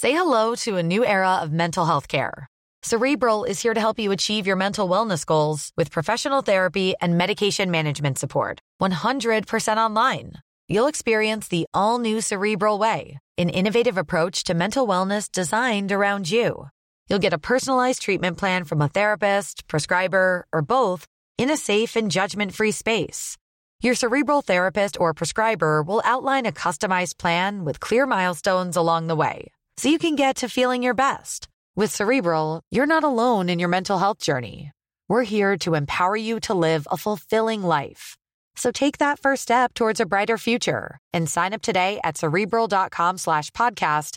Say hello to new era mental health care Cerebral is you help you achieve your mental wellness goals with professional therapy and medication management supported your experience approach to mental personalise treatment plan from a therapist prescriber or both an a judgement free space your Cerebral therapist or customise plan with clear miles along the way so you can get to feeling your best. With Cerebral, you're not alone in your mental health journey. We're here to empower you to live a fulfilling life. So take that first step towards a brighter future and sign up today at Cerebral.com/podcast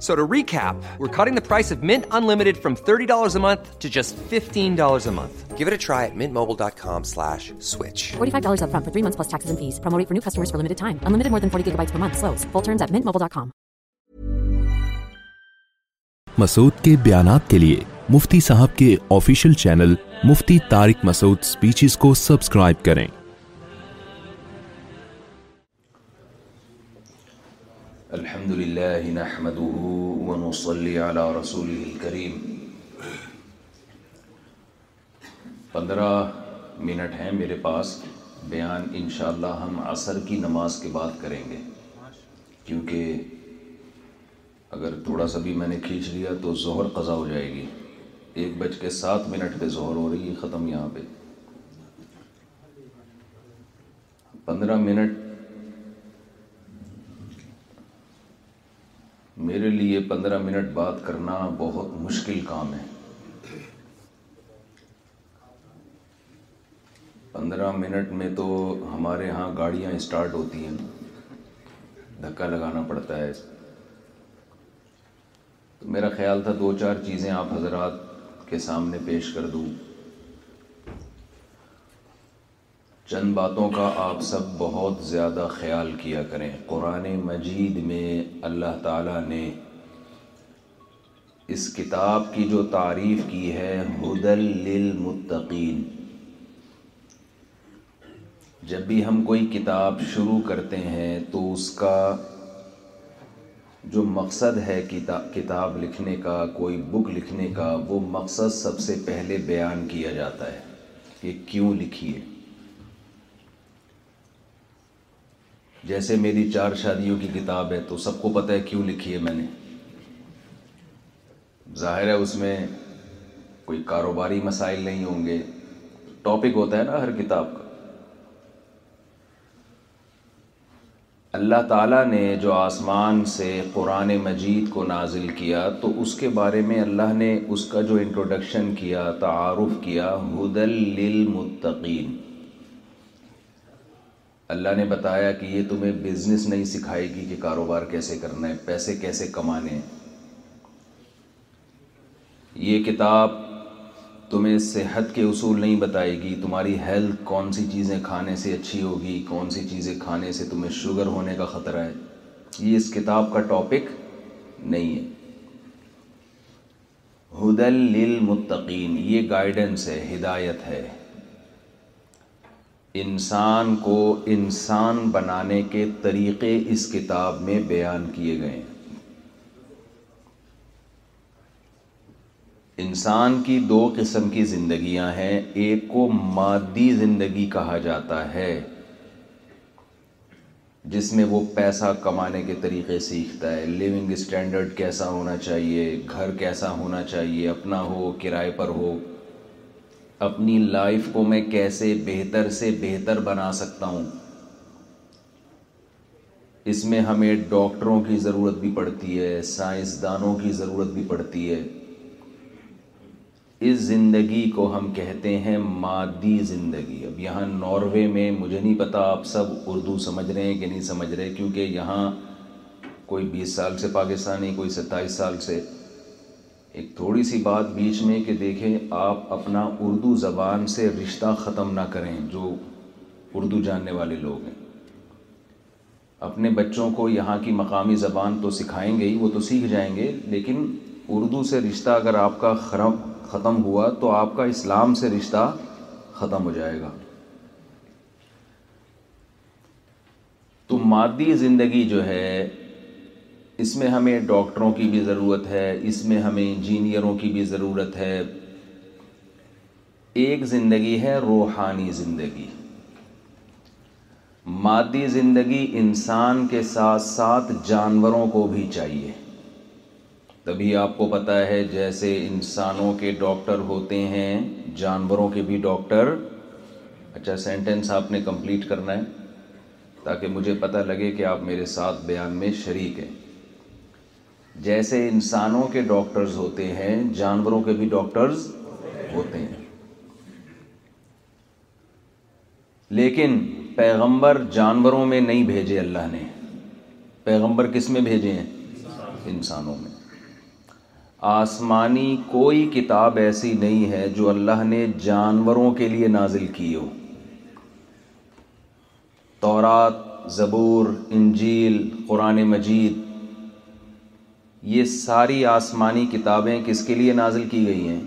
Masood کے بیانات کے لیے مفتی صاحب کے official channel Mufti Tariq Masood speeches کو subscribe کریں الحمد لله نحمده ونصلي على رسوله الكريم پندرہ منٹ ہیں میرے پاس بیان انشاءاللہ ہم عصر کی نماز کے بعد کریں گے کیونکہ اگر تھوڑا سا بھی میں نے کھینچ لیا تو زہر قضا ہو جائے گی ایک بج کے سات منٹ پہ زہر ہو رہی ہے ختم یہاں پہ پندرہ منٹ میرے لیے پندرہ منٹ بات کرنا بہت مشکل کام ہے پندرہ منٹ میں تو ہمارے ہاں گاڑیاں اسٹارٹ ہوتی ہیں دھکا لگانا پڑتا ہے تو میرا خیال تھا دو چار چیزیں آپ حضرات کے سامنے پیش کر دوں چند باتوں کا آپ سب بہت زیادہ خیال کیا کریں قرآن مجید میں اللہ تعالیٰ نے اس کتاب کی جو تعریف کی ہے ہدل للمتقین جب بھی ہم کوئی کتاب شروع کرتے ہیں تو اس کا جو مقصد ہے کتاب لکھنے کا کوئی بک لکھنے کا وہ مقصد سب سے پہلے بیان کیا جاتا ہے کیوں لکھی ہے جیسے میری چار شادیوں کی کتاب ہے تو سب کو پتہ ہے کیوں لکھی ہے میں نے ظاہر ہے اس میں کوئی کاروباری مسائل نہیں ہوں گے ٹاپک ہوتا ہے نا ہر کتاب کا اللہ تعالیٰ نے جو آسمان سے قرآن مجید کو نازل کیا تو اس کے بارے میں اللہ نے اس کا جو انٹروڈکشن کیا تعارف کیا ہدل للمتقین اللہ نے بتایا کہ یہ تمہیں بزنس نہیں سکھائے گی کہ کاروبار کیسے کرنا ہے پیسے کیسے کمانے ہیں یہ کتاب تمہیں صحت کے اصول نہیں بتائے گی تمہاری ہیلتھ کون سی چیزیں کھانے سے اچھی ہوگی کون سی چیزیں کھانے سے تمہیں شوگر ہونے کا خطرہ ہے یہ اس کتاب کا ٹاپک نہیں ہے ہدل للمتقین یہ گائیڈنس ہے ہدایت ہے انسان کو انسان بنانے کے طریقے اس کتاب میں بیان کیے گئے ہیں انسان کی دو قسم کی زندگیاں ہیں ایک کو مادی زندگی کہا جاتا ہے جس میں وہ پیسہ کمانے کے طریقے سیکھتا ہے لیونگ اسٹینڈرڈ کیسا ہونا چاہیے گھر کیسا ہونا چاہیے اپنا ہو کرائے پر ہو اپنی لائف کو میں کیسے بہتر سے بہتر بنا سکتا ہوں اس میں ہمیں ڈاکٹروں کی ضرورت بھی پڑتی ہے سائنس دانوں ضرورت بھی پڑتی ہے اس زندگی کو ہم کہتے ہیں مادی زندگی اب یہاں ناروے میں مجھے نہیں پتا آپ سب اردو سمجھ رہے ہیں کہ نہیں سمجھ رہے کیونکہ یہاں کوئی بیس سال سے پاکستانی کوئی ستائیس سال سے ایک تھوڑی سی بات بیچ میں کہ دیکھیں آپ اپنا اردو زبان سے رشتہ ختم نہ کریں جو اردو جاننے والے لوگ ہیں اپنے بچوں کو یہاں کی مقامی زبان تو سکھائیں گے ہی وہ تو سیکھ جائیں گے لیکن اردو سے رشتہ اگر آپ کا خرم ختم ہوا تو آپ کا اسلام سے رشتہ ختم ہو جائے گا تو مادی زندگی جو ہے اس میں ہمیں ڈاکٹروں کی بھی ضرورت ہے اس میں ہمیں انجینئروں کی بھی ضرورت ہے ایک زندگی ہے روحانی زندگی مادی زندگی انسان کے ساتھ ساتھ جانوروں کو بھی چاہیے تبھی آپ کو پتہ ہے جیسے انسانوں کے ڈاکٹر ہوتے ہیں جانوروں کے بھی ڈاکٹر اچھا سینٹنس آپ نے کمپلیٹ کرنا ہے تاکہ مجھے پتہ لگے کہ آپ میرے ساتھ بیان میں شریک ہیں جیسے انسانوں کے ڈاکٹرز ہوتے ہیں جانوروں کے بھی ڈاکٹرز ہوتے ہیں لیکن پیغمبر جانوروں میں نہیں بھیجے اللہ نے پیغمبر کس میں بھیجے ہیں انسانوں میں آسمانی کوئی کتاب ایسی نہیں ہے جو اللہ نے جانوروں کے لیے نازل کی ہو تورات زبور انجیل قرآن مجید یہ ساری آسمانی کتابیں کس کے لیے نازل کی گئی ہیں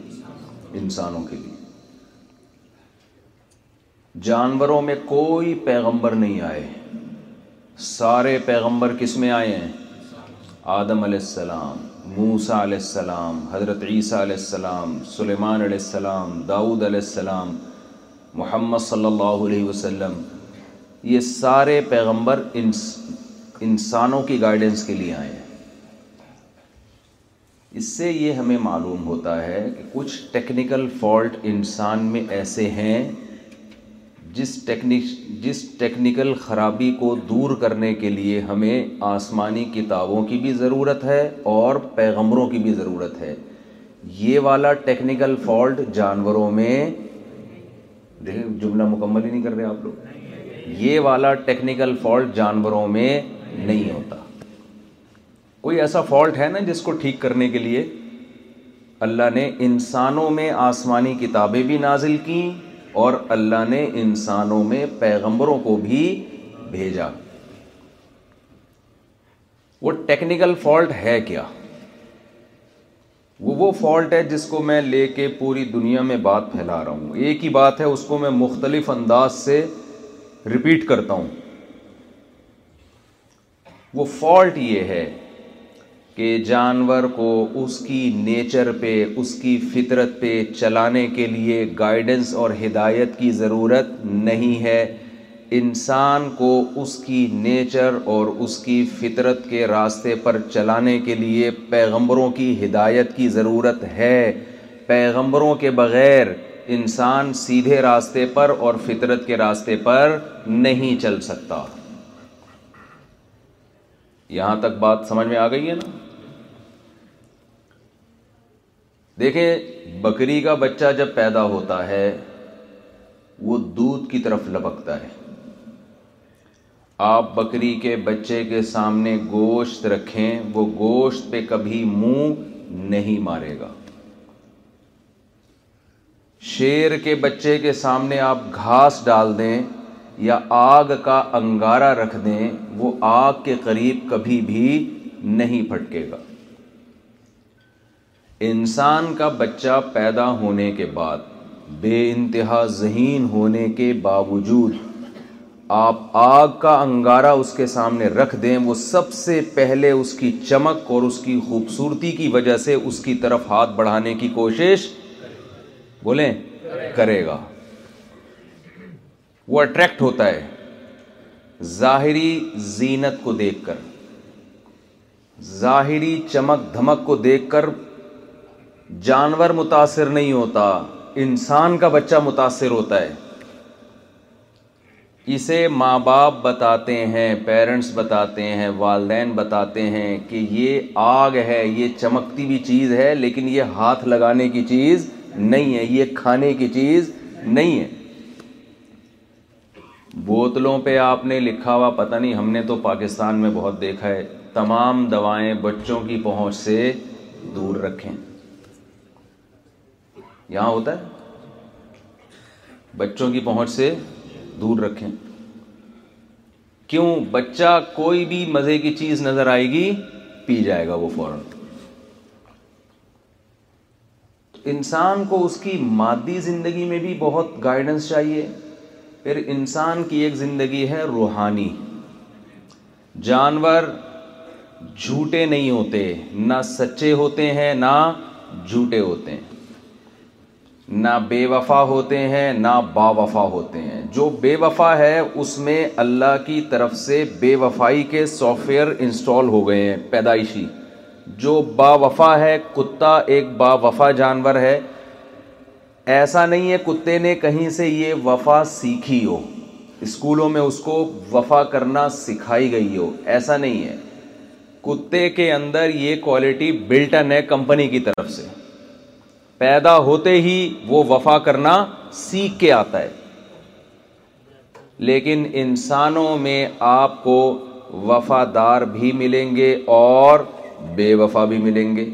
انسانوں کے لیے جانوروں میں کوئی پیغمبر نہیں آئے سارے پیغمبر کس میں آئے ہیں آدم علیہ السلام موسا علیہ السلام حضرت عیسیٰ علیہ السلام سلیمان علیہ السلام داؤد علیہ السلام محمد صلی اللہ علیہ وسلم یہ سارے پیغمبر انس انسانوں کی گائیڈنس کے لیے آئے ہیں اس سے یہ ہمیں معلوم ہوتا ہے کہ کچھ ٹیکنیکل فالٹ انسان میں ایسے ہیں جس ٹیکنک جس ٹیکنیکل خرابی کو دور کرنے کے لیے ہمیں آسمانی کتابوں کی بھی ضرورت ہے اور پیغمبروں کی بھی ضرورت ہے یہ والا ٹیکنیکل فالٹ جانوروں میں دیکھیں جملہ مکمل ہی نہیں کر رہے آپ لوگ یہ والا ٹیکنیکل فالٹ جانوروں میں نہیں ہوتا کوئی ایسا فالٹ ہے نا جس کو ٹھیک کرنے کے لیے اللہ نے انسانوں میں آسمانی کتابیں بھی نازل کیں اور اللہ نے انسانوں میں پیغمبروں کو بھی بھیجا وہ ٹیکنیکل فالٹ ہے کیا وہ فالٹ ہے جس کو میں لے کے پوری دنیا میں بات پھیلا رہا ہوں ایک ہی بات ہے اس کو میں مختلف انداز سے رپیٹ کرتا ہوں وہ فالٹ یہ ہے کہ جانور کو اس کی نیچر پہ اس کی فطرت پہ چلانے کے لیے گائیڈنس اور ہدایت کی ضرورت نہیں ہے انسان کو اس کی نیچر اور اس کی فطرت کے راستے پر چلانے کے لیے پیغمبروں کی ہدایت کی ضرورت ہے پیغمبروں کے بغیر انسان سیدھے راستے پر اور فطرت کے راستے پر نہیں چل سکتا یہاں تک بات سمجھ میں آ گئی ہے نا دیکھیں بکری کا بچہ جب پیدا ہوتا ہے وہ دودھ کی طرف لپکتا ہے آپ بکری کے بچے کے سامنے گوشت رکھیں وہ گوشت پہ کبھی منہ نہیں مارے گا شیر کے بچے کے سامنے آپ گھاس ڈال دیں یا آگ کا انگارہ رکھ دیں وہ آگ کے قریب کبھی بھی نہیں پھٹکے گا انسان کا بچہ پیدا ہونے کے بعد بے انتہا ذہین ہونے کے باوجود آپ آگ کا انگارہ اس کے سامنے رکھ دیں وہ سب سے پہلے اس کی چمک اور اس کی خوبصورتی کی وجہ سے اس کی طرف ہاتھ بڑھانے کی کوشش بولیں کرے گا وہ اٹریکٹ ہوتا ہے ظاہری زینت کو دیکھ کر ظاہری چمک دھمک کو دیکھ کر جانور متاثر نہیں ہوتا انسان کا بچہ متاثر ہوتا ہے اسے ماں باپ بتاتے ہیں پیرنٹس بتاتے ہیں والدین بتاتے ہیں کہ یہ آگ ہے یہ چمکتی ہوئی چیز ہے لیکن یہ ہاتھ لگانے کی چیز نہیں ہے یہ کھانے کی چیز نہیں ہے بوتلوں پہ آپ نے لکھا ہوا پتہ نہیں ہم نے تو پاکستان میں بہت دیکھا ہے تمام دوائیں بچوں کی پہنچ سے دور رکھیں یہاں ہوتا ہے بچوں کی پہنچ سے دور رکھیں کیوں بچہ کوئی بھی مزے کی چیز نظر آئے گی پی جائے گا وہ فوراً انسان کو اس کی مادی زندگی میں بھی بہت گائیڈنس چاہیے پھر انسان کی ایک زندگی ہے روحانی جانور جھوٹے نہیں ہوتے نہ سچے ہوتے ہیں نہ جھوٹے ہوتے ہیں نہ بے وفا ہوتے ہیں نہ با وفا ہوتے ہیں جو بے وفا ہے اس میں اللہ کی طرف سے بے وفائی کے سافٹ ویئر انسٹال ہو گئے ہیں پیدائشی جو با وفا ہے کتا ایک با وفا جانور ہے ایسا نہیں ہے کتے نے کہیں سے یہ وفا سیکھی ہو اسکولوں میں اس کو وفا کرنا سکھائی گئی ہو ایسا نہیں ہے کتے کے اندر یہ کوالٹی بلٹن ہے کمپنی کی طرف سے پیدا ہوتے ہی وہ وفا کرنا سیکھ کے آتا ہے لیکن انسانوں میں آپ کو وفادار بھی ملیں گے اور بے وفا بھی ملیں گے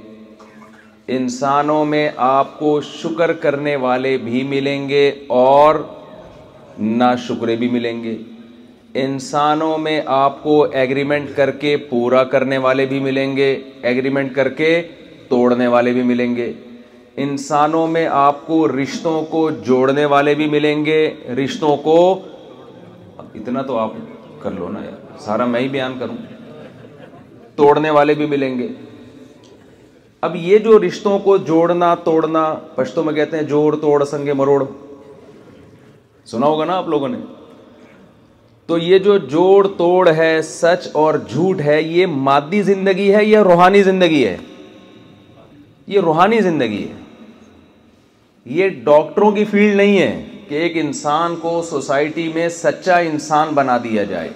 انسانوں میں آپ کو شکر کرنے والے بھی ملیں گے اور نہ بھی ملیں گے انسانوں میں آپ کو ایگریمنٹ کر کے پورا کرنے والے بھی ملیں گے ایگریمنٹ کر کے توڑنے والے بھی ملیں گے انسانوں میں آپ کو رشتوں کو جوڑنے والے بھی ملیں گے رشتوں کو اتنا تو آپ کر لو نا یار سارا میں ہی بیان کروں توڑنے والے بھی ملیں گے اب یہ جو رشتوں کو جوڑنا توڑنا پشتوں میں کہتے ہیں جوڑ توڑ سنگے مروڑ سنا ہوگا نا آپ لوگوں نے تو یہ جو جوڑ توڑ ہے سچ اور جھوٹ ہے یہ مادی زندگی ہے یا روحانی زندگی ہے یہ روحانی زندگی ہے یہ ڈاکٹروں کی فیلڈ نہیں ہے کہ ایک انسان کو سوسائٹی میں سچا انسان بنا دیا جائے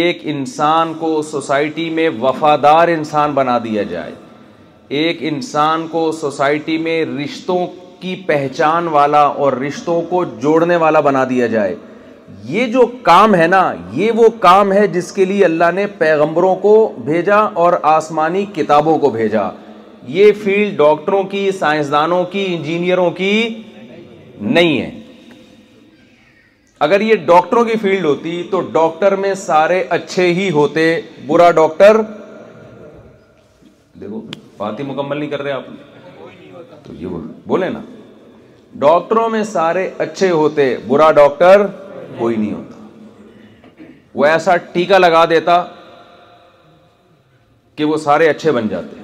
ایک انسان کو سوسائٹی میں وفادار انسان بنا دیا جائے ایک انسان کو سوسائٹی میں رشتوں کی پہچان والا اور رشتوں کو جوڑنے والا بنا دیا جائے یہ جو کام ہے نا یہ وہ کام ہے جس کے لیے اللہ نے پیغمبروں کو بھیجا اور آسمانی کتابوں کو بھیجا یہ فیلڈ ڈاکٹروں کی سائنسدانوں کی انجینئروں کی نہیں ہے اگر یہ ڈاکٹروں کی فیلڈ ہوتی تو ڈاکٹر میں سارے اچھے ہی ہوتے برا ڈاکٹر دیکھو بات ہی مکمل نہیں کر رہے آپ تو یہ بولے نا ڈاکٹروں میں سارے اچھے ہوتے برا ڈاکٹر کوئی نہیں ہوتا وہ ایسا ٹیکا لگا دیتا کہ وہ سارے اچھے بن جاتے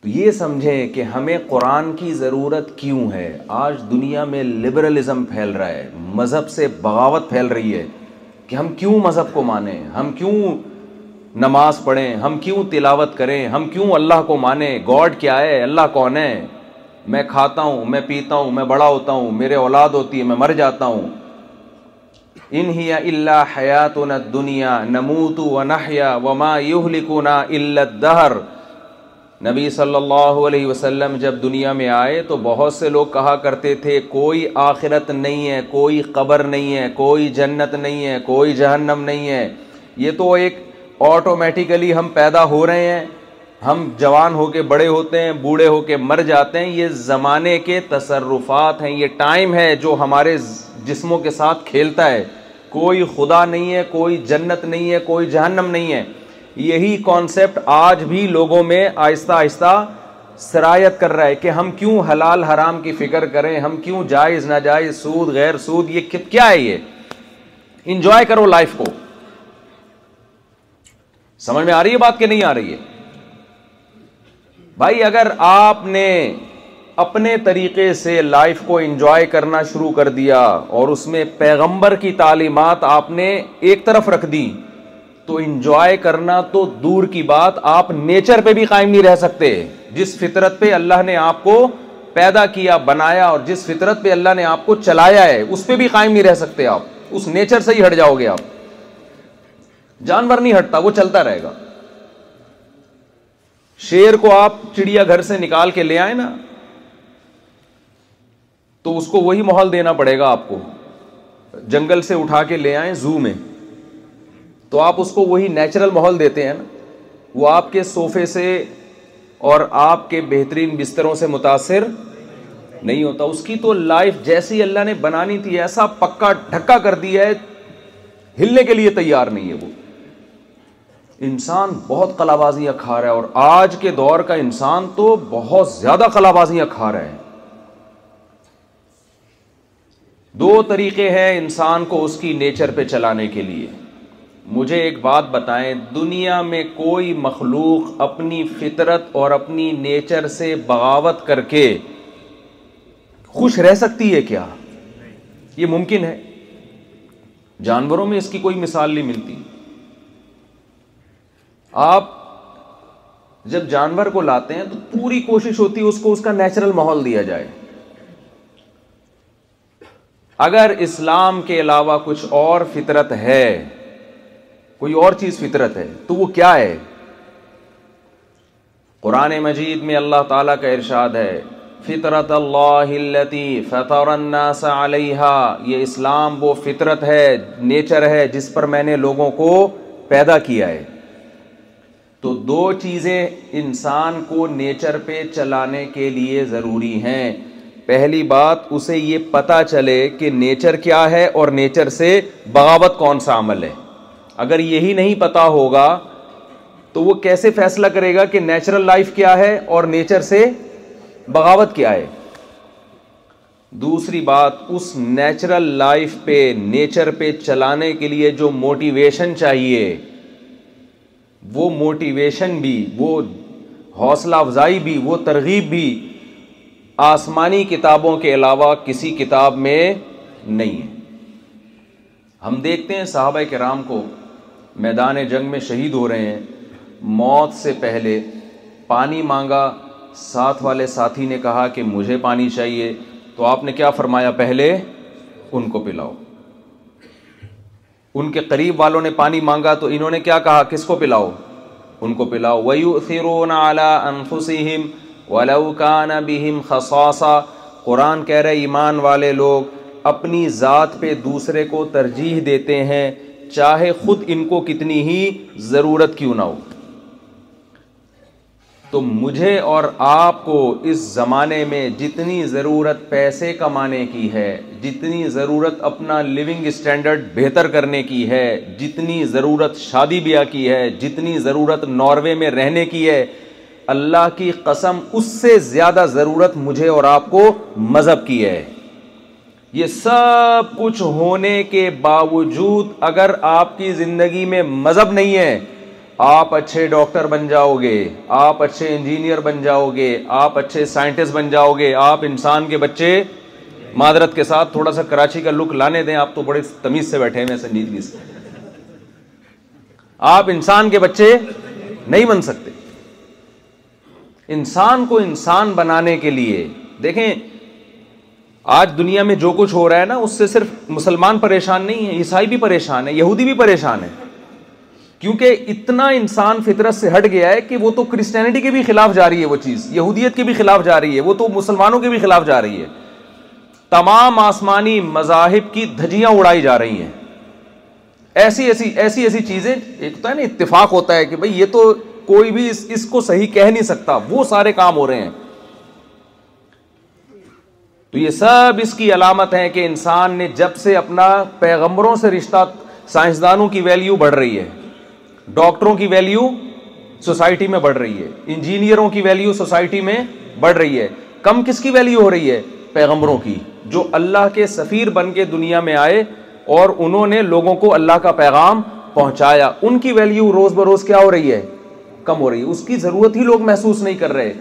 تو یہ سمجھیں کہ ہمیں قرآن کی ضرورت کیوں ہے آج دنیا میں لبرلزم پھیل رہا ہے مذہب سے بغاوت پھیل رہی ہے کہ ہم کیوں مذہب کو مانیں ہم کیوں نماز پڑھیں ہم کیوں تلاوت کریں ہم کیوں اللہ کو مانیں گاڈ کیا ہے اللہ کون ہے میں کھاتا ہوں میں پیتا ہوں میں بڑا ہوتا ہوں میرے اولاد ہوتی ہے میں مر جاتا ہوں انہیا اللہ حیات و نت دنیا نموت و نحیا ماں لکھوں نہ الت دہر نبی صلی اللہ علیہ وسلم جب دنیا میں آئے تو بہت سے لوگ کہا کرتے تھے کوئی آخرت نہیں ہے کوئی قبر نہیں ہے کوئی جنت نہیں ہے کوئی جہنم نہیں ہے یہ تو ایک آٹومیٹیکلی ہم پیدا ہو رہے ہیں ہم جوان ہو کے بڑے ہوتے ہیں بوڑھے ہو کے مر جاتے ہیں یہ زمانے کے تصرفات ہیں یہ ٹائم ہے جو ہمارے جسموں کے ساتھ کھیلتا ہے کوئی خدا نہیں ہے کوئی جنت نہیں ہے کوئی جہنم نہیں ہے یہی کانسیپٹ آج بھی لوگوں میں آہستہ آہستہ سرایت کر رہا ہے کہ ہم کیوں حلال حرام کی فکر کریں ہم کیوں جائز ناجائز سود غیر سود یہ کیا ہے یہ انجوائے کرو لائف کو سمجھ میں آ رہی ہے بات کہ نہیں آ رہی ہے بھائی اگر آپ نے اپنے طریقے سے لائف کو انجوائے کرنا شروع کر دیا اور اس میں پیغمبر کی تعلیمات آپ نے ایک طرف رکھ دی تو انجوائے کرنا تو دور کی بات آپ نیچر پہ بھی قائم نہیں رہ سکتے جس فطرت پہ اللہ نے آپ کو پیدا کیا بنایا اور جس فطرت پہ اللہ نے آپ کو چلایا ہے اس پہ بھی قائم نہیں رہ سکتے آپ اس نیچر سے ہی ہٹ جاؤ گے آپ جانور نہیں ہٹتا وہ چلتا رہے گا شیر کو آپ چڑیا گھر سے نکال کے لے آئے نا تو اس کو وہی ماحول دینا پڑے گا آپ کو جنگل سے اٹھا کے لے آئے زو میں تو آپ اس کو وہی نیچرل ماحول دیتے ہیں نا وہ آپ کے سوفے سے اور آپ کے بہترین بستروں سے متاثر نہیں ہوتا اس کی تو لائف جیسی اللہ نے بنانی تھی ایسا پکا ڈھکا کر دیا ہے ہلنے کے لیے تیار نہیں ہے وہ انسان بہت قلابازیاں بازیاں کھا رہا ہے اور آج کے دور کا انسان تو بہت زیادہ قلابازیاں بازیاں کھا رہا ہے دو طریقے ہیں انسان کو اس کی نیچر پہ چلانے کے لیے مجھے ایک بات بتائیں دنیا میں کوئی مخلوق اپنی فطرت اور اپنی نیچر سے بغاوت کر کے خوش رہ سکتی ہے کیا یہ ممکن ہے جانوروں میں اس کی کوئی مثال نہیں ملتی آپ جب جانور کو لاتے ہیں تو پوری کوشش ہوتی ہے اس کو اس کا نیچرل ماحول دیا جائے اگر اسلام کے علاوہ کچھ اور فطرت ہے کوئی اور چیز فطرت ہے تو وہ کیا ہے قرآن مجید میں اللہ تعالیٰ کا ارشاد ہے فطرت اللہ فتح الناس علیہ یہ اسلام وہ فطرت ہے نیچر ہے جس پر میں نے لوگوں کو پیدا کیا ہے تو دو چیزیں انسان کو نیچر پہ چلانے کے لیے ضروری ہیں پہلی بات اسے یہ پتا چلے کہ نیچر کیا ہے اور نیچر سے بغاوت کون سا عمل ہے اگر یہی نہیں پتہ ہوگا تو وہ کیسے فیصلہ کرے گا کہ نیچرل لائف کیا ہے اور نیچر سے بغاوت کیا ہے دوسری بات اس نیچرل لائف پہ نیچر پہ چلانے کے لیے جو موٹیویشن چاہیے وہ موٹیویشن بھی وہ حوصلہ افزائی بھی وہ ترغیب بھی آسمانی کتابوں کے علاوہ کسی کتاب میں نہیں ہے ہم دیکھتے ہیں صحابہ کرام کو میدان جنگ میں شہید ہو رہے ہیں موت سے پہلے پانی مانگا ساتھ والے ساتھی نے کہا کہ مجھے پانی چاہیے تو آپ نے کیا فرمایا پہلے ان کو پلاؤ ان کے قریب والوں نے پانی مانگا تو انہوں نے کیا کہا کس کو پلاؤ ان کو پلاؤ وَيُؤْثِرُونَ عَلَىٰ أَنفُسِهِمْ وَلَوْ كَانَ بِهِمْ خَصَاصَ قرآن کہہ رہے ایمان والے لوگ اپنی ذات پہ دوسرے کو ترجیح دیتے ہیں چاہے خود ان کو کتنی ہی ضرورت کیوں نہ ہو تو مجھے اور آپ کو اس زمانے میں جتنی ضرورت پیسے کمانے کی ہے جتنی ضرورت اپنا لیونگ اسٹینڈرڈ بہتر کرنے کی ہے جتنی ضرورت شادی بیاہ کی ہے جتنی ضرورت ناروے میں رہنے کی ہے اللہ کی قسم اس سے زیادہ ضرورت مجھے اور آپ کو مذہب کی ہے یہ سب کچھ ہونے کے باوجود اگر آپ کی زندگی میں مذہب نہیں ہے آپ اچھے ڈاکٹر بن جاؤ گے آپ اچھے انجینئر بن جاؤ گے آپ اچھے سائنٹسٹ بن جاؤ گے آپ انسان کے بچے معذرت کے ساتھ تھوڑا سا کراچی کا لک لانے دیں آپ تو بڑے تمیز سے بیٹھے سنجیدگی سنجید جی۔ آپ انسان کے بچے نہیں بن سکتے انسان کو انسان بنانے کے لیے دیکھیں آج دنیا میں جو کچھ ہو رہا ہے نا اس سے صرف مسلمان پریشان نہیں ہے عیسائی بھی پریشان ہے یہودی بھی پریشان ہے کیونکہ اتنا انسان فطرت سے ہٹ گیا ہے کہ وہ تو کرسچینٹی کے بھی خلاف جا رہی ہے وہ چیز یہودیت کے بھی خلاف جا رہی ہے وہ تو مسلمانوں کے بھی خلاف جا رہی ہے تمام آسمانی مذاہب کی دھجیاں اڑائی جا رہی ہیں ایسی ایسی ایسی ایسی چیزیں ایک تو ہے نا اتفاق ہوتا ہے کہ بھائی یہ تو کوئی بھی اس کو صحیح کہہ نہیں سکتا وہ سارے کام ہو رہے ہیں تو یہ سب اس کی علامت ہے کہ انسان نے جب سے اپنا پیغمبروں سے رشتہ سائنسدانوں کی ویلیو بڑھ رہی ہے ڈاکٹروں کی ویلیو سوسائٹی میں بڑھ رہی ہے انجینئروں کی ویلیو سوسائٹی میں بڑھ رہی ہے کم کس کی ویلیو ہو رہی ہے پیغمبروں کی جو اللہ کے سفیر بن کے دنیا میں آئے اور انہوں نے لوگوں کو اللہ کا پیغام پہنچایا ان کی ویلیو روز بروز کیا ہو رہی ہے کم ہو رہی ہے اس کی ضرورت ہی لوگ محسوس نہیں کر رہے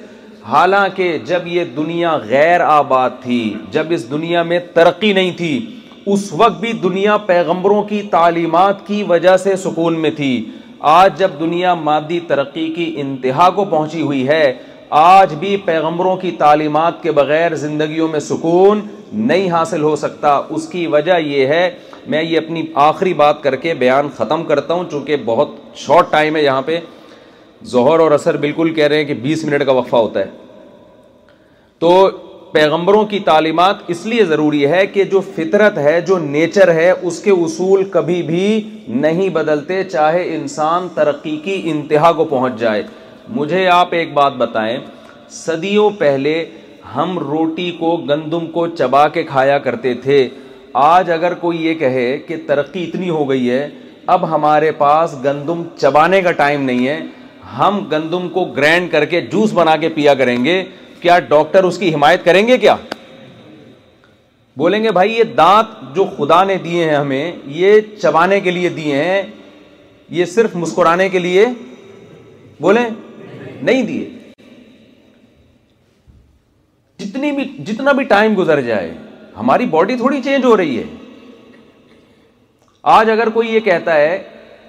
حالانکہ جب یہ دنیا غیر آباد تھی جب اس دنیا میں ترقی نہیں تھی اس وقت بھی دنیا پیغمبروں کی تعلیمات کی وجہ سے سکون میں تھی آج جب دنیا مادی ترقی کی انتہا کو پہنچی ہوئی ہے آج بھی پیغمبروں کی تعلیمات کے بغیر زندگیوں میں سکون نہیں حاصل ہو سکتا اس کی وجہ یہ ہے میں یہ اپنی آخری بات کر کے بیان ختم کرتا ہوں چونکہ بہت شارٹ ٹائم ہے یہاں پہ ظہر اور اثر بالکل کہہ رہے ہیں کہ بیس منٹ کا وقفہ ہوتا ہے تو پیغمبروں کی تعلیمات اس لیے ضروری ہے کہ جو فطرت ہے جو نیچر ہے اس کے اصول کبھی بھی نہیں بدلتے چاہے انسان ترقی کی انتہا کو پہنچ جائے مجھے آپ ایک بات بتائیں صدیوں پہلے ہم روٹی کو گندم کو چبا کے کھایا کرتے تھے آج اگر کوئی یہ کہے کہ ترقی اتنی ہو گئی ہے اب ہمارے پاس گندم چبانے کا ٹائم نہیں ہے ہم گندم کو گرینڈ کر کے جوس بنا کے پیا کریں گے کیا ڈاکٹر اس کی حمایت کریں گے کیا بولیں گے بھائی یہ دانت جو خدا نے دیے ہیں ہمیں یہ چبانے کے لیے دیے ہیں یہ صرف مسکرانے کے لیے بولیں نہیں دیے جتنی بھی جتنا بھی ٹائم گزر جائے ہماری باڈی تھوڑی چینج ہو رہی ہے آج اگر کوئی یہ کہتا ہے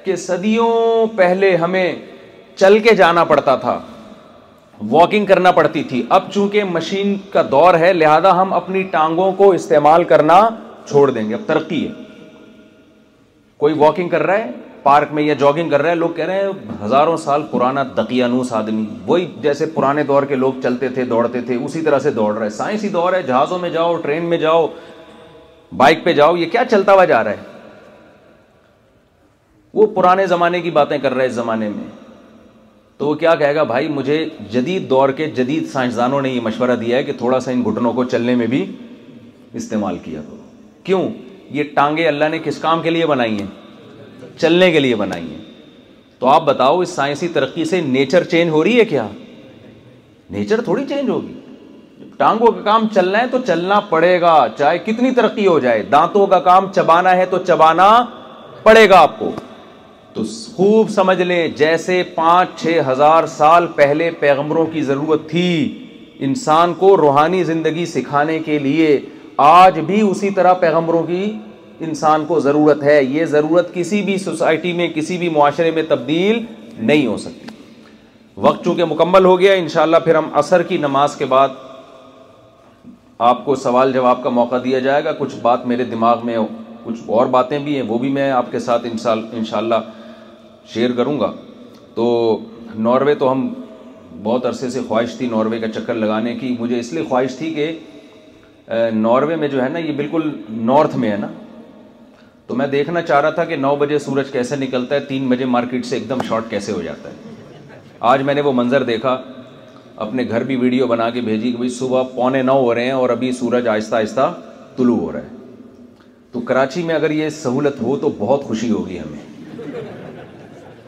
کہ صدیوں پہلے ہمیں چل کے جانا پڑتا تھا واکنگ کرنا پڑتی تھی اب چونکہ مشین کا دور ہے لہذا ہم اپنی ٹانگوں کو استعمال کرنا چھوڑ دیں گے اب ترقی ہے کوئی واکنگ کر رہا ہے پارک میں یا جاگنگ کر رہا ہے لوگ کہہ رہے ہیں ہزاروں سال پرانا دقیانوس آدمی وہی جیسے پرانے دور کے لوگ چلتے تھے دوڑتے تھے اسی طرح سے دوڑ رہے سائنسی دور ہے جہازوں میں جاؤ ٹرین میں جاؤ بائک پہ جاؤ یہ کیا چلتا ہوا جا رہا ہے وہ پرانے زمانے کی باتیں کر رہے ہیں اس زمانے میں تو وہ کیا کہے گا بھائی مجھے جدید دور کے جدید سائنسدانوں نے یہ مشورہ دیا ہے کہ تھوڑا سا ان گھٹنوں کو چلنے میں بھی استعمال کیا کیوں یہ ٹانگیں اللہ نے کس کام کے لیے بنائی ہیں چلنے کے لیے بنائی ہیں تو آپ بتاؤ اس سائنسی ترقی سے نیچر چینج ہو رہی ہے کیا نیچر تھوڑی چینج ہوگی ٹانگوں کا کام چلنا ہے تو چلنا پڑے گا چاہے کتنی ترقی ہو جائے دانتوں کا کام چبانا ہے تو چبانا پڑے گا آپ کو تو خوب سمجھ لیں جیسے پانچ چھ ہزار سال پہلے پیغمبروں کی ضرورت تھی انسان کو روحانی زندگی سکھانے کے لیے آج بھی اسی طرح پیغمبروں کی انسان کو ضرورت ہے یہ ضرورت کسی بھی سوسائٹی میں کسی بھی معاشرے میں تبدیل نہیں ہو سکتی وقت چونکہ مکمل ہو گیا انشاءاللہ پھر ہم اثر کی نماز کے بعد آپ کو سوال جواب کا موقع دیا جائے گا کچھ بات میرے دماغ میں کچھ اور باتیں بھی ہیں وہ بھی میں آپ کے ساتھ انشاءاللہ شیئر کروں گا تو ناروے تو ہم بہت عرصے سے خواہش تھی ناروے کا چکر لگانے کی مجھے اس لیے خواہش تھی کہ ناروے میں جو ہے نا یہ بالکل نارتھ میں ہے نا تو میں دیکھنا چاہ رہا تھا کہ نو بجے سورج کیسے نکلتا ہے تین بجے مارکیٹ سے ایک دم شارٹ کیسے ہو جاتا ہے آج میں نے وہ منظر دیکھا اپنے گھر بھی ویڈیو بنا کے بھیجی کہ بھائی صبح پونے نو ہو رہے ہیں اور ابھی سورج آہستہ آہستہ طلوع ہو رہا ہے تو کراچی میں اگر یہ سہولت ہو تو بہت خوشی ہوگی ہمیں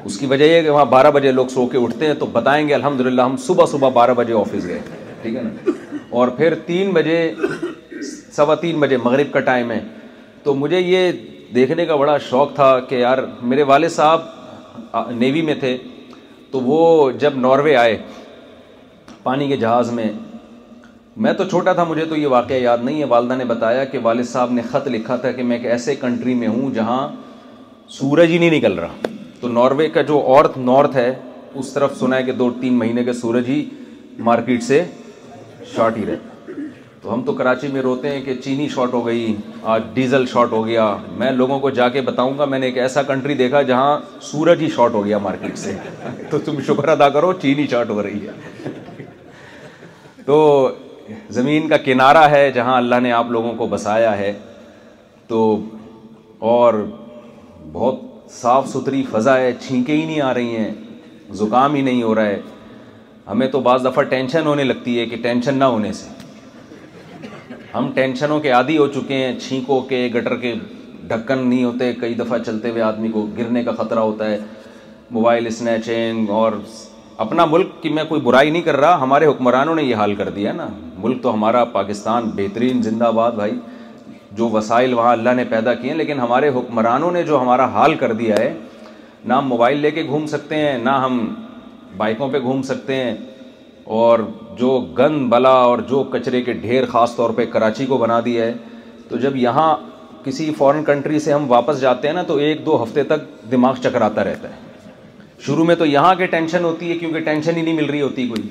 اس کی وجہ یہ کہ وہاں بارہ بجے لوگ سو کے اٹھتے ہیں تو بتائیں گے الحمد للہ ہم صبح صبح بارہ بجے آفس گئے ٹھیک ہے نا اور پھر تین بجے سوا تین بجے مغرب کا ٹائم ہے تو مجھے یہ دیکھنے کا بڑا شوق تھا کہ یار میرے والد صاحب نیوی میں تھے تو وہ جب ناروے آئے پانی کے جہاز میں میں تو چھوٹا تھا مجھے تو یہ واقعہ یاد نہیں ہے والدہ نے بتایا کہ والد صاحب نے خط لکھا تھا کہ میں ایک ایسے کنٹری میں ہوں جہاں سورج ہی نہیں نکل رہا تو ناروے کا جو اورتھ نارتھ ہے اس طرف سنا ہے کہ دو تین مہینے کے سورج ہی مارکیٹ سے شارٹ ہی رہے تو ہم تو کراچی میں روتے ہیں کہ چینی شارٹ ہو گئی آج ڈیزل شارٹ ہو گیا میں لوگوں کو جا کے بتاؤں گا میں نے ایک ایسا کنٹری دیکھا جہاں سورج ہی شارٹ ہو گیا مارکیٹ سے تو تم شکر ادا کرو چینی شارٹ ہو رہی ہے تو زمین کا کنارہ ہے جہاں اللہ نے آپ لوگوں کو بسایا ہے تو اور بہت صاف ستھری فضا ہے چھینکیں ہی نہیں آ رہی ہیں زکام ہی نہیں ہو رہا ہے ہمیں تو بعض دفعہ ٹینشن ہونے لگتی ہے کہ ٹینشن نہ ہونے سے ہم ٹینشنوں کے عادی ہو چکے ہیں چھینکوں کے گٹر کے ڈھکن نہیں ہوتے کئی دفعہ چلتے ہوئے آدمی کو گرنے کا خطرہ ہوتا ہے موبائل اسنیچنگ اور اپنا ملک کی میں کوئی برائی نہیں کر رہا ہمارے حکمرانوں نے یہ حال کر دیا نا ملک تو ہمارا پاکستان بہترین زندہ باد بھائی جو وسائل وہاں اللہ نے پیدا کیے ہیں لیکن ہمارے حکمرانوں نے جو ہمارا حال کر دیا ہے نہ ہم موبائل لے کے گھوم سکتے ہیں نہ ہم بائکوں پہ گھوم سکتے ہیں اور جو گند بلا اور جو کچرے کے ڈھیر خاص طور پہ کراچی کو بنا دیا ہے تو جب یہاں کسی فورن کنٹری سے ہم واپس جاتے ہیں نا تو ایک دو ہفتے تک دماغ چکراتا رہتا ہے شروع میں تو یہاں کے ٹینشن ہوتی ہے کیونکہ ٹینشن ہی نہیں مل رہی ہوتی کوئی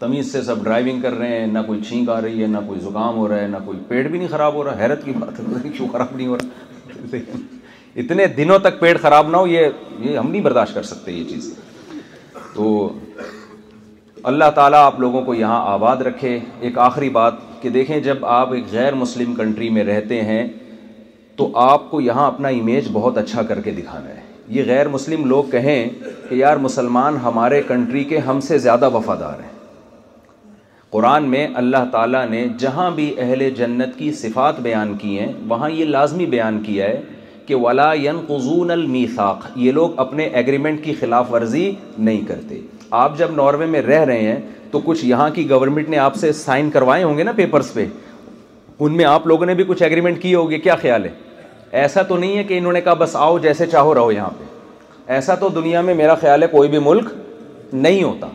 تمیز سے سب ڈرائیونگ کر رہے ہیں نہ کوئی چھینک آ رہی ہے نہ کوئی زکام ہو رہا ہے نہ کوئی پیٹ بھی نہیں خراب ہو رہا ہے حیرت کیوں خراب نہیں ہو رہا اتنے دنوں تک پیٹ خراب نہ ہو یہ یہ ہم نہیں برداشت کر سکتے یہ چیز تو اللہ تعالیٰ آپ لوگوں کو یہاں آباد رکھے ایک آخری بات کہ دیکھیں جب آپ ایک غیر مسلم کنٹری میں رہتے ہیں تو آپ کو یہاں اپنا امیج بہت اچھا کر کے دکھانا ہے یہ غیر مسلم لوگ کہیں کہ یار مسلمان ہمارے کنٹری کے ہم سے زیادہ وفادار ہیں قرآن میں اللہ تعالیٰ نے جہاں بھی اہل جنت کی صفات بیان کی ہیں وہاں یہ لازمی بیان کیا ہے کہ ولا قزون المیثاق یہ لوگ اپنے ایگریمنٹ کی خلاف ورزی نہیں کرتے آپ جب ناروے میں رہ رہے ہیں تو کچھ یہاں کی گورنمنٹ نے آپ سے سائن کروائے ہوں گے نا پیپرز پہ ان میں آپ لوگوں نے بھی کچھ ایگریمنٹ کیے ہوگے کیا خیال ہے ایسا تو نہیں ہے کہ انہوں نے کہا بس آؤ جیسے چاہو رہو یہاں پہ ایسا تو دنیا میں میرا خیال ہے کوئی بھی ملک نہیں ہوتا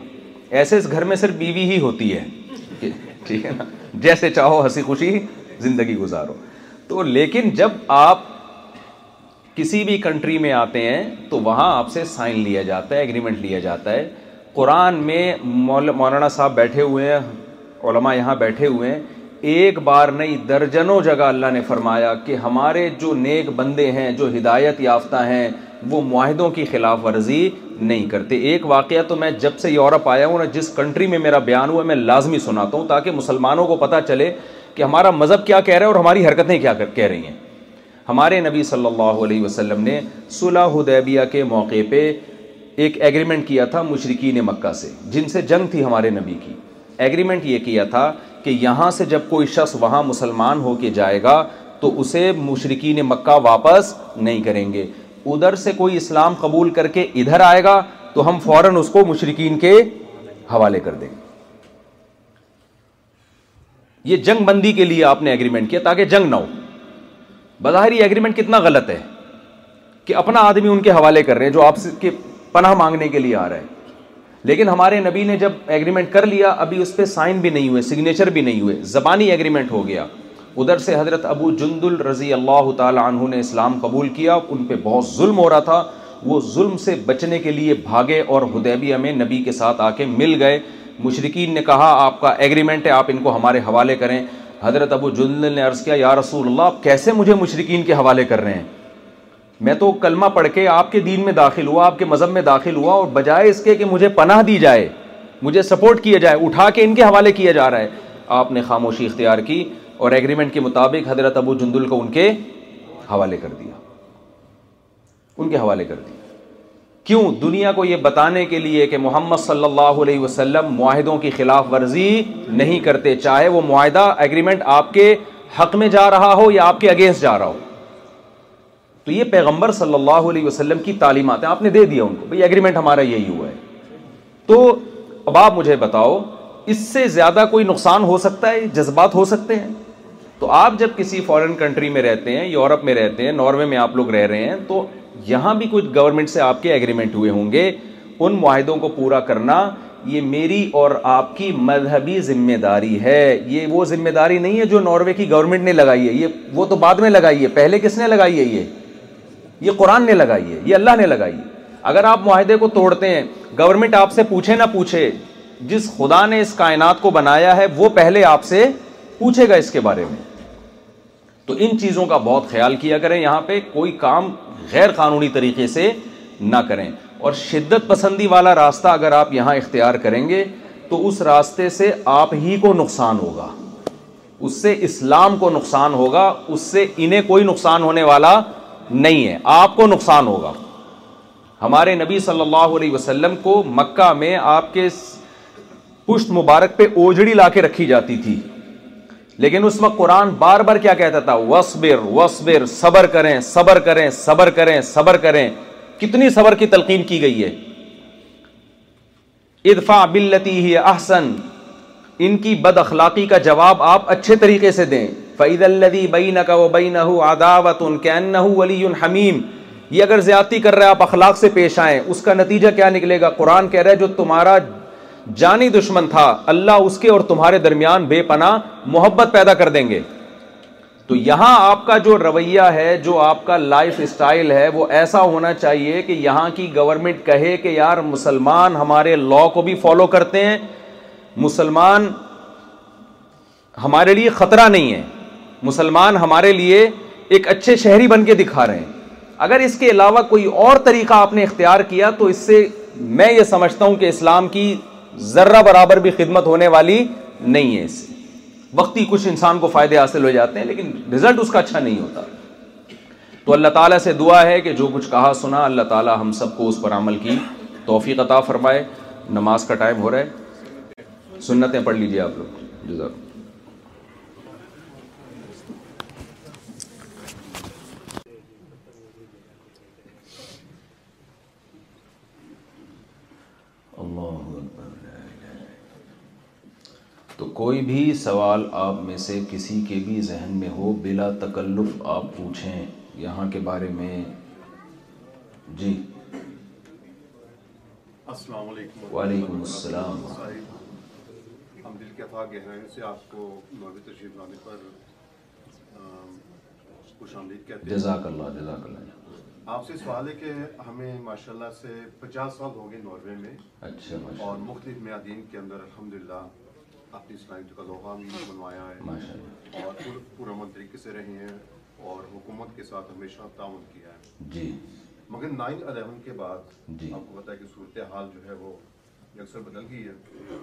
ایسے اس گھر میں صرف بیوی ہی ہوتی ہے ٹھیک ہے نا جیسے چاہو ہنسی خوشی زندگی گزارو تو لیکن جب آپ کسی بھی کنٹری میں آتے ہیں تو وہاں آپ سے سائن لیا جاتا ہے اگریمنٹ لیا جاتا ہے قرآن میں مولانا صاحب بیٹھے ہوئے ہیں علماء یہاں بیٹھے ہوئے ہیں ایک بار نئی درجنوں جگہ اللہ نے فرمایا کہ ہمارے جو نیک بندے ہیں جو ہدایت یافتہ ہیں وہ معاہدوں کی خلاف ورزی نہیں کرتے ایک واقعہ تو میں جب سے یورپ آیا ہوں نا جس کنٹری میں میرا بیان ہوا میں لازمی سناتا ہوں تاکہ مسلمانوں کو پتہ چلے کہ ہمارا مذہب کیا کہہ رہا ہے اور ہماری حرکتیں کیا کہہ رہی ہیں ہمارے نبی صلی اللہ علیہ وسلم نے صلح حدیبیہ کے موقع پہ ایک ایگریمنٹ کیا تھا مشرقین مکہ سے جن سے جنگ تھی ہمارے نبی کی ایگریمنٹ یہ کیا تھا کہ یہاں سے جب کوئی شخص وہاں مسلمان ہو کے جائے گا تو اسے مشرقین مکہ واپس نہیں کریں گے ادھر سے کوئی اسلام قبول کر کے ادھر آئے گا تو ہم فوراً اس کو مشرقین کے حوالے کر دیں گے یہ جنگ بندی کے لیے آپ نے ایگریمنٹ کیا تاکہ جنگ نہ ہو بظاہر یہ ایگریمنٹ کتنا غلط ہے کہ اپنا آدمی ان کے حوالے کر رہے ہیں جو آپ کے پناہ مانگنے کے لیے آ رہا ہے لیکن ہمارے نبی نے جب ایگریمنٹ کر لیا ابھی اس پہ سائن بھی نہیں ہوئے سگنیچر بھی نہیں ہوئے زبانی ایگریمنٹ ہو گیا ادھر سے حضرت ابو جندل رضی اللہ تعالیٰ عنہ نے اسلام قبول کیا ان پہ بہت ظلم ہو رہا تھا وہ ظلم سے بچنے کے لیے بھاگے اور حدیبیہ میں نبی کے ساتھ آ کے مل گئے مشرقین نے کہا آپ کا ایگریمنٹ ہے آپ ان کو ہمارے حوالے کریں حضرت ابو جندل نے عرض کیا یا رسول اللہ آپ کیسے مجھے مشرقین کے حوالے کر رہے ہیں میں تو کلمہ پڑھ کے آپ کے دین میں داخل ہوا آپ کے مذہب میں داخل ہوا اور بجائے اس کے کہ مجھے پناہ دی جائے مجھے سپورٹ کیا جائے اٹھا کے ان کے حوالے کیا جا رہا ہے آپ نے خاموشی اختیار کی اور ایگریمنٹ کے مطابق حضرت ابو جندل کو ان کے حوالے کر دیا ان کے حوالے کر دیا کیوں دنیا کو یہ بتانے کے لیے کہ محمد صلی اللہ علیہ وسلم معاہدوں کی خلاف ورزی نہیں کرتے چاہے وہ معاہدہ ایگریمنٹ آپ کے حق میں جا رہا ہو یا آپ کے اگینسٹ جا رہا ہو تو یہ پیغمبر صلی اللہ علیہ وسلم کی تعلیمات ہیں آپ نے دے دیا ان کو بھائی ایگریمنٹ ہمارا یہی ہوا ہے تو اب آپ مجھے بتاؤ اس سے زیادہ کوئی نقصان ہو سکتا ہے جذبات ہو سکتے ہیں تو آپ جب کسی فورن کنٹری میں رہتے ہیں یورپ میں رہتے ہیں ناروے میں آپ لوگ رہ رہے ہیں تو یہاں بھی کچھ گورنمنٹ سے آپ کے ایگریمنٹ ہوئے ہوں گے ان معاہدوں کو پورا کرنا یہ میری اور آپ کی مذہبی ذمہ داری ہے یہ وہ ذمہ داری نہیں ہے جو ناروے کی گورنمنٹ نے لگائی ہے یہ وہ تو بعد میں لگائی ہے پہلے کس نے لگائی ہے یہ یہ قرآن نے لگائی ہے یہ اللہ نے لگائی ہے اگر آپ معاہدے کو توڑتے ہیں گورنمنٹ آپ سے پوچھے نہ پوچھے جس خدا نے اس کائنات کو بنایا ہے وہ پہلے آپ سے پوچھے گا اس کے بارے میں تو ان چیزوں کا بہت خیال کیا کریں یہاں پہ کوئی کام غیر قانونی طریقے سے نہ کریں اور شدت پسندی والا راستہ اگر آپ یہاں اختیار کریں گے تو اس راستے سے آپ ہی کو نقصان ہوگا اس سے اسلام کو نقصان ہوگا اس سے انہیں کوئی نقصان ہونے والا نہیں ہے آپ کو نقصان ہوگا ہمارے نبی صلی اللہ علیہ وسلم کو مکہ میں آپ کے پشت مبارک پہ اوجڑی لا کے رکھی جاتی تھی لیکن اس وقت قرآن بار بار کیا کہتا تھا وصبر وصبر صبر کریں صبر کریں صبر کریں صبر کریں کتنی صبر کی تلقین کی گئی ہے ادفع بلتی ہی احسن ان کی بد اخلاقی کا جواب آپ اچھے طریقے سے دیں فعید الدی بین کا و بین اداوت ان کے حمیم یہ اگر زیادتی کر رہے آپ اخلاق سے پیش آئیں اس کا نتیجہ کیا نکلے گا قرآن کہہ رہے جو تمہارا جانی دشمن تھا اللہ اس کے اور تمہارے درمیان بے پناہ محبت پیدا کر دیں گے تو یہاں آپ کا جو رویہ ہے جو آپ کا لائف اسٹائل ہے وہ ایسا ہونا چاہیے کہ یہاں کی گورنمنٹ کہے کہ یار مسلمان ہمارے لا کو بھی فالو کرتے ہیں مسلمان ہمارے لیے خطرہ نہیں ہے مسلمان ہمارے لیے ایک اچھے شہری بن کے دکھا رہے ہیں اگر اس کے علاوہ کوئی اور طریقہ آپ نے اختیار کیا تو اس سے میں یہ سمجھتا ہوں کہ اسلام کی ذرہ برابر بھی خدمت ہونے والی نہیں ہے اس سے وقتی کچھ انسان کو فائدے حاصل ہو جاتے ہیں لیکن ریزلٹ اس کا اچھا نہیں ہوتا تو اللہ تعالیٰ سے دعا ہے کہ جو کچھ کہا سنا اللہ تعالیٰ ہم سب کو اس پر عمل کی توفیق عطا فرمائے نماز کا ٹائم ہو رہا ہے سنتیں پڑھ لیجیے آپ لوگ جزاک اللہ تو کوئی بھی سوال آپ میں سے کسی کے بھی ذہن میں ہو بلا تکلف آپ پوچھیں یہاں کے بارے میں جی السلام علیکم وعلیکم السلام ہم دل کے سے آپ کو نوبی تشریف پر خوش آمدید کہتے ہیں جزاک اللہ جزاک اللہ آپ سے سوال ہے کہ ہمیں ماشاءاللہ سے پچاس سال ہو گئے نوروے میں اچھا اور مختلف میادین کے اندر الحمدللہ اپنی اسلام جو کا لوہا بھی ہاں۔ بنوایا ہے اور طریقے سے رہے ہیں اور حکومت کے ساتھ ہمیشہ تعاون کیا ہے جی۔ مگر نائن الیون کے بعد جی۔ آپ کو پتا ہے کہ صورتحال جو ہے وہ اکثر بدل گئی ہے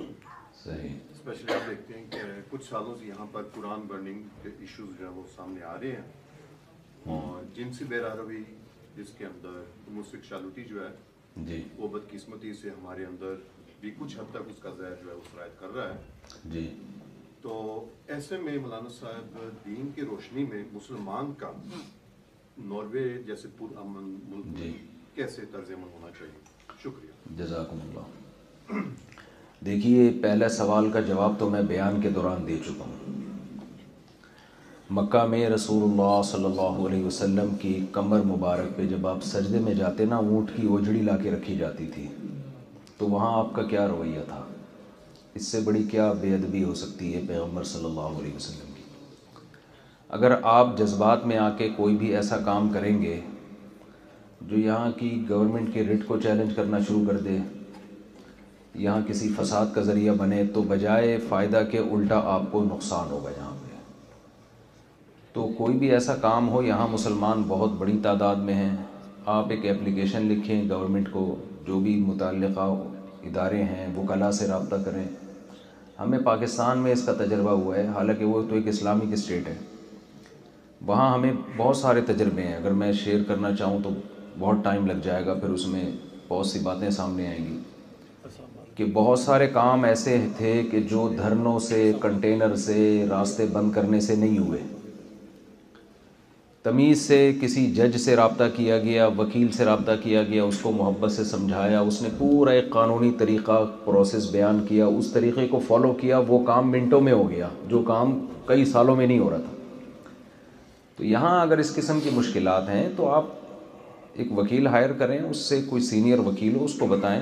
اسپیشلی آپ دیکھتے ہیں کہ کچھ سالوں سے یہاں پر قرآن برننگ کے ایشوز جو ہیں وہ سامنے آ رہے ہیں ہاں۔ اور جنسی براہ روی جس کے اندر شا شالوٹی جو ہے جی۔ وہ بدقسمتی سے ہمارے اندر بھی کچھ حد تک اس کا زہر جو ہے وہ شرائط کر رہا ہے جی تو ایسے میں مولانا صاحب دین کی روشنی میں مسلمان کا جیسے امن ملک جی۔ کیسے طرز ہونا چاہیے شکریہ جزاکم اللہ دیکھیے پہلا سوال کا جواب تو میں بیان کے دوران دے چکا ہوں مکہ میں رسول اللہ صلی اللہ علیہ وسلم کی کمر مبارک پہ جب آپ سجدے میں جاتے نا اونٹ کی اوجڑی لا کے رکھی جاتی تھی تو وہاں آپ کا کیا رویہ تھا اس سے بڑی کیا بے ادبی ہو سکتی ہے پیغمبر صلی اللہ علیہ وسلم کی اگر آپ جذبات میں آ کے کوئی بھی ایسا کام کریں گے جو یہاں کی گورنمنٹ کے رٹ کو چیلنج کرنا شروع کر دے یہاں کسی فساد کا ذریعہ بنے تو بجائے فائدہ کے الٹا آپ کو نقصان ہوگا یہاں پہ تو کوئی بھی ایسا کام ہو یہاں مسلمان بہت بڑی تعداد میں ہیں آپ ایک اپلیکیشن لکھیں گورنمنٹ کو جو بھی متعلقہ ادارے ہیں وہ کلا سے رابطہ کریں ہمیں پاکستان میں اس کا تجربہ ہوا ہے حالانکہ وہ تو ایک اسلامک اسٹیٹ ہے وہاں ہمیں بہت سارے تجربے ہیں اگر میں شیئر کرنا چاہوں تو بہت ٹائم لگ جائے گا پھر اس میں بہت سی باتیں سامنے آئیں گی کہ بہت سارے کام ایسے تھے کہ جو دھرنوں سے کنٹینر سے راستے بند کرنے سے نہیں ہوئے تمیز سے کسی جج سے رابطہ کیا گیا وکیل سے رابطہ کیا گیا اس کو محبت سے سمجھایا اس نے پورا ایک قانونی طریقہ پروسیس بیان کیا اس طریقے کو فالو کیا وہ کام منٹوں میں ہو گیا جو کام کئی سالوں میں نہیں ہو رہا تھا تو یہاں اگر اس قسم کی مشکلات ہیں تو آپ ایک وکیل ہائر کریں اس سے کوئی سینئر وکیل ہو اس کو بتائیں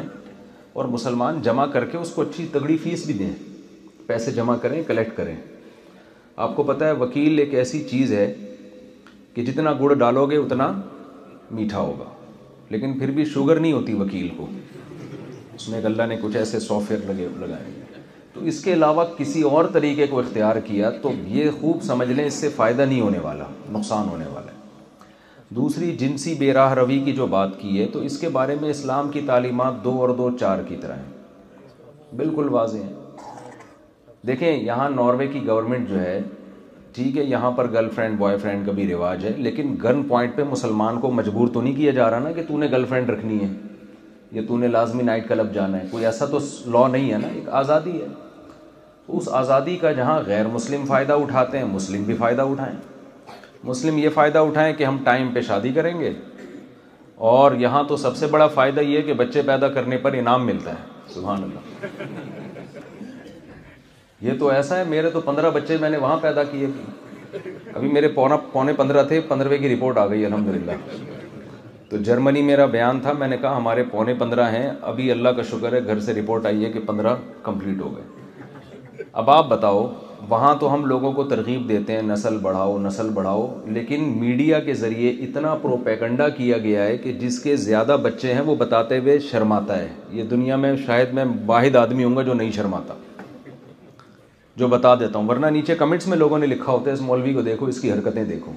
اور مسلمان جمع کر کے اس کو اچھی تگڑی فیس بھی دیں پیسے جمع کریں کلیکٹ کریں آپ کو پتہ ہے وکیل ایک ایسی چیز ہے کہ جتنا گڑ ڈالو گے اتنا میٹھا ہوگا لیکن پھر بھی شوگر نہیں ہوتی وکیل کو اس میں اللہ نے کچھ ایسے سافٹ ویئر لگے لگائے تو اس کے علاوہ کسی اور طریقے کو اختیار کیا تو یہ خوب سمجھ لیں اس سے فائدہ نہیں ہونے والا نقصان ہونے والا ہے دوسری جنسی بے راہ روی کی جو بات کی ہے تو اس کے بارے میں اسلام کی تعلیمات دو اور دو چار کی طرح ہیں بالکل واضح ہیں دیکھیں یہاں ناروے کی گورنمنٹ جو ہے ٹھیک ہے یہاں پر گرل فرینڈ بوائے فرینڈ کا بھی رواج ہے لیکن گن پوائنٹ پہ مسلمان کو مجبور تو نہیں کیا جا رہا نا کہ تو نے گرل فرینڈ رکھنی ہے یا تو نے لازمی نائٹ کلب جانا ہے کوئی ایسا تو لا نہیں ہے نا ایک آزادی ہے اس آزادی کا جہاں غیر مسلم فائدہ اٹھاتے ہیں مسلم بھی فائدہ اٹھائیں مسلم یہ فائدہ اٹھائیں کہ ہم ٹائم پہ شادی کریں گے اور یہاں تو سب سے بڑا فائدہ یہ ہے کہ بچے پیدا کرنے پر انعام ملتا ہے سبحان اللہ یہ تو ایسا ہے میرے تو پندرہ بچے میں نے وہاں پیدا کیے ابھی میرے پونا پونے پندرہ تھے پندرہویں کی رپورٹ آ گئی الحمد للہ تو جرمنی میرا بیان تھا میں نے کہا ہمارے پونے پندرہ ہیں ابھی اللہ کا شکر ہے گھر سے رپورٹ آئی ہے کہ پندرہ کمپلیٹ ہو گئے اب آپ بتاؤ وہاں تو ہم لوگوں کو ترغیب دیتے ہیں نسل بڑھاؤ نسل بڑھاؤ لیکن میڈیا کے ذریعے اتنا پروپیگنڈا کیا گیا ہے کہ جس کے زیادہ بچے ہیں وہ بتاتے ہوئے شرماتا ہے یہ دنیا میں شاید میں واحد آدمی ہوں گا جو نہیں شرماتا جو بتا دیتا ہوں ورنہ نیچے کمنٹس میں لوگوں نے لکھا ہوتا ہے اس مولوی کو دیکھو اس کی حرکتیں دیکھو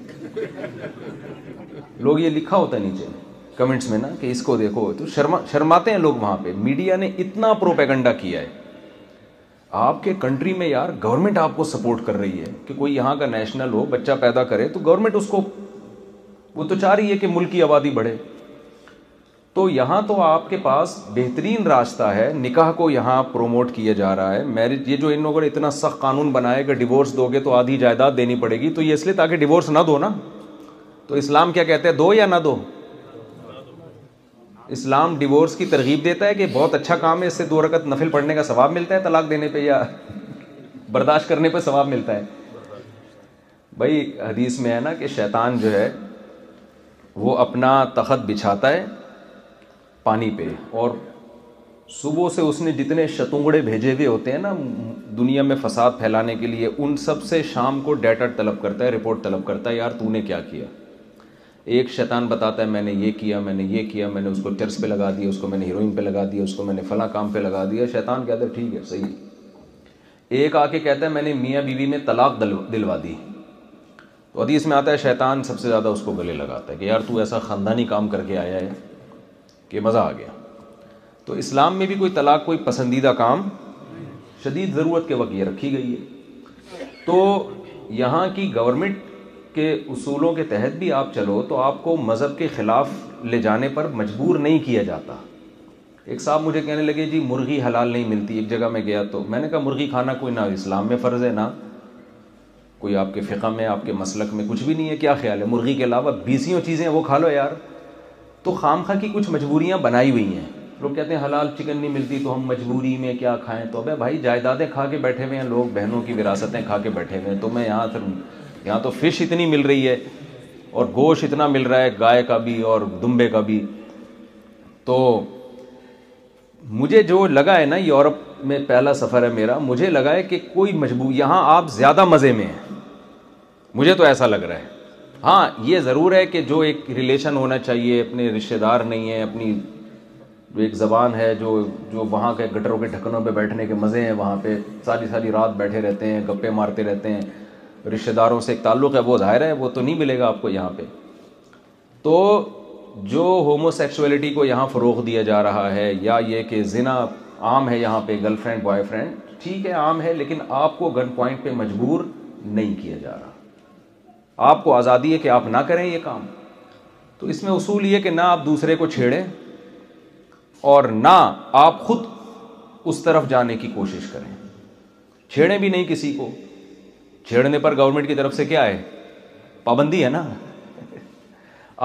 لوگ یہ لکھا ہوتا ہے نیچے کمنٹس میں نا کہ اس کو دیکھو تو شرما شرماتے ہیں لوگ وہاں پہ میڈیا نے اتنا پروپیگنڈا کیا ہے آپ کے کنٹری میں یار گورنمنٹ آپ کو سپورٹ کر رہی ہے کہ کوئی یہاں کا نیشنل ہو بچہ پیدا کرے تو گورنمنٹ اس کو وہ تو چاہ رہی ہے کہ ملک کی آبادی بڑھے تو یہاں تو آپ کے پاس بہترین راستہ ہے نکاح کو یہاں پروموٹ کیا جا رہا ہے میرج یہ جو ان لوگوں نے اتنا سخت قانون بنایا کہ ڈیورس دو گے تو آدھی جائیداد دینی پڑے گی تو یہ اس لیے تاکہ ڈیورس نہ دو نا تو اسلام کیا کہتے ہیں دو یا نہ دو اسلام ڈیورس کی ترغیب دیتا ہے کہ بہت اچھا کام ہے اس سے دو رکت نفل پڑھنے کا ثواب ملتا ہے طلاق دینے پہ یا برداشت کرنے پہ ثواب ملتا ہے بھائی حدیث میں ہے نا کہ شیطان جو ہے وہ اپنا تخت بچھاتا ہے پانی پہ اور صبح سے اس نے جتنے شتونگڑے بھیجے ہوئے ہوتے ہیں نا دنیا میں فساد پھیلانے کے لیے ان سب سے شام کو ڈیٹا طلب کرتا ہے رپورٹ طلب کرتا ہے یار تو نے کیا کیا ایک شیطان بتاتا ہے میں نے یہ کیا میں نے یہ کیا میں نے اس کو چرس پہ لگا دیا اس کو میں نے ہیروئن پہ لگا دیا اس کو میں نے فلاں کام پہ لگا دیا شیطان کہتا ہے ٹھیک ہے صحیح ایک آ کے کہتا ہے میں نے میاں بیوی میں طلاق دلوا دی تو حدیث میں آتا ہے شیطان سب سے زیادہ اس کو گلے لگاتا ہے کہ یار تو ایسا خاندانی کام کر کے آیا ہے کہ مزہ آ گیا تو اسلام میں بھی کوئی طلاق کوئی پسندیدہ کام شدید ضرورت کے وقت یہ رکھی گئی ہے تو یہاں کی گورنمنٹ کے اصولوں کے تحت بھی آپ چلو تو آپ کو مذہب کے خلاف لے جانے پر مجبور نہیں کیا جاتا ایک صاحب مجھے کہنے لگے جی مرغی حلال نہیں ملتی ایک جگہ میں گیا تو میں نے کہا مرغی کھانا کوئی نہ اسلام میں فرض ہے نہ کوئی آپ کے فقہ میں آپ کے مسلک میں کچھ بھی نہیں ہے کیا خیال ہے مرغی کے علاوہ بیسیوں چیزیں وہ کھا لو یار تو خام خواہ کی کچھ مجبوریاں بنائی ہوئی ہیں لوگ کہتے ہیں حلال چکن نہیں ملتی تو ہم مجبوری میں کیا کھائیں تو ابے بھائی جائیدادیں کھا کے بیٹھے ہوئے ہیں لوگ بہنوں کی وراثتیں کھا کے بیٹھے ہوئے ہیں تو میں یہاں پھر یہاں تو فش اتنی مل رہی ہے اور گوشت اتنا مل رہا ہے گائے کا بھی اور دمبے کا بھی تو مجھے جو لگا ہے نا یورپ میں پہلا سفر ہے میرا مجھے لگا ہے کہ کوئی مجبور یہاں آپ زیادہ مزے میں ہیں مجھے تو ایسا لگ رہا ہے ہاں یہ ضرور ہے کہ جو ایک ریلیشن ہونا چاہیے اپنے رشتہ دار نہیں ہیں اپنی ایک زبان ہے جو جو وہاں کے گٹروں کے ڈھکنوں پہ بیٹھنے کے مزے ہیں وہاں پہ ساری ساری رات بیٹھے رہتے ہیں گپے مارتے رہتے ہیں رشتہ داروں سے ایک تعلق ہے وہ ظاہر ہے وہ تو نہیں ملے گا آپ کو یہاں پہ تو جو ہومو سیکسویلٹی کو یہاں فروغ دیا جا رہا ہے یا یہ کہ زنا عام ہے یہاں پہ گرل فرینڈ بوائے فرینڈ ٹھیک ہے عام ہے لیکن آپ کو گن پوائنٹ پہ مجبور نہیں کیا جا رہا آپ کو آزادی ہے کہ آپ نہ کریں یہ کام تو اس میں اصول یہ کہ نہ آپ دوسرے کو چھیڑیں اور نہ آپ خود اس طرف جانے کی کوشش کریں چھیڑیں بھی نہیں کسی کو چھیڑنے پر گورنمنٹ کی طرف سے کیا ہے پابندی ہے نا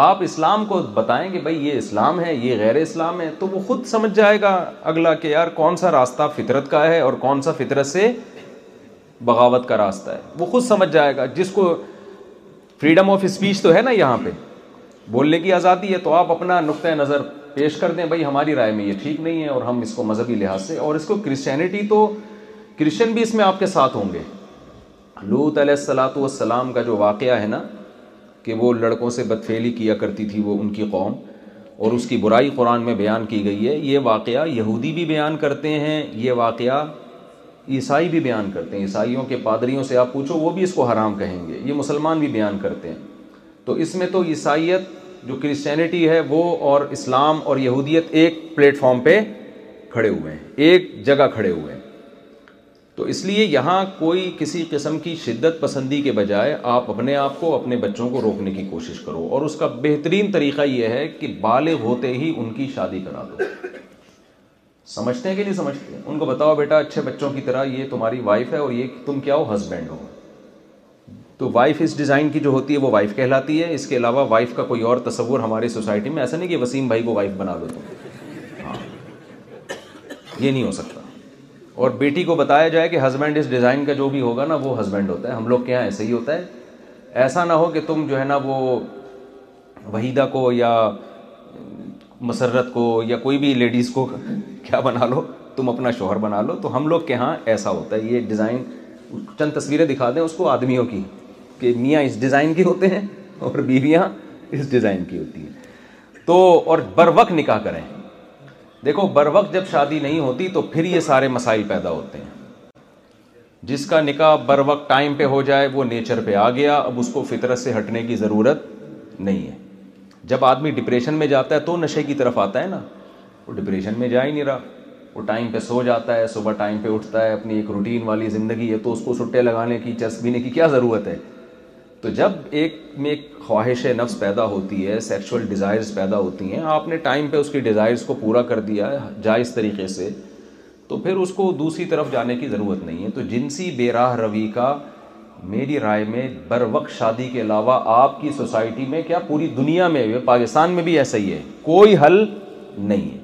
آپ اسلام کو بتائیں کہ بھائی یہ اسلام ہے یہ غیر اسلام ہے تو وہ خود سمجھ جائے گا اگلا کہ یار کون سا راستہ فطرت کا ہے اور کون سا فطرت سے بغاوت کا راستہ ہے وہ خود سمجھ جائے گا جس کو فریڈم آف اسپیچ تو ہے نا یہاں پہ بولنے کی آزادی ہے تو آپ اپنا نقطۂ نظر پیش کر دیں بھائی ہماری رائے میں یہ ٹھیک نہیں ہے اور ہم اس کو مذہبی لحاظ سے اور اس کو کرسچینٹی تو کرسچن بھی اس میں آپ کے ساتھ ہوں گے لوت علیہ السلاۃ والسلام کا جو واقعہ ہے نا کہ وہ لڑکوں سے بدفیلی کیا کرتی تھی وہ ان کی قوم اور اس کی برائی قرآن میں بیان کی گئی ہے یہ واقعہ یہودی بھی بیان کرتے ہیں یہ واقعہ عیسائی بھی بیان کرتے ہیں عیسائیوں کے پادریوں سے آپ پوچھو وہ بھی اس کو حرام کہیں گے یہ مسلمان بھی بیان کرتے ہیں تو اس میں تو عیسائیت جو کرسچینٹی ہے وہ اور اسلام اور یہودیت ایک پلیٹ فارم پہ کھڑے ہوئے ہیں ایک جگہ کھڑے ہوئے ہیں تو اس لیے یہاں کوئی کسی قسم کی شدت پسندی کے بجائے آپ اپنے آپ کو اپنے بچوں کو روکنے کی کوشش کرو اور اس کا بہترین طریقہ یہ ہے کہ بالغ ہوتے ہی ان کی شادی کرا دو سمجھتے ہیں کہ نہیں سمجھتے ان کو بتاؤ بیٹا اچھے بچوں کی طرح یہ تمہاری وائف ہے اور یہ تم کیا ہو ہسبینڈ ہو تو وائف اس ڈیزائن کی جو ہوتی ہے وہ وائف کہلاتی ہے اس کے علاوہ وائف کا کوئی اور تصور ہماری سوسائٹی میں ایسا نہیں کہ وسیم بھائی کو وائف بنا دو تم ہاں یہ نہیں ہو سکتا اور بیٹی کو بتایا جائے کہ ہسبینڈ اس ڈیزائن کا جو بھی ہوگا نا وہ ہسبینڈ ہوتا ہے ہم لوگ کے یہاں ایسے ہی ہوتا ہے ایسا نہ ہو کہ تم جو ہے نا وہ وحیدہ کو یا مسرت کو یا کوئی بھی لیڈیز کو کیا بنا لو تم اپنا شوہر بنا لو تو ہم لوگ کے ہاں ایسا ہوتا ہے یہ ڈیزائن چند تصویریں دکھا دیں اس کو آدمیوں کی کہ میاں اس ڈیزائن کی ہوتے ہیں اور بیویاں اس ڈیزائن کی ہوتی ہیں تو اور بر وقت نکاح کریں دیکھو بر وقت جب شادی نہیں ہوتی تو پھر یہ سارے مسائل پیدا ہوتے ہیں جس کا نکاح بر وقت ٹائم پہ ہو جائے وہ نیچر پہ آ گیا اب اس کو فطرت سے ہٹنے کی ضرورت نہیں ہے جب آدمی ڈپریشن میں جاتا ہے تو نشے کی طرف آتا ہے نا وہ ڈپریشن میں جا ہی نہیں رہا وہ ٹائم پہ سو جاتا ہے صبح ٹائم پہ اٹھتا ہے اپنی ایک روٹین والی زندگی ہے تو اس کو سٹے لگانے کی پینے کی کیا ضرورت ہے تو جب ایک میں ایک خواہش نفس پیدا ہوتی ہے سیکشول ڈیزائرز پیدا ہوتی ہیں آپ نے ٹائم پہ اس کی ڈیزائرز کو پورا کر دیا ہے جائز طریقے سے تو پھر اس کو دوسری طرف جانے کی ضرورت نہیں ہے تو جنسی بے راہ روی کا میری رائے میں بروقت شادی کے علاوہ آپ کی سوسائٹی میں کیا پوری دنیا میں پاکستان میں بھی ایسا ہی ہے کوئی حل نہیں ہے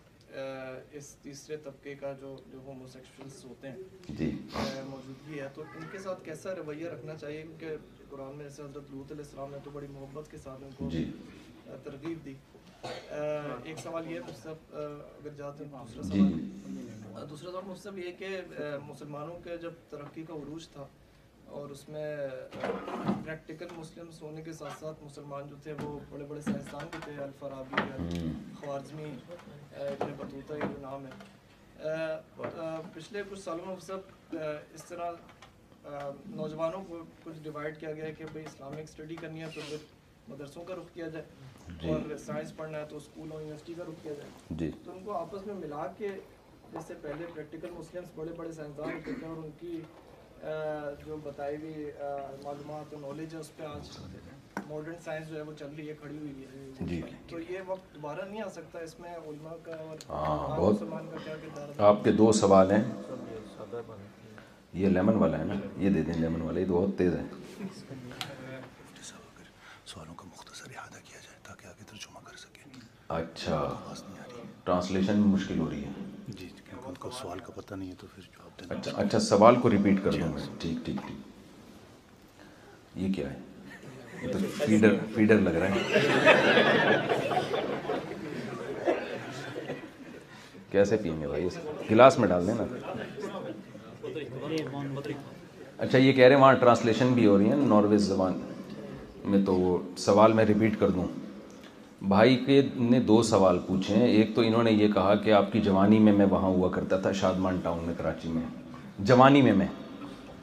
اس تیسرے طبقے کا جو جو ہومو مسلم ہوتے ہیں جی۔ موجودگی ہے تو ان کے ساتھ کیسا رویہ رکھنا چاہیے کیونکہ قرآن میں جیسے علیہ السلام نے تو بڑی محبت کے ساتھ ان کو جی۔ ترغیب دی ایک سوال یہ ہے مصطف اگر جاتے ہیں جی۔ دوسرا سوال دوسرا سوال سب یہ کہ مسلمانوں کے جب ترقی کا عروج تھا اور اس میں پریکٹیکل مسلمس ہونے کے ساتھ ساتھ مسلمان جو تھے وہ بڑے بڑے سائنسدان بھی تھے الفرابی خوارزمی بطوطہ جو نام ہے پچھلے کچھ سالوں میں سب اس طرح نوجوانوں کو کچھ ڈیوائڈ کیا گیا ہے کہ بھائی اسلامک اسٹڈی کرنی ہے تو پھر مدرسوں کا رخ کیا جائے جی۔ اور سائنس پڑھنا ہے تو اسکول اور یونیورسٹی کا رخ کیا جائے جی۔ تو ان کو آپس میں ملا کے جیسے پہلے پریکٹیکل مسلمس بڑے بڑے سائنسدان ہوتے تھے اور ان کی جو بتائی ہوئی معلومات اور نالج ہے اس پہ آج جی آ سکتا ہاں آپ کے دو سوال ہیں یہ لیمن والا ہے نا یہ دے دیں لیمن والا یہ تیز ہے سوالوں کا مختصر احاطہ کیا جائے تاکہ جمعہ کر سکیں اچھا ٹرانسلیشن بھی مشکل ہو رہی ہے تو یہ کیا ہے تو مطلب فیڈر فیڈر لگ رہا ہے کیسے پئیں گے بھائی گلاس میں ڈال دیں نا اچھا یہ کہہ رہے ہیں وہاں ٹرانسلیشن بھی ہو رہی ہیں نارویز زبان میں تو وہ سوال میں ریپیٹ کر دوں بھائی کے نے دو سوال پوچھے ہیں ایک تو انہوں نے یہ کہا کہ آپ کی جوانی میں میں وہاں ہوا کرتا تھا شادمان ٹاؤن میں کراچی میں جوانی میں میں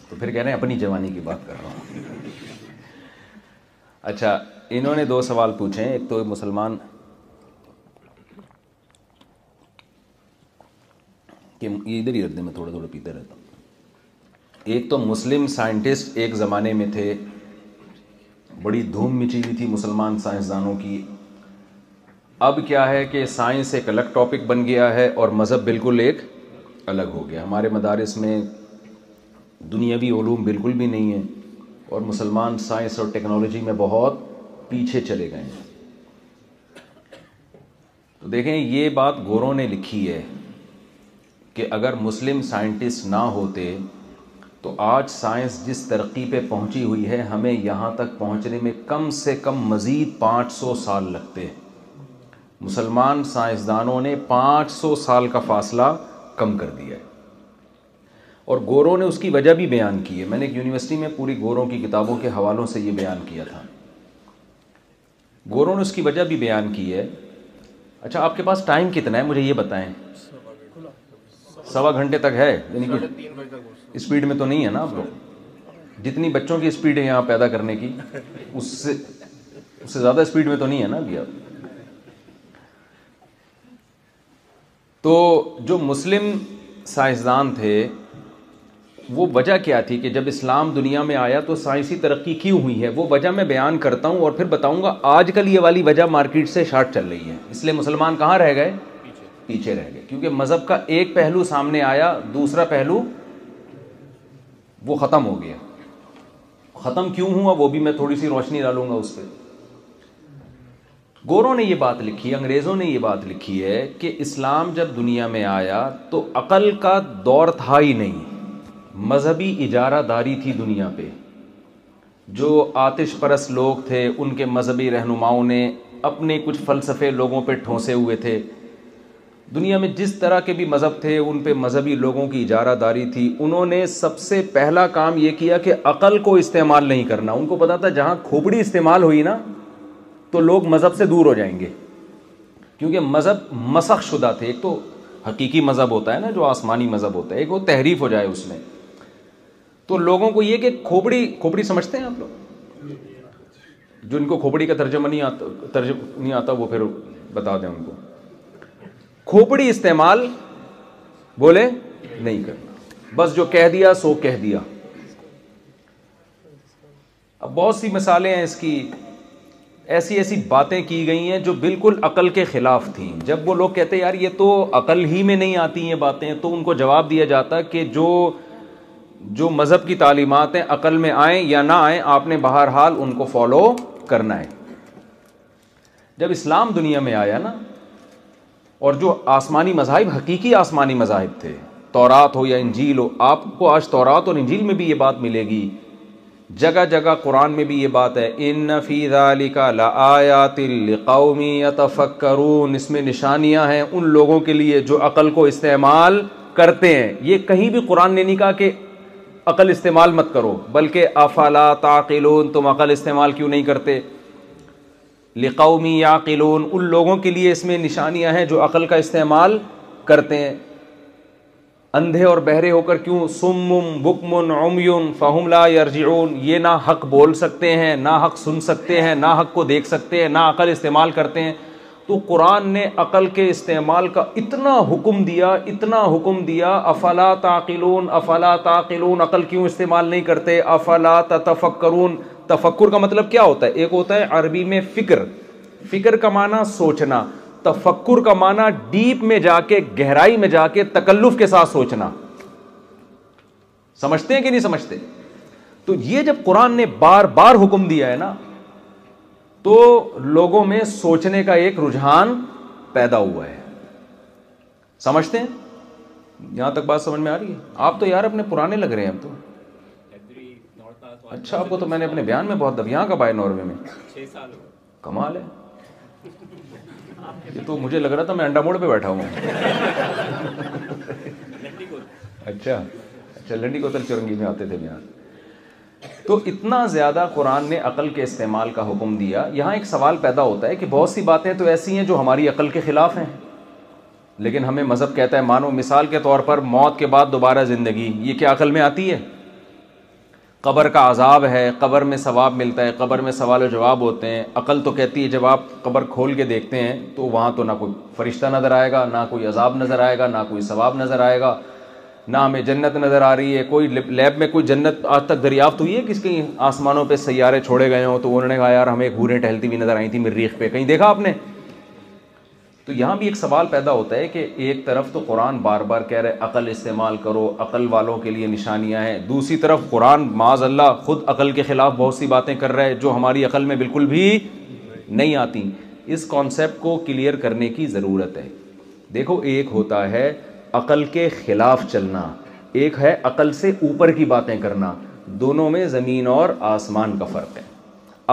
تو پھر کہہ رہے ہیں اپنی جوانی کی بات کر رہا ہوں اچھا انہوں نے دو سوال پوچھے ہیں ایک تو مسلمان کہ ادھر ہی رکھ دیں میں تھوڑا تھوڑا پیتے رہتا ہوں ایک تو مسلم سائنٹسٹ ایک زمانے میں تھے بڑی دھوم مچی ہوئی تھی مسلمان سائنسدانوں کی اب کیا ہے کہ سائنس ایک الگ ٹاپک بن گیا ہے اور مذہب بالکل ایک الگ ہو گیا ہمارے مدارس میں دنیاوی علوم بالکل بھی نہیں ہیں اور مسلمان سائنس اور ٹیکنالوجی میں بہت پیچھے چلے گئے ہیں تو دیکھیں یہ بات گوروں نے لکھی ہے کہ اگر مسلم سائنٹسٹ نہ ہوتے تو آج سائنس جس ترقی پہ پہنچی ہوئی ہے ہمیں یہاں تک پہنچنے میں کم سے کم مزید پانچ سو سال لگتے مسلمان سائنسدانوں نے پانچ سو سال کا فاصلہ کم کر دیا ہے اور گوروں نے اس کی وجہ بھی بیان کی ہے میں نے ایک یونیورسٹی میں پوری گوروں کی کتابوں کے حوالوں سے یہ بیان کیا تھا گوروں نے اس کی وجہ بھی بیان کی ہے اچھا آپ کے پاس ٹائم کتنا ہے مجھے یہ بتائیں سوا گھنٹے تک ہے یعنی کہ اسپیڈ میں تو نہیں ہے نا آپ لوگ جتنی بچوں کی اسپیڈ ہے یہاں پیدا کرنے کی اس سے زیادہ اسپیڈ میں تو نہیں ہے نا ابھی آپ تو جو مسلم سائنسدان تھے وہ وجہ کیا تھی کہ جب اسلام دنیا میں آیا تو سائنسی ترقی کیوں ہوئی ہے وہ وجہ میں بیان کرتا ہوں اور پھر بتاؤں گا آج کل یہ والی وجہ مارکیٹ سے شارٹ چل رہی ہے اس لیے مسلمان کہاں رہ گئے پیچھے رہ گئے کیونکہ مذہب کا ایک پہلو سامنے آیا دوسرا پہلو وہ ختم ہو گیا ختم کیوں ہوا وہ بھی میں تھوڑی سی روشنی ڈالوں گا اس پہ گوروں نے یہ بات لکھی انگریزوں نے یہ بات لکھی ہے کہ اسلام جب دنیا میں آیا تو عقل کا دور تھا ہی نہیں مذہبی اجارہ داری تھی دنیا پہ جو آتش پرس لوگ تھے ان کے مذہبی رہنماؤں نے اپنے کچھ فلسفے لوگوں پہ ٹھونسے ہوئے تھے دنیا میں جس طرح کے بھی مذہب تھے ان پہ مذہبی لوگوں کی اجارہ داری تھی انہوں نے سب سے پہلا کام یہ کیا کہ عقل کو استعمال نہیں کرنا ان کو پتا تھا جہاں کھوپڑی استعمال ہوئی نا تو لوگ مذہب سے دور ہو جائیں گے کیونکہ مذہب مسخ شدہ تھے ایک تو حقیقی مذہب ہوتا ہے نا جو آسمانی مذہب ہوتا ہے ایک وہ تحریف ہو جائے اس میں تو لوگوں کو یہ کہ کھوپڑی کھوپڑی سمجھتے ہیں آپ لوگ جو ان کو کھوپڑی کا ترجمہ نہیں آتا ترجمہ نہیں آتا وہ پھر بتا دیں ان کو کھوپڑی استعمال بولے نہیں کر بس جو کہہ دیا سو کہہ دیا اب بہت سی مثالیں ہیں اس کی ایسی ایسی باتیں کی گئی ہیں جو بالکل عقل کے خلاف تھیں جب وہ لوگ کہتے یار یہ تو عقل ہی میں نہیں آتی ہیں باتیں تو ان کو جواب دیا جاتا کہ جو جو مذہب کی تعلیمات عقل میں آئیں یا نہ آئیں آپ نے بہرحال ان کو فالو کرنا ہے جب اسلام دنیا میں آیا نا اور جو آسمانی مذاہب حقیقی آسمانی مذاہب تھے تورات ہو یا انجیل ہو آپ کو آج تورات اور انجیل میں بھی یہ بات ملے گی جگہ جگہ قرآن میں بھی یہ بات ہے ان اس میں نشانیاں ہیں ان لوگوں کے لیے جو عقل کو استعمال کرتے ہیں یہ کہیں بھی قرآن نے نہیں کہا کہ عقل استعمال مت کرو بلکہ افلا تعقلون تم عقل استعمال کیوں نہیں کرتے لقومی یا قلون ان لوگوں کے لیے اس میں نشانیاں ہیں جو عقل کا استعمال کرتے ہیں اندھے اور بہرے ہو کر کیوں سم بکمن عمیون فہم عم یون یہ نہ حق بول سکتے ہیں نہ حق سن سکتے ہیں نہ حق کو دیکھ سکتے ہیں نہ عقل استعمال کرتے ہیں تو قرآن نے عقل کے استعمال کا اتنا حکم دیا اتنا حکم دیا افلا تعقلون افلا تعقلون عقل کیوں استعمال نہیں کرتے افلا تفکرون تفکر کا مطلب کیا ہوتا ہے ایک ہوتا ہے عربی میں فکر فکر کا معنی سوچنا تفکر کا معنی ڈیپ میں جا کے گہرائی میں جا کے تکلف کے ساتھ سوچنا سمجھتے ہیں کہ نہیں سمجھتے تو یہ جب قرآن نے بار بار حکم دیا ہے نا تو لوگوں میں سوچنے کا ایک رجحان پیدا ہوا ہے سمجھتے ہیں یہاں تک بات سمجھ میں آ رہی ہے آپ تو یار اپنے پرانے لگ رہے ہیں اب تو اچھا آپ کو تو میں نے اپنے بیان میں بہت دب یہاں کا بھائی ناروے میں کمال ہے یہ تو مجھے لگ رہا تھا میں انڈا موڑ پہ بیٹھا ہوں اچھا اچھا لنڈی کو تر چرنگی میں آتے تھے بہان تو اتنا زیادہ قرآن نے عقل کے استعمال کا حکم دیا یہاں ایک سوال پیدا ہوتا ہے کہ بہت سی باتیں تو ایسی ہیں جو ہماری عقل کے خلاف ہیں لیکن ہمیں مذہب کہتا ہے مانو مثال کے طور پر موت کے بعد دوبارہ زندگی یہ کیا عقل میں آتی ہے قبر کا عذاب ہے قبر میں ثواب ملتا ہے قبر میں سوال و جواب ہوتے ہیں عقل تو کہتی ہے جب آپ قبر کھول کے دیکھتے ہیں تو وہاں تو نہ کوئی فرشتہ نظر آئے گا نہ کوئی عذاب نظر آئے گا نہ کوئی ثواب نظر آئے گا نہ ہمیں جنت نظر آ رہی ہے کوئی لیب میں کوئی جنت آج تک دریافت ہوئی ہے کس کہیں آسمانوں پہ سیارے چھوڑے گئے ہوں تو انہوں نے کہا یار ہمیں گھوریں ٹہلتی ہوئی نظر آئی تھی میری ریخ پہ کہیں دیکھا آپ نے تو یہاں بھی ایک سوال پیدا ہوتا ہے کہ ایک طرف تو قرآن بار بار کہہ رہے عقل استعمال کرو عقل والوں کے لیے نشانیاں ہیں دوسری طرف قرآن معاذ اللہ خود عقل کے خلاف بہت سی باتیں کر رہے جو ہماری عقل میں بالکل بھی نہیں آتی اس کانسیپٹ کو کلیئر کرنے کی ضرورت ہے دیکھو ایک ہوتا ہے عقل کے خلاف چلنا ایک ہے عقل سے اوپر کی باتیں کرنا دونوں میں زمین اور آسمان کا فرق ہے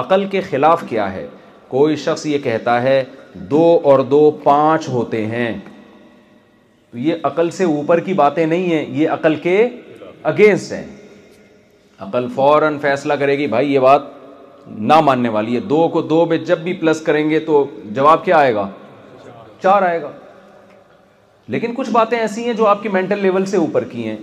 عقل کے خلاف کیا ہے کوئی شخص یہ کہتا ہے دو اور دو پانچ ہوتے ہیں یہ عقل سے اوپر کی باتیں نہیں ہیں یہ عقل کے اگینسٹ ہیں عقل فوراً فیصلہ کرے گی بھائی یہ بات نہ ماننے والی ہے دو کو دو میں جب بھی پلس کریں گے تو جواب کیا آئے گا چار آئے گا لیکن کچھ باتیں ایسی ہیں جو آپ کی مینٹل لیول سے اوپر کی ہیں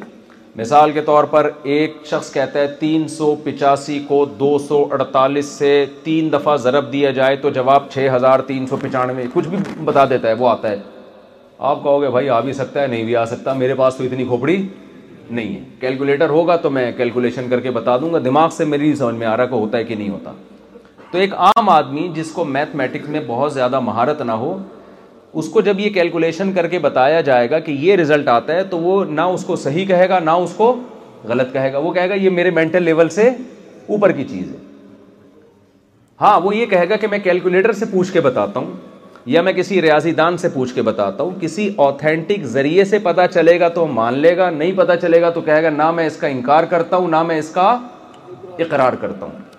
مثال کے طور پر ایک شخص کہتا ہے تین سو پچاسی کو دو سو اڑتالیس سے تین دفعہ ضرب دیا جائے تو جواب چھ ہزار تین سو پچانوے کچھ بھی بتا دیتا ہے وہ آتا ہے آپ کہو گے بھائی آ بھی سکتا ہے نہیں بھی آ سکتا میرے پاس تو اتنی کھوپڑی نہیں ہے کیلکولیٹر ہوگا تو میں کیلکولیشن کر کے بتا دوں گا دماغ سے میری سمجھ میں آ رہا کو ہوتا ہے کہ نہیں ہوتا تو ایک عام آدمی جس کو میتھمیٹکس میں بہت زیادہ مہارت نہ ہو اس کو جب یہ کیلکولیشن کر کے بتایا جائے گا کہ یہ رزلٹ آتا ہے تو وہ نہ اس کو صحیح کہے گا نہ اس کو غلط کہے گا وہ کہے گا یہ میرے مینٹل لیول سے اوپر کی چیز ہے ہاں وہ یہ کہے گا کہ میں کیلکولیٹر سے پوچھ کے بتاتا ہوں یا میں کسی ریاضی دان سے پوچھ کے بتاتا ہوں کسی آتھینٹک ذریعے سے پتا چلے گا تو مان لے گا نہیں پتا چلے گا تو کہے گا نہ میں اس کا انکار کرتا ہوں نہ میں اس کا اقرار کرتا ہوں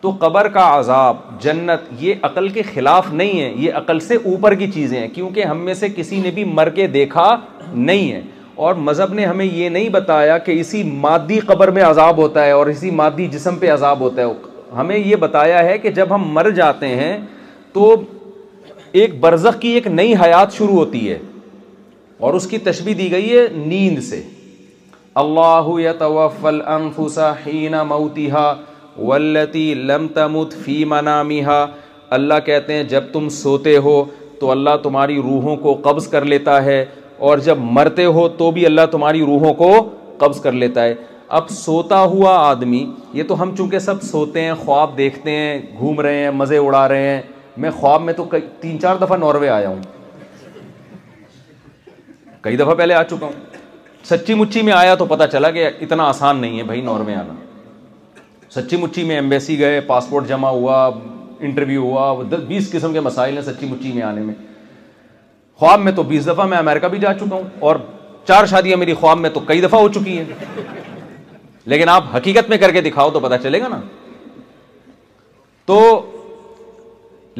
تو قبر کا عذاب جنت یہ عقل کے خلاف نہیں ہے یہ عقل سے اوپر کی چیزیں ہیں کیونکہ ہم میں سے کسی نے بھی مر کے دیکھا نہیں ہے اور مذہب نے ہمیں یہ نہیں بتایا کہ اسی مادی قبر میں عذاب ہوتا ہے اور اسی مادی جسم پہ عذاب ہوتا ہے ہمیں یہ بتایا ہے کہ جب ہم مر جاتے ہیں تو ایک برزخ کی ایک نئی حیات شروع ہوتی ہے اور اس کی تشبیح دی گئی ہے نیند سے اللہ یتوفل انفس حین موتیہ ولتی لم تمت فی منا اللہ کہتے ہیں جب تم سوتے ہو تو اللہ تمہاری روحوں کو قبض کر لیتا ہے اور جب مرتے ہو تو بھی اللہ تمہاری روحوں کو قبض کر لیتا ہے اب سوتا ہوا آدمی یہ تو ہم چونکہ سب سوتے ہیں خواب دیکھتے ہیں گھوم رہے ہیں مزے اڑا رہے ہیں میں خواب میں تو تین چار دفعہ ناروے آیا ہوں کئی دفعہ پہلے آ چکا ہوں سچی مچی میں آیا تو پتہ چلا کہ اتنا آسان نہیں ہے بھائی ناروے آنا سچی مچی میں ایمبیسی گئے پاسپورٹ جمع ہوا انٹرویو ہوا دس بیس قسم کے مسائل ہیں سچی مچی میں آنے میں خواب میں تو بیس دفعہ میں امریکہ بھی جا چکا ہوں اور چار شادیاں میری خواب میں تو کئی دفعہ ہو چکی ہیں لیکن آپ حقیقت میں کر کے دکھاؤ تو پتا چلے گا نا تو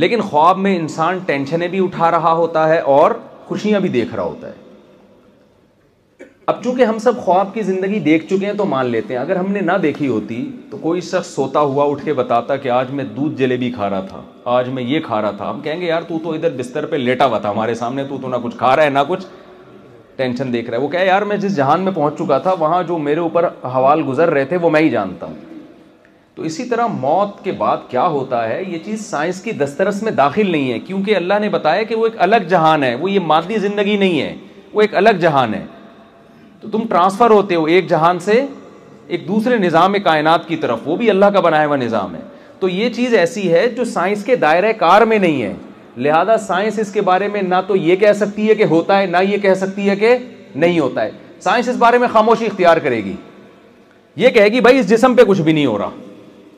لیکن خواب میں انسان ٹینشنیں بھی اٹھا رہا ہوتا ہے اور خوشیاں بھی دیکھ رہا ہوتا ہے اب چونکہ ہم سب خواب کی زندگی دیکھ چکے ہیں تو مان لیتے ہیں اگر ہم نے نہ دیکھی ہوتی تو کوئی شخص سوتا ہوا اٹھ کے بتاتا کہ آج میں دودھ جلیبی کھا رہا تھا آج میں یہ کھا رہا تھا ہم کہیں گے یار تو تو ادھر بستر پہ لیٹا ہوا تھا ہمارے سامنے تو تو نہ کچھ کھا رہا ہے نہ کچھ ٹینشن دیکھ رہا ہے وہ کہے یار میں جس جہان میں پہنچ چکا تھا وہاں جو میرے اوپر حوال گزر رہے تھے وہ میں ہی جانتا ہوں تو اسی طرح موت کے بعد کیا ہوتا ہے یہ چیز سائنس کی دسترس میں داخل نہیں ہے کیونکہ اللہ نے بتایا کہ وہ ایک الگ جہان ہے وہ یہ مادی زندگی نہیں ہے وہ ایک الگ جہان ہے تو تم ٹرانسفر ہوتے ہو ایک جہان سے ایک دوسرے نظام کائنات کی طرف وہ بھی اللہ کا بنایا ہوا نظام ہے تو یہ چیز ایسی ہے جو سائنس کے دائرہ کار میں نہیں ہے لہذا سائنس اس کے بارے میں نہ تو یہ کہہ سکتی ہے کہ ہوتا ہے نہ یہ کہہ سکتی ہے کہ نہیں ہوتا ہے سائنس اس بارے میں خاموشی اختیار کرے گی یہ کہے گی بھائی اس جسم پہ کچھ بھی نہیں ہو رہا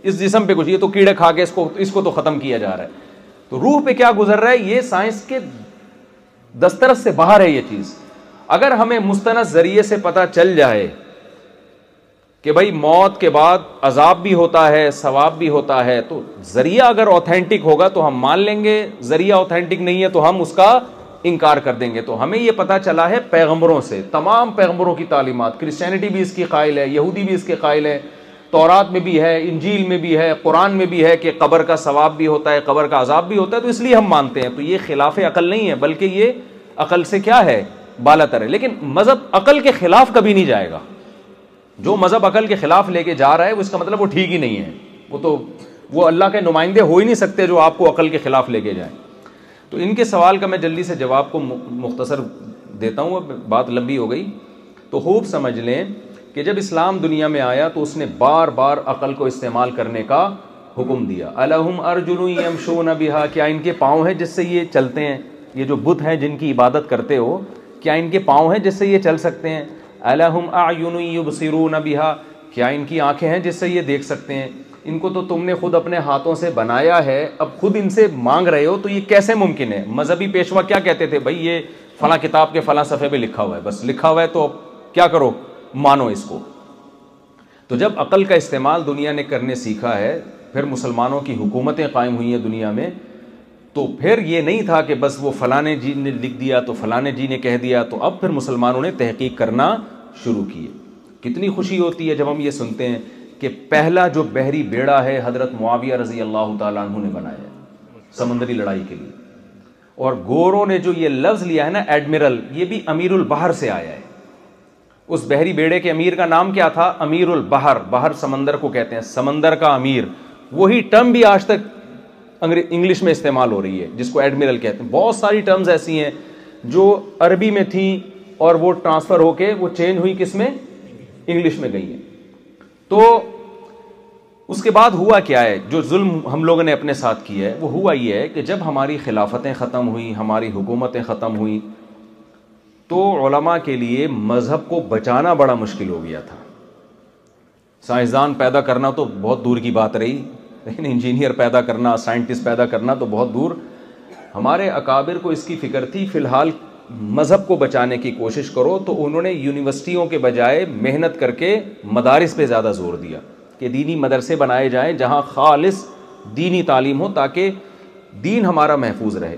اس جسم پہ کچھ یہ تو کیڑے کھا کے اس کو اس کو تو ختم کیا جا رہا ہے تو روح پہ کیا گزر رہا ہے یہ سائنس کے دسترس سے باہر ہے یہ چیز اگر ہمیں مستند ذریعے سے پتہ چل جائے کہ بھائی موت کے بعد عذاب بھی ہوتا ہے ثواب بھی ہوتا ہے تو ذریعہ اگر اوتھینٹک ہوگا تو ہم مان لیں گے ذریعہ اوتھینٹک نہیں ہے تو ہم اس کا انکار کر دیں گے تو ہمیں یہ پتہ چلا ہے پیغمبروں سے تمام پیغمبروں کی تعلیمات کرسچینٹی بھی اس کی قائل ہے یہودی بھی اس کے قائل ہے تورات میں بھی ہے انجیل میں بھی ہے قرآن میں بھی ہے کہ قبر کا ثواب بھی ہوتا ہے قبر کا عذاب بھی ہوتا ہے تو اس لیے ہم مانتے ہیں تو یہ خلاف عقل نہیں ہے بلکہ یہ عقل سے کیا ہے بالا تر ہے لیکن مذہب عقل کے خلاف کبھی نہیں جائے گا جو مذہب عقل کے خلاف لے کے جا رہا ہے اس کا مطلب وہ ٹھیک ہی نہیں ہے وہ تو وہ اللہ کے نمائندے ہو ہی نہیں سکتے جو آپ کو عقل کے خلاف لے کے جائیں تو ان کے سوال کا میں جلدی سے جواب کو مختصر دیتا ہوں اب بات لمبی ہو گئی تو خوب سمجھ لیں کہ جب اسلام دنیا میں آیا تو اس نے بار بار عقل کو استعمال کرنے کا حکم دیا الحم ارجن شو ہا کیا ان کے پاؤں ہیں جس سے یہ چلتے ہیں یہ جو بت ہیں جن کی عبادت کرتے ہو کیا ان کے پاؤں ہیں جس سے یہ چل سکتے ہیں کیا ان کی آنکھیں ہیں جس سے یہ دیکھ سکتے ہیں ان کو تو تم نے خود اپنے ہاتھوں سے بنایا ہے اب خود ان سے مانگ رہے ہو تو یہ کیسے ممکن ہے مذہبی پیشوا کیا کہتے تھے بھائی یہ فلاں کتاب کے فلاں صفحے پہ لکھا ہوا ہے بس لکھا ہوا ہے تو اب کیا کرو مانو اس کو تو جب عقل کا استعمال دنیا نے کرنے سیکھا ہے پھر مسلمانوں کی حکومتیں قائم ہوئی ہیں دنیا میں تو پھر یہ نہیں تھا کہ بس وہ فلانے جی نے لکھ دیا تو فلانے جی نے کہہ دیا تو اب پھر مسلمانوں نے تحقیق کرنا شروع کی ہے کتنی خوشی ہوتی ہے جب ہم یہ سنتے ہیں کہ پہلا جو بحری بیڑا ہے حضرت معاویہ رضی اللہ تعالیٰ عنہ نے بنایا سمندری لڑائی کے لیے اور گوروں نے جو یہ لفظ لیا ہے نا ایڈمرل یہ بھی امیر البحر سے آیا ہے اس بحری بیڑے کے امیر کا نام کیا تھا امیر البحر بحر سمندر کو کہتے ہیں سمندر کا امیر وہی ٹرم بھی آج تک انگلش میں استعمال ہو رہی ہے جس کو ایڈمرل کہتے ہیں بہت ساری ٹرمز ایسی ہیں جو عربی میں تھیں اور وہ ٹرانسفر ہو کے وہ چینج ہوئی کس میں انگلش میں گئی تو اس کے بعد ہوا کیا ہے جو ظلم ہم لوگوں نے اپنے ساتھ کی ہے وہ ہوا یہ ہے کہ جب ہماری خلافتیں ختم ہوئی ہماری حکومتیں ختم ہوئی تو علماء کے لیے مذہب کو بچانا بڑا مشکل ہو گیا تھا سائنسدان پیدا کرنا تو بہت دور کی بات رہی لیکن انجینئر پیدا کرنا سائنٹسٹ پیدا کرنا تو بہت دور ہمارے اکابر کو اس کی فکر تھی فی الحال مذہب کو بچانے کی کوشش کرو تو انہوں نے یونیورسٹیوں کے بجائے محنت کر کے مدارس پہ زیادہ زور دیا کہ دینی مدرسے بنائے جائیں جہاں خالص دینی تعلیم ہو تاکہ دین ہمارا محفوظ رہے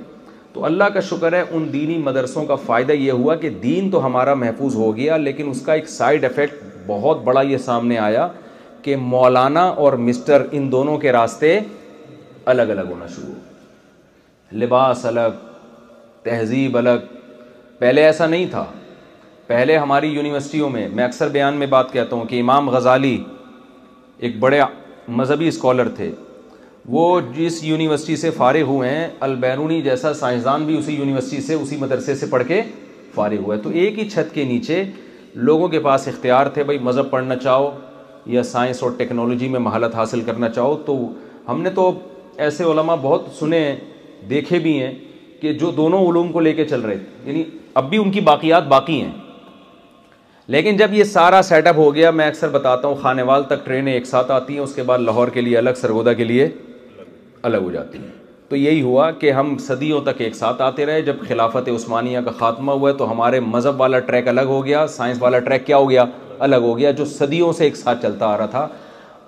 تو اللہ کا شکر ہے ان دینی مدرسوں کا فائدہ یہ ہوا کہ دین تو ہمارا محفوظ ہو گیا لیکن اس کا ایک سائیڈ افیکٹ بہت بڑا یہ سامنے آیا کہ مولانا اور مسٹر ان دونوں کے راستے الگ الگ ہونا شروع ہو لباس الگ تہذیب الگ پہلے ایسا نہیں تھا پہلے ہماری یونیورسٹیوں میں میں اکثر بیان میں بات کہتا ہوں کہ امام غزالی ایک بڑے مذہبی اسکالر تھے وہ جس یونیورسٹی سے فارغ ہوئے ہیں البیرونی جیسا سائنسدان بھی اسی یونیورسٹی سے اسی مدرسے سے پڑھ کے فارغ ہوا ہے تو ایک ہی چھت کے نیچے لوگوں کے پاس اختیار تھے بھائی مذہب پڑھنا چاہو یا سائنس اور ٹیکنالوجی میں مہارت حاصل کرنا چاہو تو ہم نے تو ایسے علماء بہت سنے ہیں دیکھے بھی ہیں کہ جو دونوں علوم کو لے کے چل رہے تھے یعنی اب بھی ان کی باقیات باقی ہیں لیکن جب یہ سارا سیٹ اپ ہو گیا میں اکثر بتاتا ہوں خانے وال تک ٹرینیں ایک ساتھ آتی ہیں اس کے بعد لاہور کے لیے الگ سرگودا کے لیے الگ ہو جاتی ہیں تو یہی ہوا کہ ہم صدیوں تک ایک ساتھ آتے رہے جب خلافت عثمانیہ کا خاتمہ ہوا تو ہمارے مذہب والا ٹریک الگ ہو گیا سائنس والا ٹریک کیا ہو گیا الگ ہو گیا جو صدیوں سے ایک ساتھ چلتا آ رہا تھا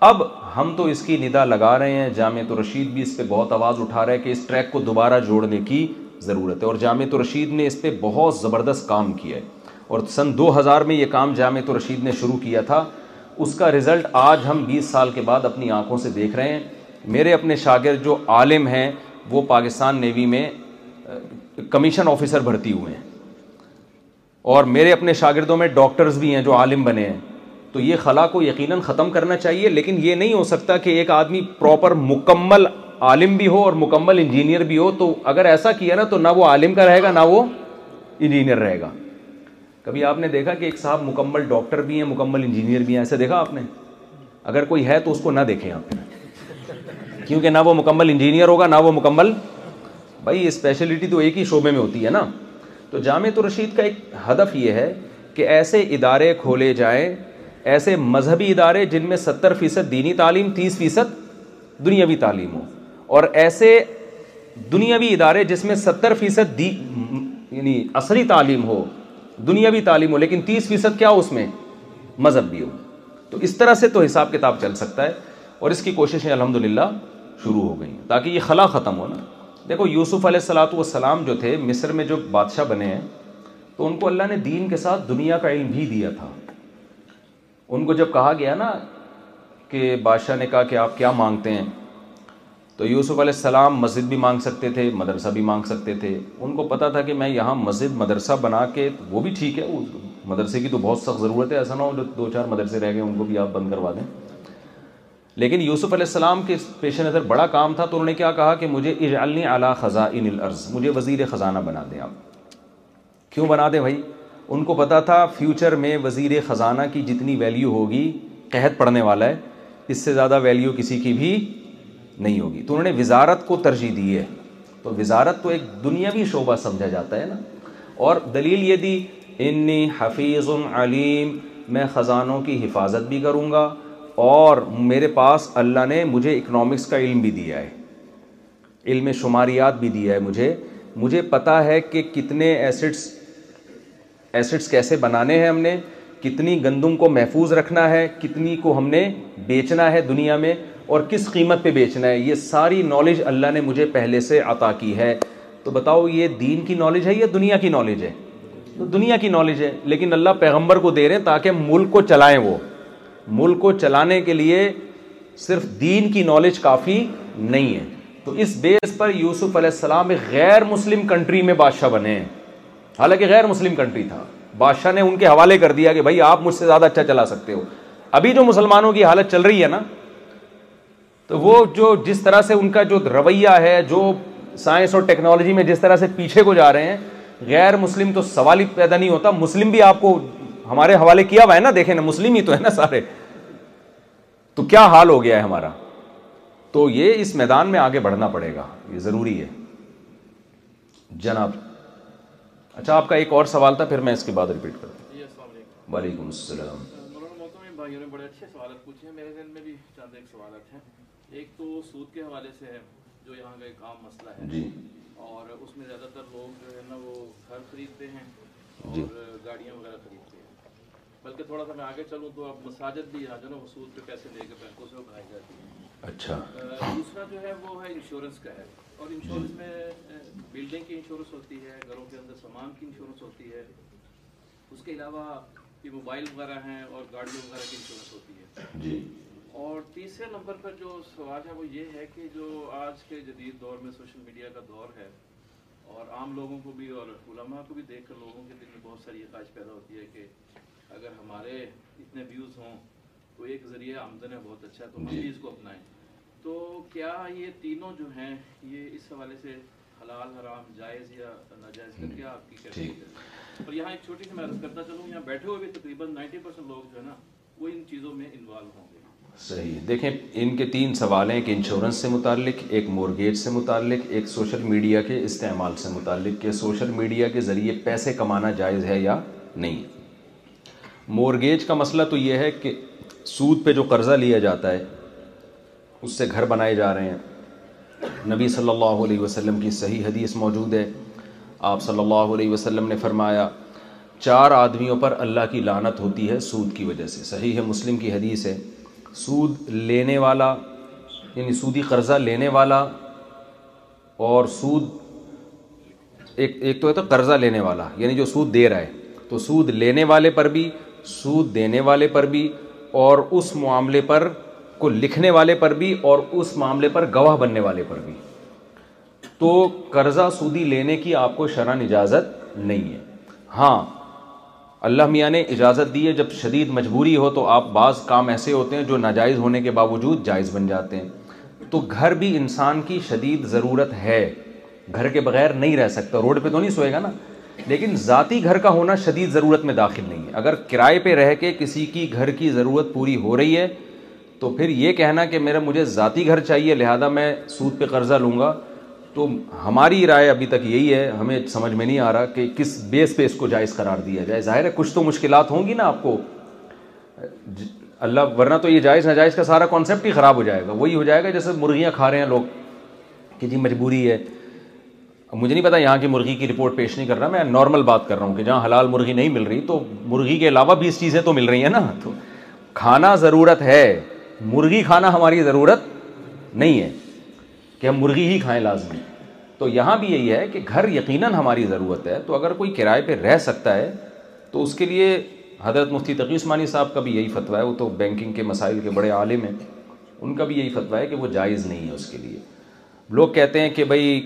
اب ہم تو اس کی ندا لگا رہے ہیں تو رشید بھی اس پہ بہت آواز اٹھا رہا ہے کہ اس ٹریک کو دوبارہ جوڑنے کی ضرورت ہے اور تو رشید نے اس پہ بہت زبردست کام کیا ہے اور سن دو ہزار میں یہ کام تو رشید نے شروع کیا تھا اس کا رزلٹ آج ہم بیس سال کے بعد اپنی آنکھوں سے دیکھ رہے ہیں میرے اپنے شاگرد جو عالم ہیں وہ پاکستان نیوی میں کمیشن آفیسر بھرتی ہوئے ہیں اور میرے اپنے شاگردوں میں ڈاکٹرز بھی ہیں جو عالم بنے ہیں تو یہ خلا کو یقیناً ختم کرنا چاہیے لیکن یہ نہیں ہو سکتا کہ ایک آدمی پراپر مکمل عالم بھی ہو اور مکمل انجینئر بھی ہو تو اگر ایسا کیا نا تو نہ وہ عالم کا رہے گا نہ وہ انجینئر رہے گا کبھی آپ نے دیکھا کہ ایک صاحب مکمل ڈاکٹر بھی ہیں مکمل انجینئر بھی ہیں ایسے دیکھا آپ نے اگر کوئی ہے تو اس کو نہ دیکھیں آپ کیونکہ نہ وہ مکمل انجینئر ہوگا نہ وہ مکمل بھائی اسپیشلٹی تو ایک ہی شعبے میں ہوتی ہے نا تو جامع رشید کا ایک ہدف یہ ہے کہ ایسے ادارے کھولے جائیں ایسے مذہبی ادارے جن میں ستر فیصد دینی تعلیم تیس فیصد دنیاوی تعلیم ہو اور ایسے دنیاوی ادارے جس میں ستر فیصد دی یعنی عصری تعلیم ہو دنیاوی تعلیم ہو لیکن تیس فیصد کیا ہو اس میں مذہب بھی ہو تو اس طرح سے تو حساب کتاب چل سکتا ہے اور اس کی کوششیں الحمد للہ شروع ہو گئی ہیں تاکہ یہ خلا ختم ہونا دیکھو یوسف علیہ السلاۃ والسلام جو تھے مصر میں جو بادشاہ بنے ہیں تو ان کو اللہ نے دین کے ساتھ دنیا کا علم بھی دیا تھا ان کو جب کہا گیا نا کہ بادشاہ نے کہا کہ آپ کیا مانگتے ہیں تو یوسف علیہ السلام مسجد بھی مانگ سکتے تھے مدرسہ بھی مانگ سکتے تھے ان کو پتہ تھا کہ میں یہاں مسجد مدرسہ بنا کے وہ بھی ٹھیک ہے مدرسے کی تو بہت سخت ضرورت ہے ایسا نہ ہو جو دو چار مدرسے رہ گئے ان کو بھی آپ بند کروا دیں لیکن یوسف علیہ السلام کے پیش نظر بڑا کام تھا تو انہوں نے کیا کہا کہ مجھے اجعلنی علی خزائن الارض مجھے وزیر خزانہ بنا دیں آپ کیوں بنا دیں بھائی ان کو پتا تھا فیوچر میں وزیر خزانہ کی جتنی ویلیو ہوگی قحط پڑھنے والا ہے اس سے زیادہ ویلیو کسی کی بھی نہیں ہوگی تو انہوں نے وزارت کو ترجیح دی ہے تو وزارت تو ایک دنیاوی شعبہ سمجھا جاتا ہے نا اور دلیل یہ دی انی حفیظ علیم میں خزانوں کی حفاظت بھی کروں گا اور میرے پاس اللہ نے مجھے اکنامکس کا علم بھی دیا ہے علم شماریات بھی دیا ہے مجھے مجھے پتہ ہے کہ کتنے ایسٹس ایسٹس کیسے بنانے ہیں ہم نے کتنی گندم کو محفوظ رکھنا ہے کتنی کو ہم نے بیچنا ہے دنیا میں اور کس قیمت پہ بیچنا ہے یہ ساری نالج اللہ نے مجھے پہلے سے عطا کی ہے تو بتاؤ یہ دین کی نالج ہے یا دنیا کی نالج ہے دنیا کی نالج ہے لیکن اللہ پیغمبر کو دے رہے ہیں تاکہ ملک کو چلائیں وہ ملک کو چلانے کے لیے صرف دین کی نالج کافی نہیں ہے تو اس بیس پر یوسف علیہ السلام ایک غیر مسلم کنٹری میں بادشاہ بنے ہیں حالانکہ غیر مسلم کنٹری تھا بادشاہ نے ان کے حوالے کر دیا کہ بھائی آپ مجھ سے زیادہ اچھا چلا سکتے ہو ابھی جو مسلمانوں کی حالت چل رہی ہے نا تو وہ جو جس طرح سے ان کا جو رویہ ہے جو سائنس اور ٹیکنالوجی میں جس طرح سے پیچھے کو جا رہے ہیں غیر مسلم تو سوال ہی پیدا نہیں ہوتا مسلم بھی آپ کو ہمارے حوالے کیا ہوا ہے نا دیکھیں نا مسلم ہی تو ہے نا سارے تو کیا حال ہو گیا ہے ہمارا تو یہ اس میدان میں آگے بڑھنا پڑے گا یہ ضروری ہے جناب اچھا آپ کا ایک اور سوال تھا پھر میں اس کے بعد ریپیٹ کرتا ہوں جی، وعلیکم السلام ایک تو سود کے حوالے سے ہے جو یہاں کا ایک عام مسئلہ ہے جی اور اس میں زیادہ تر لوگ جو ہے نا وہ گھر خریدتے ہیں جی۔ اور جی گاڑیاں وغیرہ خریدتے ہیں بلکہ تھوڑا سا میں آگے چلوں تو اب مساجد بھی آ نا وصول پہ پیسے لے کے بینکوں سے بنائی جاتی ہیں اچھا دوسرا جو ہے وہ ہے انشورنس کا ہے اور انشورنس میں بلڈنگ کی انشورنس ہوتی ہے گھروں کے اندر سامان کی انشورنس ہوتی ہے اس کے علاوہ یہ موبائل وغیرہ ہیں اور گاڑیوں وغیرہ کی انشورنس ہوتی ہے جی اور تیسرے نمبر پر جو سوال ہے وہ یہ ہے کہ جو آج کے جدید دور میں سوشل میڈیا کا دور ہے اور عام لوگوں کو بھی اور علماء کو بھی دیکھ کر لوگوں کے دل میں بہت ساری خواہش پیدا ہوتی ہے کہ اگر ہمارے اتنے ویوز ہوں تو ایک ذریعہ آمدن ہے بہت اچھا تو ہم بھی جی۔ اس کو اپنائیں تو کیا یہ تینوں جو ہیں یہ اس حوالے سے حلال حرام جائز یا ناجائز کا کیا آپ کی کیفیت اور یہاں ایک چھوٹی سی میں عرض کرتا چلوں یہاں بیٹھے ہوئے بھی تقریباً نائنٹی پرسینٹ لوگ جو ہے نا وہ ان چیزوں میں انوالو ہوں گے صحیح دیکھیں ان کے تین سوال ہیں کہ انشورنس سے متعلق ایک مورگیج سے متعلق ایک سوشل میڈیا کے استعمال سے متعلق کہ سوشل میڈیا کے ذریعے پیسے کمانا جائز ہے یا نہیں مورگیج کا مسئلہ تو یہ ہے کہ سود پہ جو قرضہ لیا جاتا ہے اس سے گھر بنائے جا رہے ہیں نبی صلی اللہ علیہ وسلم کی صحیح حدیث موجود ہے آپ صلی اللہ علیہ وسلم نے فرمایا چار آدمیوں پر اللہ کی لانت ہوتی ہے سود کی وجہ سے صحیح ہے مسلم کی حدیث ہے سود لینے والا یعنی سودی قرضہ لینے والا اور سود ایک ایک تو ہے تو قرضہ لینے والا یعنی جو سود دے رہا ہے تو سود لینے والے پر بھی سود دینے والے پر بھی اور اس معاملے پر کو لکھنے والے پر بھی اور اس معاملے پر گواہ بننے والے پر بھی تو قرضہ سودی لینے کی آپ کو شرح اجازت نہیں ہے ہاں اللہ میاں نے اجازت دی ہے جب شدید مجبوری ہو تو آپ بعض کام ایسے ہوتے ہیں جو ناجائز ہونے کے باوجود جائز بن جاتے ہیں تو گھر بھی انسان کی شدید ضرورت ہے گھر کے بغیر نہیں رہ سکتا روڈ پہ تو نہیں سوئے گا نا لیکن ذاتی گھر کا ہونا شدید ضرورت میں داخل نہیں ہے اگر کرائے پہ رہ کے کسی کی گھر کی ضرورت پوری ہو رہی ہے تو پھر یہ کہنا کہ میرا مجھے ذاتی گھر چاہیے لہٰذا میں سود پہ قرضہ لوں گا تو ہماری رائے ابھی تک یہی ہے ہمیں سمجھ میں نہیں آ رہا کہ کس بیس پہ اس کو جائز قرار دیا جائے ظاہر ہے کچھ تو مشکلات ہوں گی نا آپ کو اللہ ورنہ تو یہ جائز ناجائز کا سارا کانسیپٹ ہی خراب ہو جائے گا وہی ہو جائے گا جیسے مرغیاں کھا رہے ہیں لوگ کہ جی مجبوری ہے مجھے نہیں پتا یہاں کی مرغی کی رپورٹ پیش نہیں کر رہا میں نارمل بات کر رہا ہوں کہ جہاں حلال مرغی نہیں مل رہی تو مرغی کے علاوہ بھی اس چیزیں تو مل رہی ہیں نا تو کھانا ضرورت ہے مرغی کھانا ہماری ضرورت نہیں ہے کہ ہم مرغی ہی کھائیں لازمی تو یہاں بھی یہی ہے کہ گھر یقیناً ہماری ضرورت ہے تو اگر کوئی کرائے پہ رہ سکتا ہے تو اس کے لیے حضرت مفتی تقی عثمانی صاحب کا بھی یہی فتویٰ ہے وہ تو بینکنگ کے مسائل کے بڑے عالم ہیں ان کا بھی یہی فتویٰ ہے کہ وہ جائز نہیں ہے اس کے لیے لوگ کہتے ہیں کہ بھائی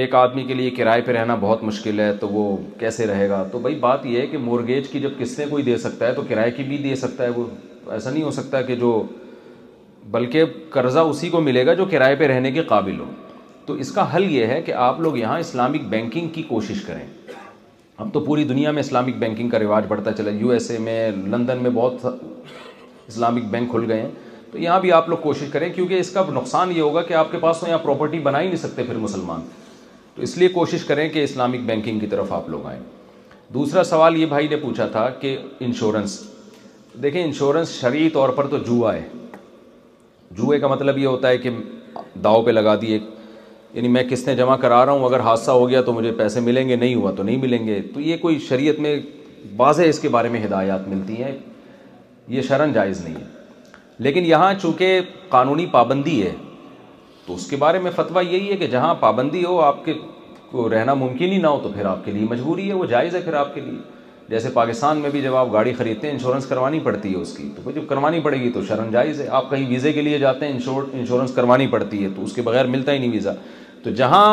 ایک آدمی کے لیے کرائے پہ رہنا بہت مشکل ہے تو وہ کیسے رہے گا تو بھائی بات یہ ہے کہ مورگیج کی جب قسطیں کوئی دے سکتا ہے تو کرائے کی بھی دے سکتا ہے وہ ایسا نہیں ہو سکتا کہ جو بلکہ قرضہ اسی کو ملے گا جو کرائے پہ رہنے کے قابل ہو تو اس کا حل یہ ہے کہ آپ لوگ یہاں اسلامک بینکنگ کی کوشش کریں اب تو پوری دنیا میں اسلامک بینکنگ کا رواج بڑھتا چلا یو ایس اے میں لندن میں بہت اسلامک بینک کھل گئے ہیں تو یہاں بھی آپ لوگ کوشش کریں کیونکہ اس کا نقصان یہ ہوگا کہ آپ کے پاس تو یہاں پراپرٹی بنا ہی نہیں سکتے پھر مسلمان تو اس لیے کوشش کریں کہ اسلامک بینکنگ کی طرف آپ لوگ آئیں دوسرا سوال یہ بھائی نے پوچھا تھا کہ انشورنس دیکھیں انشورنس شرعی طور پر تو جوا ہے جوئے کا مطلب یہ ہوتا ہے کہ داؤ پہ لگا دیے یعنی میں کس نے جمع کرا رہا ہوں اگر حادثہ ہو گیا تو مجھے پیسے ملیں گے نہیں ہوا تو نہیں ملیں گے تو یہ کوئی شریعت میں واضح اس کے بارے میں ہدایات ملتی ہیں یہ شرن جائز نہیں ہے لیکن یہاں چونکہ قانونی پابندی ہے تو اس کے بارے میں فتویٰ یہی ہے کہ جہاں پابندی ہو آپ کے کو رہنا ممکن ہی نہ ہو تو پھر آپ کے لیے مجبوری ہے وہ جائز ہے پھر آپ کے لیے جیسے پاکستان میں بھی جب آپ گاڑی خریدتے ہیں انشورنس کروانی پڑتی ہے اس کی تو جب کروانی پڑے گی تو شرم جائز ہے آپ کہیں ویزے کے لیے جاتے ہیں انشورنس کروانی پڑتی ہے تو اس کے بغیر ملتا ہی نہیں ویزا تو جہاں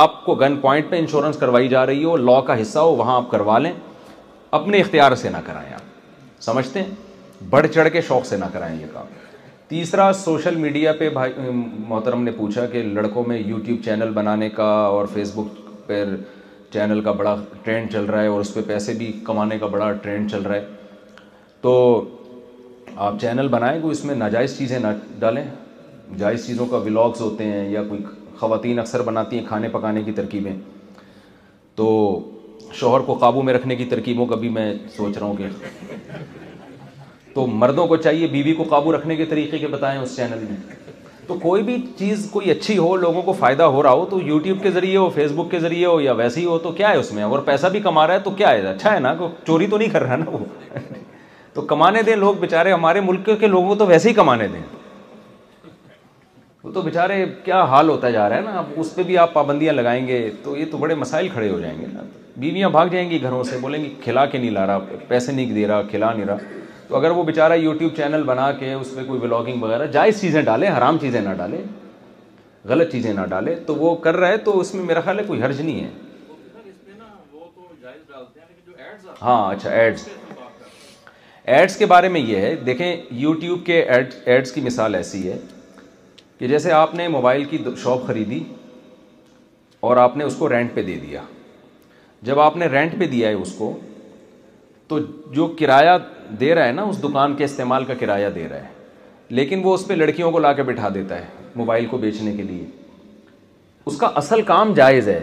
آپ کو گن پوائنٹ پہ انشورنس کروائی جا رہی ہو لا کا حصہ ہو وہاں آپ کروا لیں اپنے اختیار سے نہ کرائیں آپ سمجھتے ہیں بڑھ چڑھ کے شوق سے نہ کرائیں یہ کام تیسرا سوشل میڈیا پہ بھائی محترم نے پوچھا کہ لڑکوں میں یوٹیوب چینل بنانے کا اور فیس بک پہ چینل کا بڑا ٹرینڈ چل رہا ہے اور اس پہ پیسے بھی کمانے کا بڑا ٹرینڈ چل رہا ہے تو آپ چینل بنائیں کوئی اس میں ناجائز چیزیں نہ ڈالیں جائز چیزوں کا ولاگز ہوتے ہیں یا کوئی خواتین اکثر بناتی ہیں کھانے پکانے کی ترکیبیں تو شوہر کو قابو میں رکھنے کی ترکیبوں کا بھی میں سوچ رہا ہوں کہ تو مردوں کو چاہیے بیوی بی کو قابو رکھنے کے طریقے کے بتائیں اس چینل میں تو کوئی بھی چیز کوئی اچھی ہو لوگوں کو فائدہ ہو رہا ہو تو یوٹیوب کے ذریعے ہو فیس بک کے ذریعے ہو یا ویسے ہی ہو تو کیا ہے اس میں اگر پیسہ بھی کما رہا ہے تو کیا ہے اچھا ہے نا چوری تو نہیں کر رہا نا وہ تو کمانے دیں لوگ بےچارے ہمارے ملک کے لوگوں کو تو ویسے ہی کمانے دیں وہ تو بےچارے کیا حال ہوتا جا رہا ہے نا اب اس پہ بھی آپ پابندیاں لگائیں گے تو یہ تو بڑے مسائل کھڑے ہو جائیں گے نا بیویاں بھاگ جائیں گی گھروں سے بولیں گی کھلا کے نہیں لا رہا پیسے نہیں دے رہا کھلا نہیں رہا تو اگر وہ بیچارہ یوٹیوب چینل بنا کے اس میں کوئی ولاگنگ وغیرہ جائز چیزیں ڈالے حرام چیزیں نہ ڈالے غلط چیزیں نہ ڈالے تو وہ کر رہا ہے تو اس میں میرا خیال ہے کوئی حرج نہیں ہے ہاں اچھا ایڈس ایڈس کے بارے میں یہ ہے دیکھیں یوٹیوب کے ایڈ ایڈس کی مثال ایسی ہے کہ جیسے آپ نے موبائل کی شاپ خریدی اور آپ نے اس کو رینٹ پہ دے دیا جب آپ نے رینٹ پہ دیا ہے اس کو تو جو کرایہ دے رہا ہے نا اس دکان کے استعمال کا کرایہ دے رہا ہے لیکن وہ اس پہ لڑکیوں کو لا کے بٹھا دیتا ہے موبائل کو بیچنے کے لیے اس کا اصل کام جائز ہے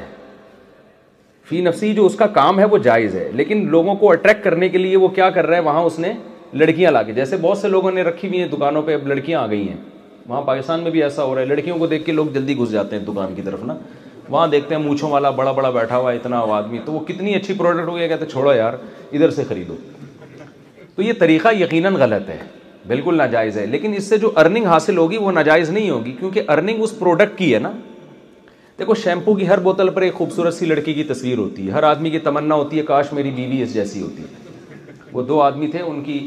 فی نفسی جو اس کا کام ہے وہ جائز ہے لیکن لوگوں کو اٹریکٹ کرنے کے لیے وہ کیا کر رہا ہے وہاں اس نے لڑکیاں لا کے جیسے بہت سے لوگوں نے رکھی ہوئی ہیں دکانوں پہ اب لڑکیاں آ گئی ہیں وہاں پاکستان میں بھی ایسا ہو رہا ہے لڑکیوں کو دیکھ کے لوگ جلدی گھس جاتے ہیں دکان کی طرف نا وہاں دیکھتے ہیں مونچھوں والا بڑا بڑا بیٹھا ہوا اتنا وہ آدمی تو وہ کتنی اچھی پروڈکٹ ہو گیا کہتے چھوڑو یار ادھر سے خریدو تو یہ طریقہ یقیناً غلط ہے بالکل ناجائز ہے لیکن اس سے جو ارننگ حاصل ہوگی وہ ناجائز نہیں ہوگی کیونکہ ارننگ اس پروڈکٹ کی ہے نا دیکھو شیمپو کی ہر بوتل پر ایک خوبصورت سی لڑکی کی تصویر ہوتی ہے ہر آدمی کی تمنا ہوتی ہے کاش میری بیوی اس جیسی ہوتی ہے وہ دو آدمی تھے ان کی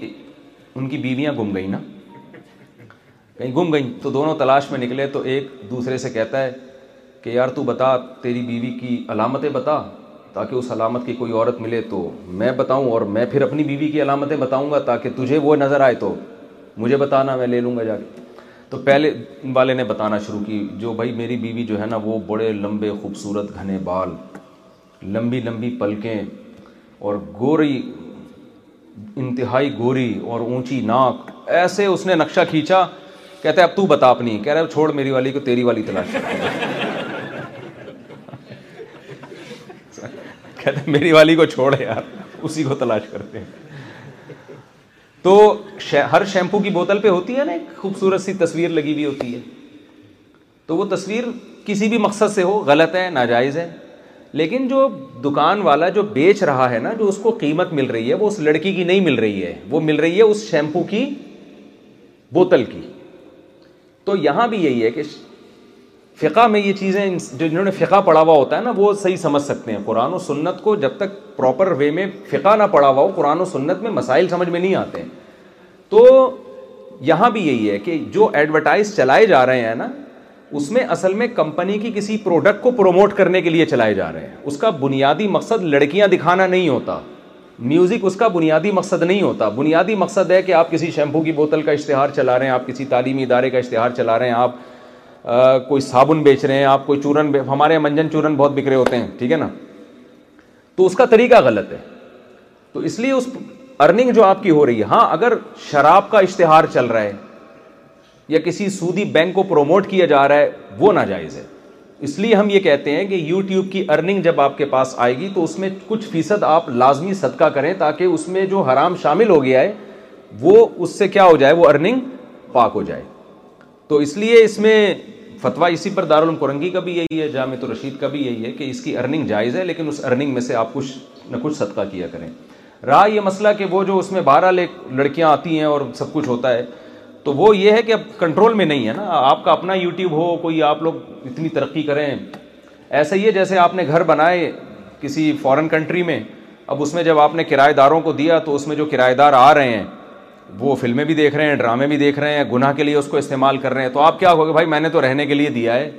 ان کی بیویاں گم گئیں نا کہیں گم گئیں تو دونوں تلاش میں نکلے تو ایک دوسرے سے کہتا ہے کہ یار تو بتا تیری بیوی کی علامتیں بتا تاکہ اس علامت کی کوئی عورت ملے تو میں بتاؤں اور میں پھر اپنی بیوی کی علامتیں بتاؤں گا تاکہ تجھے وہ نظر آئے تو مجھے بتانا میں لے لوں گا جا کے تو پہلے والے نے بتانا شروع کی جو بھائی میری بیوی جو ہے نا وہ بڑے لمبے خوبصورت گھنے بال لمبی لمبی پلکیں اور گوری انتہائی گوری اور اونچی ناک ایسے اس نے نقشہ کھینچا کہتا ہے اب تو بتا اپنی کہہ رہے چھوڑ میری والی کو تیری والی تلاش میری والی کو چھوڑ یار اسی کو تلاش کرتے ہیں تو ہر شیمپو کی بوتل پہ ہوتی ہے نا ایک خوبصورت سی تصویر لگی ہوئی ہوتی ہے تو وہ تصویر کسی بھی مقصد سے ہو غلط ہے ناجائز ہے لیکن جو دکان والا جو بیچ رہا ہے نا جو اس کو قیمت مل رہی ہے وہ اس لڑکی کی نہیں مل رہی ہے وہ مل رہی ہے اس شیمپو کی بوتل کی تو یہاں بھی یہی ہے کہ فقہ میں یہ چیزیں جو انہوں نے فقہ پڑھا ہوا ہوتا ہے نا وہ صحیح سمجھ سکتے ہیں قرآن و سنت کو جب تک پراپر وے میں فقہ نہ پڑھا ہوا ہو قرآن و سنت میں مسائل سمجھ میں نہیں آتے ہیں تو یہاں بھی یہی ہے کہ جو ایڈورٹائز چلائے جا رہے ہیں نا اس میں اصل میں کمپنی کی کسی پروڈکٹ کو پروموٹ کرنے کے لیے چلائے جا رہے ہیں اس کا بنیادی مقصد لڑکیاں دکھانا نہیں ہوتا میوزک اس کا بنیادی مقصد نہیں ہوتا بنیادی مقصد ہے کہ آپ کسی شیمپو کی بوتل کا اشتہار چلا رہے ہیں آپ کسی تعلیمی ادارے کا اشتہار چلا رہے ہیں آپ کوئی صابن بیچ رہے ہیں آپ کوئی چورن ہمارے یہاں منجن چورن بہت بکھرے ہوتے ہیں ٹھیک ہے نا تو اس کا طریقہ غلط ہے تو اس لیے اس ارننگ جو آپ کی ہو رہی ہے ہاں اگر شراب کا اشتہار چل رہا ہے یا کسی سودی بینک کو پروموٹ کیا جا رہا ہے وہ ناجائز ہے اس لیے ہم یہ کہتے ہیں کہ یوٹیوب کی ارننگ جب آپ کے پاس آئے گی تو اس میں کچھ فیصد آپ لازمی صدقہ کریں تاکہ اس میں جو حرام شامل ہو گیا ہے وہ اس سے کیا ہو جائے وہ ارننگ پاک ہو جائے تو اس لیے اس میں فتویٰ اسی پر کرنگی کا بھی یہی ہے جامع الرشید کا بھی یہی ہے کہ اس کی ارننگ جائز ہے لیکن اس ارننگ میں سے آپ کچھ نہ کچھ صدقہ کیا کریں رہا یہ مسئلہ کہ وہ جو اس میں بارہ لڑکیاں آتی ہیں اور سب کچھ ہوتا ہے تو وہ یہ ہے کہ اب کنٹرول میں نہیں ہے نا آپ کا اپنا یوٹیوب ہو کوئی آپ لوگ اتنی ترقی کریں ایسا ہی ہے جیسے آپ نے گھر بنائے کسی فارن کنٹری میں اب اس میں جب آپ نے کرایہ داروں کو دیا تو اس میں جو کرایہ دار آ رہے ہیں وہ فلمیں بھی دیکھ رہے ہیں ڈرامے بھی دیکھ رہے ہیں گناہ کے لیے اس کو استعمال کر رہے ہیں تو آپ کیا ہوگا بھائی میں نے تو رہنے کے لیے دیا ہے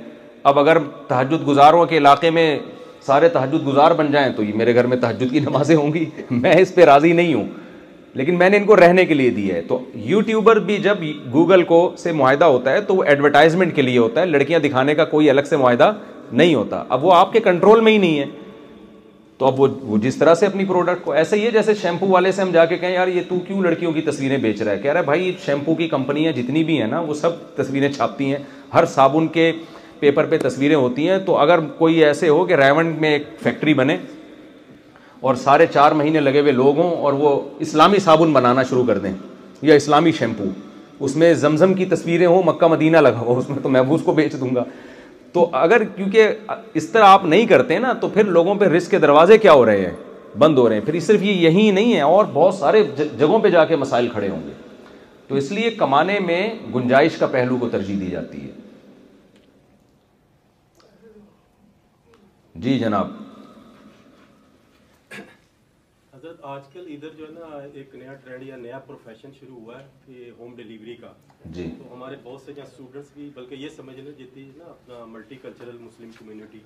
اب اگر تحجد گزاروں کے علاقے میں سارے تحجد گزار بن جائیں تو یہ میرے گھر میں تحجد کی نمازیں ہوں گی میں اس پہ راضی نہیں ہوں لیکن میں نے ان کو رہنے کے لیے دی ہے تو یوٹیوبر بھی جب گوگل کو سے معاہدہ ہوتا ہے تو وہ ایڈورٹائزمنٹ کے لیے ہوتا ہے لڑکیاں دکھانے کا کوئی الگ سے معاہدہ نہیں ہوتا اب وہ آپ کے کنٹرول میں ہی نہیں ہے تو اب وہ جس طرح سے اپنی پروڈکٹ کو ایسے ہی ہے جیسے شیمپو والے سے ہم جا کے کہیں یار یہ تو کیوں لڑکیوں کی تصویریں بیچ رہا ہے کہہ رہا ہے بھائی شیمپو کی کمپنیاں جتنی بھی ہیں نا وہ سب تصویریں چھاپتی ہیں ہر صابن کے پیپر پہ تصویریں ہوتی ہیں تو اگر کوئی ایسے ہو کہ ریون میں ایک فیکٹری بنے اور سارے چار مہینے لگے ہوئے لوگ ہوں اور وہ اسلامی صابن بنانا شروع کر دیں یا اسلامی شیمپو اس میں زمزم کی تصویریں ہوں مکہ مدینہ لگا ہو اس میں تو اس کو بیچ دوں گا تو اگر کیونکہ اس طرح آپ نہیں کرتے نا تو پھر لوگوں پہ رسک کے دروازے کیا ہو رہے ہیں بند ہو رہے ہیں پھر صرف یہ یہی نہیں ہے اور بہت سارے جگہوں پہ جا کے مسائل کھڑے ہوں گے تو اس لیے کمانے میں گنجائش کا پہلو کو ترجیح دی جاتی ہے جی جناب حضرت آج کل ادھر جو ہے نا ایک نیا ٹرینڈ یا نیا پروفیشن شروع ہوا ہے ہوم ڈیلیوری کا جی تو ہمارے بہت سے جہاں اسٹوڈنٹس بھی بلکہ یہ سمجھ لیں جتنی نا اپنا ملٹی کلچرل مسلم کمیونٹی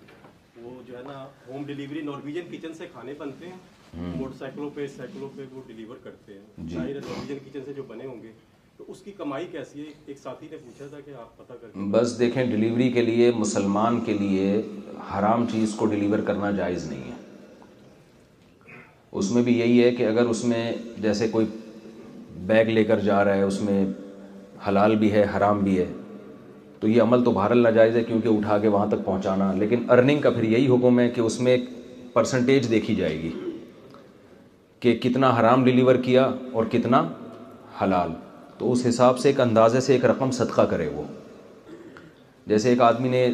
وہ جو ہے نا ہوم ڈیلیوری نارویجن کچن سے کھانے بنتے ہیں موٹر سائیکلوں پہ سائیکلوں پہ وہ ڈیلیور کرتے ہیں جی۔ ظاہر نارویجن کچن سے جو بنے ہوں گے تو اس کی کمائی کیسی ہے ایک ساتھی نے پوچھا تھا کہ آپ پتہ کریں بس دیکھیں ڈیلیوری کے لیے مسلمان کے لیے حرام چیز کو ڈیلیور کرنا جائز نہیں ہے اس میں بھی یہی ہے کہ اگر اس میں جیسے کوئی بیگ لے کر جا رہا ہے اس میں حلال بھی ہے حرام بھی ہے تو یہ عمل تو بہرحال ناجائز ہے کیونکہ اٹھا کے وہاں تک پہنچانا لیکن ارننگ کا پھر یہی حکم ہے کہ اس میں ایک پرسنٹیج دیکھی جائے گی کہ کتنا حرام ڈیلیور کیا اور کتنا حلال تو اس حساب سے ایک اندازے سے ایک رقم صدقہ کرے وہ جیسے ایک آدمی نے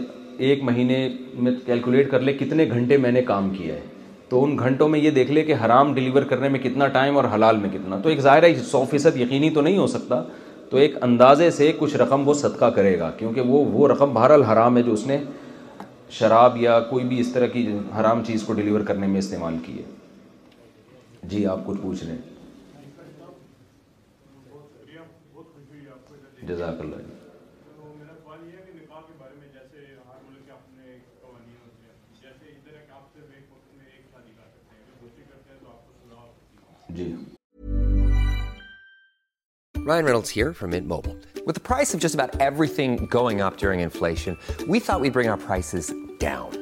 ایک مہینے میں کیلکولیٹ کر لے کتنے گھنٹے میں نے کام کیا ہے تو ان گھنٹوں میں یہ دیکھ لے کہ حرام ڈیلیور کرنے میں کتنا ٹائم اور حلال میں کتنا تو ایک ظاہر سو فیصد یقینی تو نہیں ہو سکتا تو ایک اندازے سے کچھ رقم وہ صدقہ کرے گا کیونکہ وہ وہ رقم بہرحال حرام ہے جو اس نے شراب یا کوئی بھی اس طرح کی حرام چیز کو ڈیلیور کرنے میں استعمال کی ہے جی آپ کچھ پوچھ رہے ہیں جزاک اللہ جی۔ فرام بال وائس جس about everything going inflation with up office down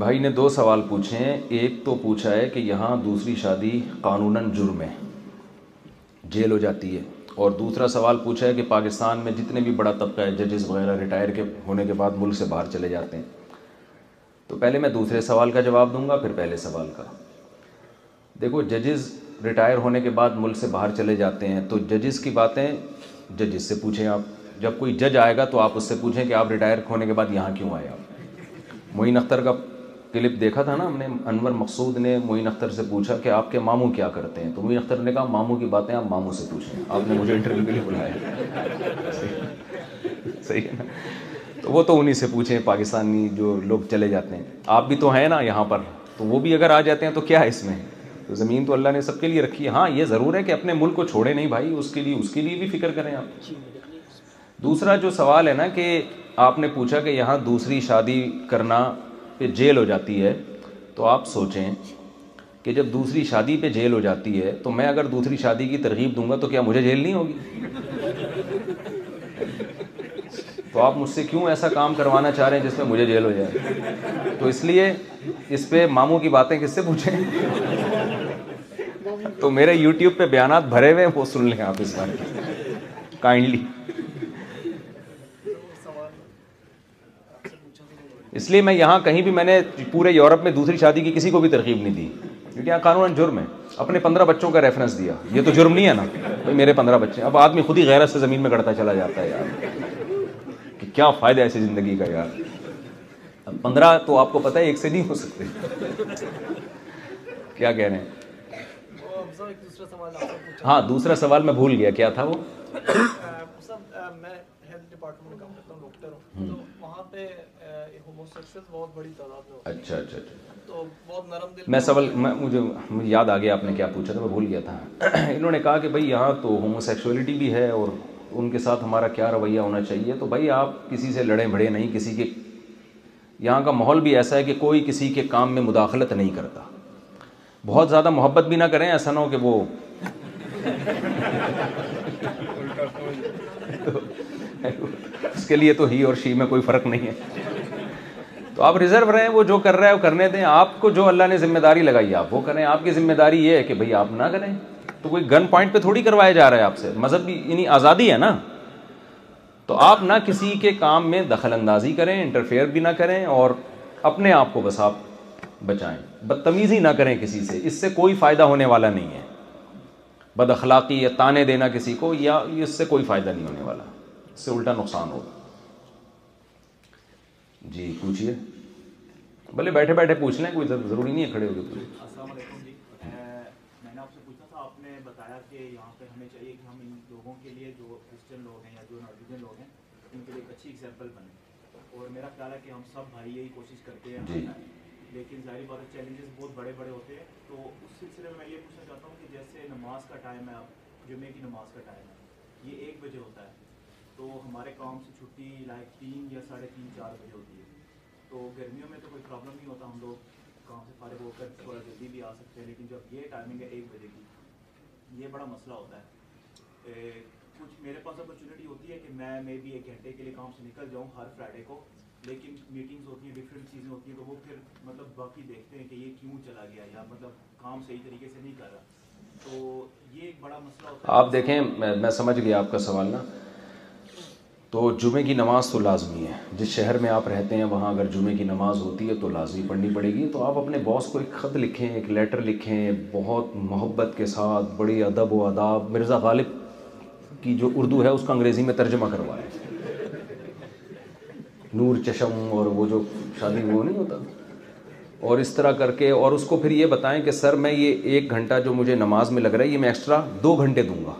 بھائی نے دو سوال پوچھے ہیں ایک تو پوچھا ہے کہ یہاں دوسری شادی قانوناً جرم ہے جیل ہو جاتی ہے اور دوسرا سوال پوچھا ہے کہ پاکستان میں جتنے بھی بڑا طبقہ ہے ججز وغیرہ ریٹائر کے ہونے کے بعد ملک سے باہر چلے جاتے ہیں تو پہلے میں دوسرے سوال کا جواب دوں گا پھر پہلے سوال کا دیکھو ججز ریٹائر ہونے کے بعد ملک سے باہر چلے جاتے ہیں تو ججز کی باتیں ججز سے پوچھیں آپ جب کوئی جج آئے گا تو آپ اس سے پوچھیں کہ آپ ریٹائر ہونے کے بعد یہاں کیوں آئے آپ معین اختر کا کلپ دیکھا تھا نا ہم نے انور مقصود نے موین اختر سے پوچھا کہ آپ کے ماموں کیا کرتے ہیں تو موین اختر نے کہا ماموں کی باتیں آپ ماموں سے پوچھیں آپ نے مجھے انٹرویو کے لیے بلایا صحیح ہے نا تو وہ تو انہی سے پوچھیں پاکستانی جو لوگ چلے جاتے ہیں آپ بھی تو ہیں نا یہاں پر تو وہ بھی اگر آ جاتے ہیں تو کیا ہے اس میں تو زمین تو اللہ نے سب کے لیے رکھی ہے ہاں یہ ضرور ہے کہ اپنے ملک کو چھوڑے نہیں بھائی اس کے لیے اس کے لیے بھی فکر کریں آپ جی، دوسرا جو سوال ہے نا کہ آپ نے پوچھا کہ یہاں دوسری شادی کرنا پہ جیل ہو جاتی ہے تو آپ سوچیں کہ جب دوسری شادی پہ جیل ہو جاتی ہے تو میں اگر دوسری شادی کی ترغیب دوں گا تو کیا مجھے جیل نہیں ہوگی تو آپ مجھ سے کیوں ایسا کام کروانا چاہ رہے ہیں جس میں مجھے جیل ہو جائے تو اس لیے اس پہ ماموں کی باتیں کس سے پوچھیں تو میرے یوٹیوب پہ بیانات بھرے ہوئے ہیں وہ سن لیں آپ اس بارے کائنڈلی اس لیے میں یہاں کہیں بھی میں نے پورے یورپ میں دوسری شادی کی کسی کو بھی ترغیب نہیں دی کیونکہ یہاں قانون جرم ہے اپنے پندرہ بچوں کا ریفرنس دیا یہ تو جرم نہیں ہے نا بھائی میرے پندرہ بچے اب آدمی خود ہی غیرت سے زمین میں گڑتا چلا جاتا ہے یار کہ کیا فائدہ ایسی زندگی کا یار اب پندرہ تو آپ کو پتہ ہے ایک سے نہیں ہو سکتے کیا کہہ رہے ہیں ہاں دوسرا سوال میں بھول گیا کیا تھا وہ میں ہیلتھ ڈپارٹمنٹ کا ڈاکٹر ہوں تو وہاں پہ میں سوال میں یاد آ گیا آپ نے کیا پوچھا تھا میں بھول گیا تھا انہوں نے کہا کہ بھائی یہاں تو ہومو بھی ہے اور ان کے ساتھ ہمارا کیا رویہ ہونا چاہیے تو بھائی آپ کسی سے لڑے بھڑے نہیں کسی کے یہاں کا ماحول بھی ایسا ہے کہ کوئی کسی کے کام میں مداخلت نہیں کرتا بہت زیادہ محبت بھی نہ کریں ایسا نہ ہو کہ وہ اس کے لیے تو ہی اور شی میں کوئی فرق نہیں ہے تو آپ ریزرو رہے ہیں وہ جو کر رہا ہے وہ کرنے دیں آپ کو جو اللہ نے ذمہ داری لگائی آپ وہ کریں آپ کی ذمہ داری یہ ہے کہ بھائی آپ نہ کریں تو کوئی گن پوائنٹ پہ تھوڑی کروایا جا رہا ہے آپ سے مذہب کی یعنی آزادی ہے نا تو آپ نہ کسی کے کام میں دخل اندازی کریں انٹرفیئر بھی نہ کریں اور اپنے آپ کو بس آپ بچائیں بدتمیزی نہ کریں کسی سے اس سے کوئی فائدہ ہونے والا نہیں ہے بد اخلاقی یا تانے دینا کسی کو یا اس سے کوئی فائدہ نہیں ہونے والا اس سے الٹا نقصان ہوگا جی پوچھیے بھلے بیٹھے بیٹھے پوچھ لیں کوئی ضروری نہیں ہے کھڑے ہوتے السلام علیکم جی میں نے آپ سے تھا آپ نے بتایا کہ یہاں پہ ہمیں چاہیے کہ ہم ان لوگوں کے لیے جو کرسچن لوگ ہیں یا جو لوگ ہیں ان کے لیے ایک اچھی بنے اور میرا خیال ہے کہ ہم سب بھائی یہی کوشش کرتے ہیں جی۔ لیکن بات ہے چیلنجز بہت بڑے بڑے ہوتے ہیں تو اس سلسلے میں یہ پوچھنا چاہتا ہوں کہ جیسے نماز کا ٹائم ہے اب جمعے کی نماز کا ٹائم ہے یہ ایک بجے ہوتا ہے تو ہمارے کام سے چھٹی لائک تین یا ساڑھے تین چار بجے ہوتی ہے تو گرمیوں میں تو کوئی پرابلم نہیں ہوتا ہم لوگ کام سے فارغ ہو کر تھوڑا جلدی بھی آ سکتے ہیں لیکن جب یہ ٹائمنگ ہے ایک بجے کی یہ بڑا مسئلہ ہوتا ہے کچھ میرے پاس اپرچونیٹی ہوتی ہے کہ میں ایک گھنٹے کے لیے کام سے نکل جاؤں ہر فرائیڈے کو لیکن میٹنگز ہوتی ہیں ڈفرینٹ چیزیں ہوتی ہیں تو وہ پھر مطلب باقی دیکھتے ہیں کہ یہ کیوں چلا گیا یا مطلب کام صحیح طریقے سے نہیں کر رہا تو یہ ایک بڑا مسئلہ ہوتا آپ دیکھیں میں سمجھ گیا آپ کا سوال نا تو جمعہ کی نماز تو لازمی ہے جس شہر میں آپ رہتے ہیں وہاں اگر جمعے کی نماز ہوتی ہے تو لازمی پڑھنی پڑے گی تو آپ اپنے باس کو ایک خط لکھیں ایک لیٹر لکھیں بہت محبت کے ساتھ بڑی ادب و اداب مرزا غالب کی جو اردو ہے اس کا انگریزی میں ترجمہ کروائیں نور چشم اور وہ جو شادی وہ نہیں ہوتا اور اس طرح کر کے اور اس کو پھر یہ بتائیں کہ سر میں یہ ایک گھنٹہ جو مجھے نماز میں لگ رہا ہے یہ میں ایکسٹرا دو گھنٹے دوں گا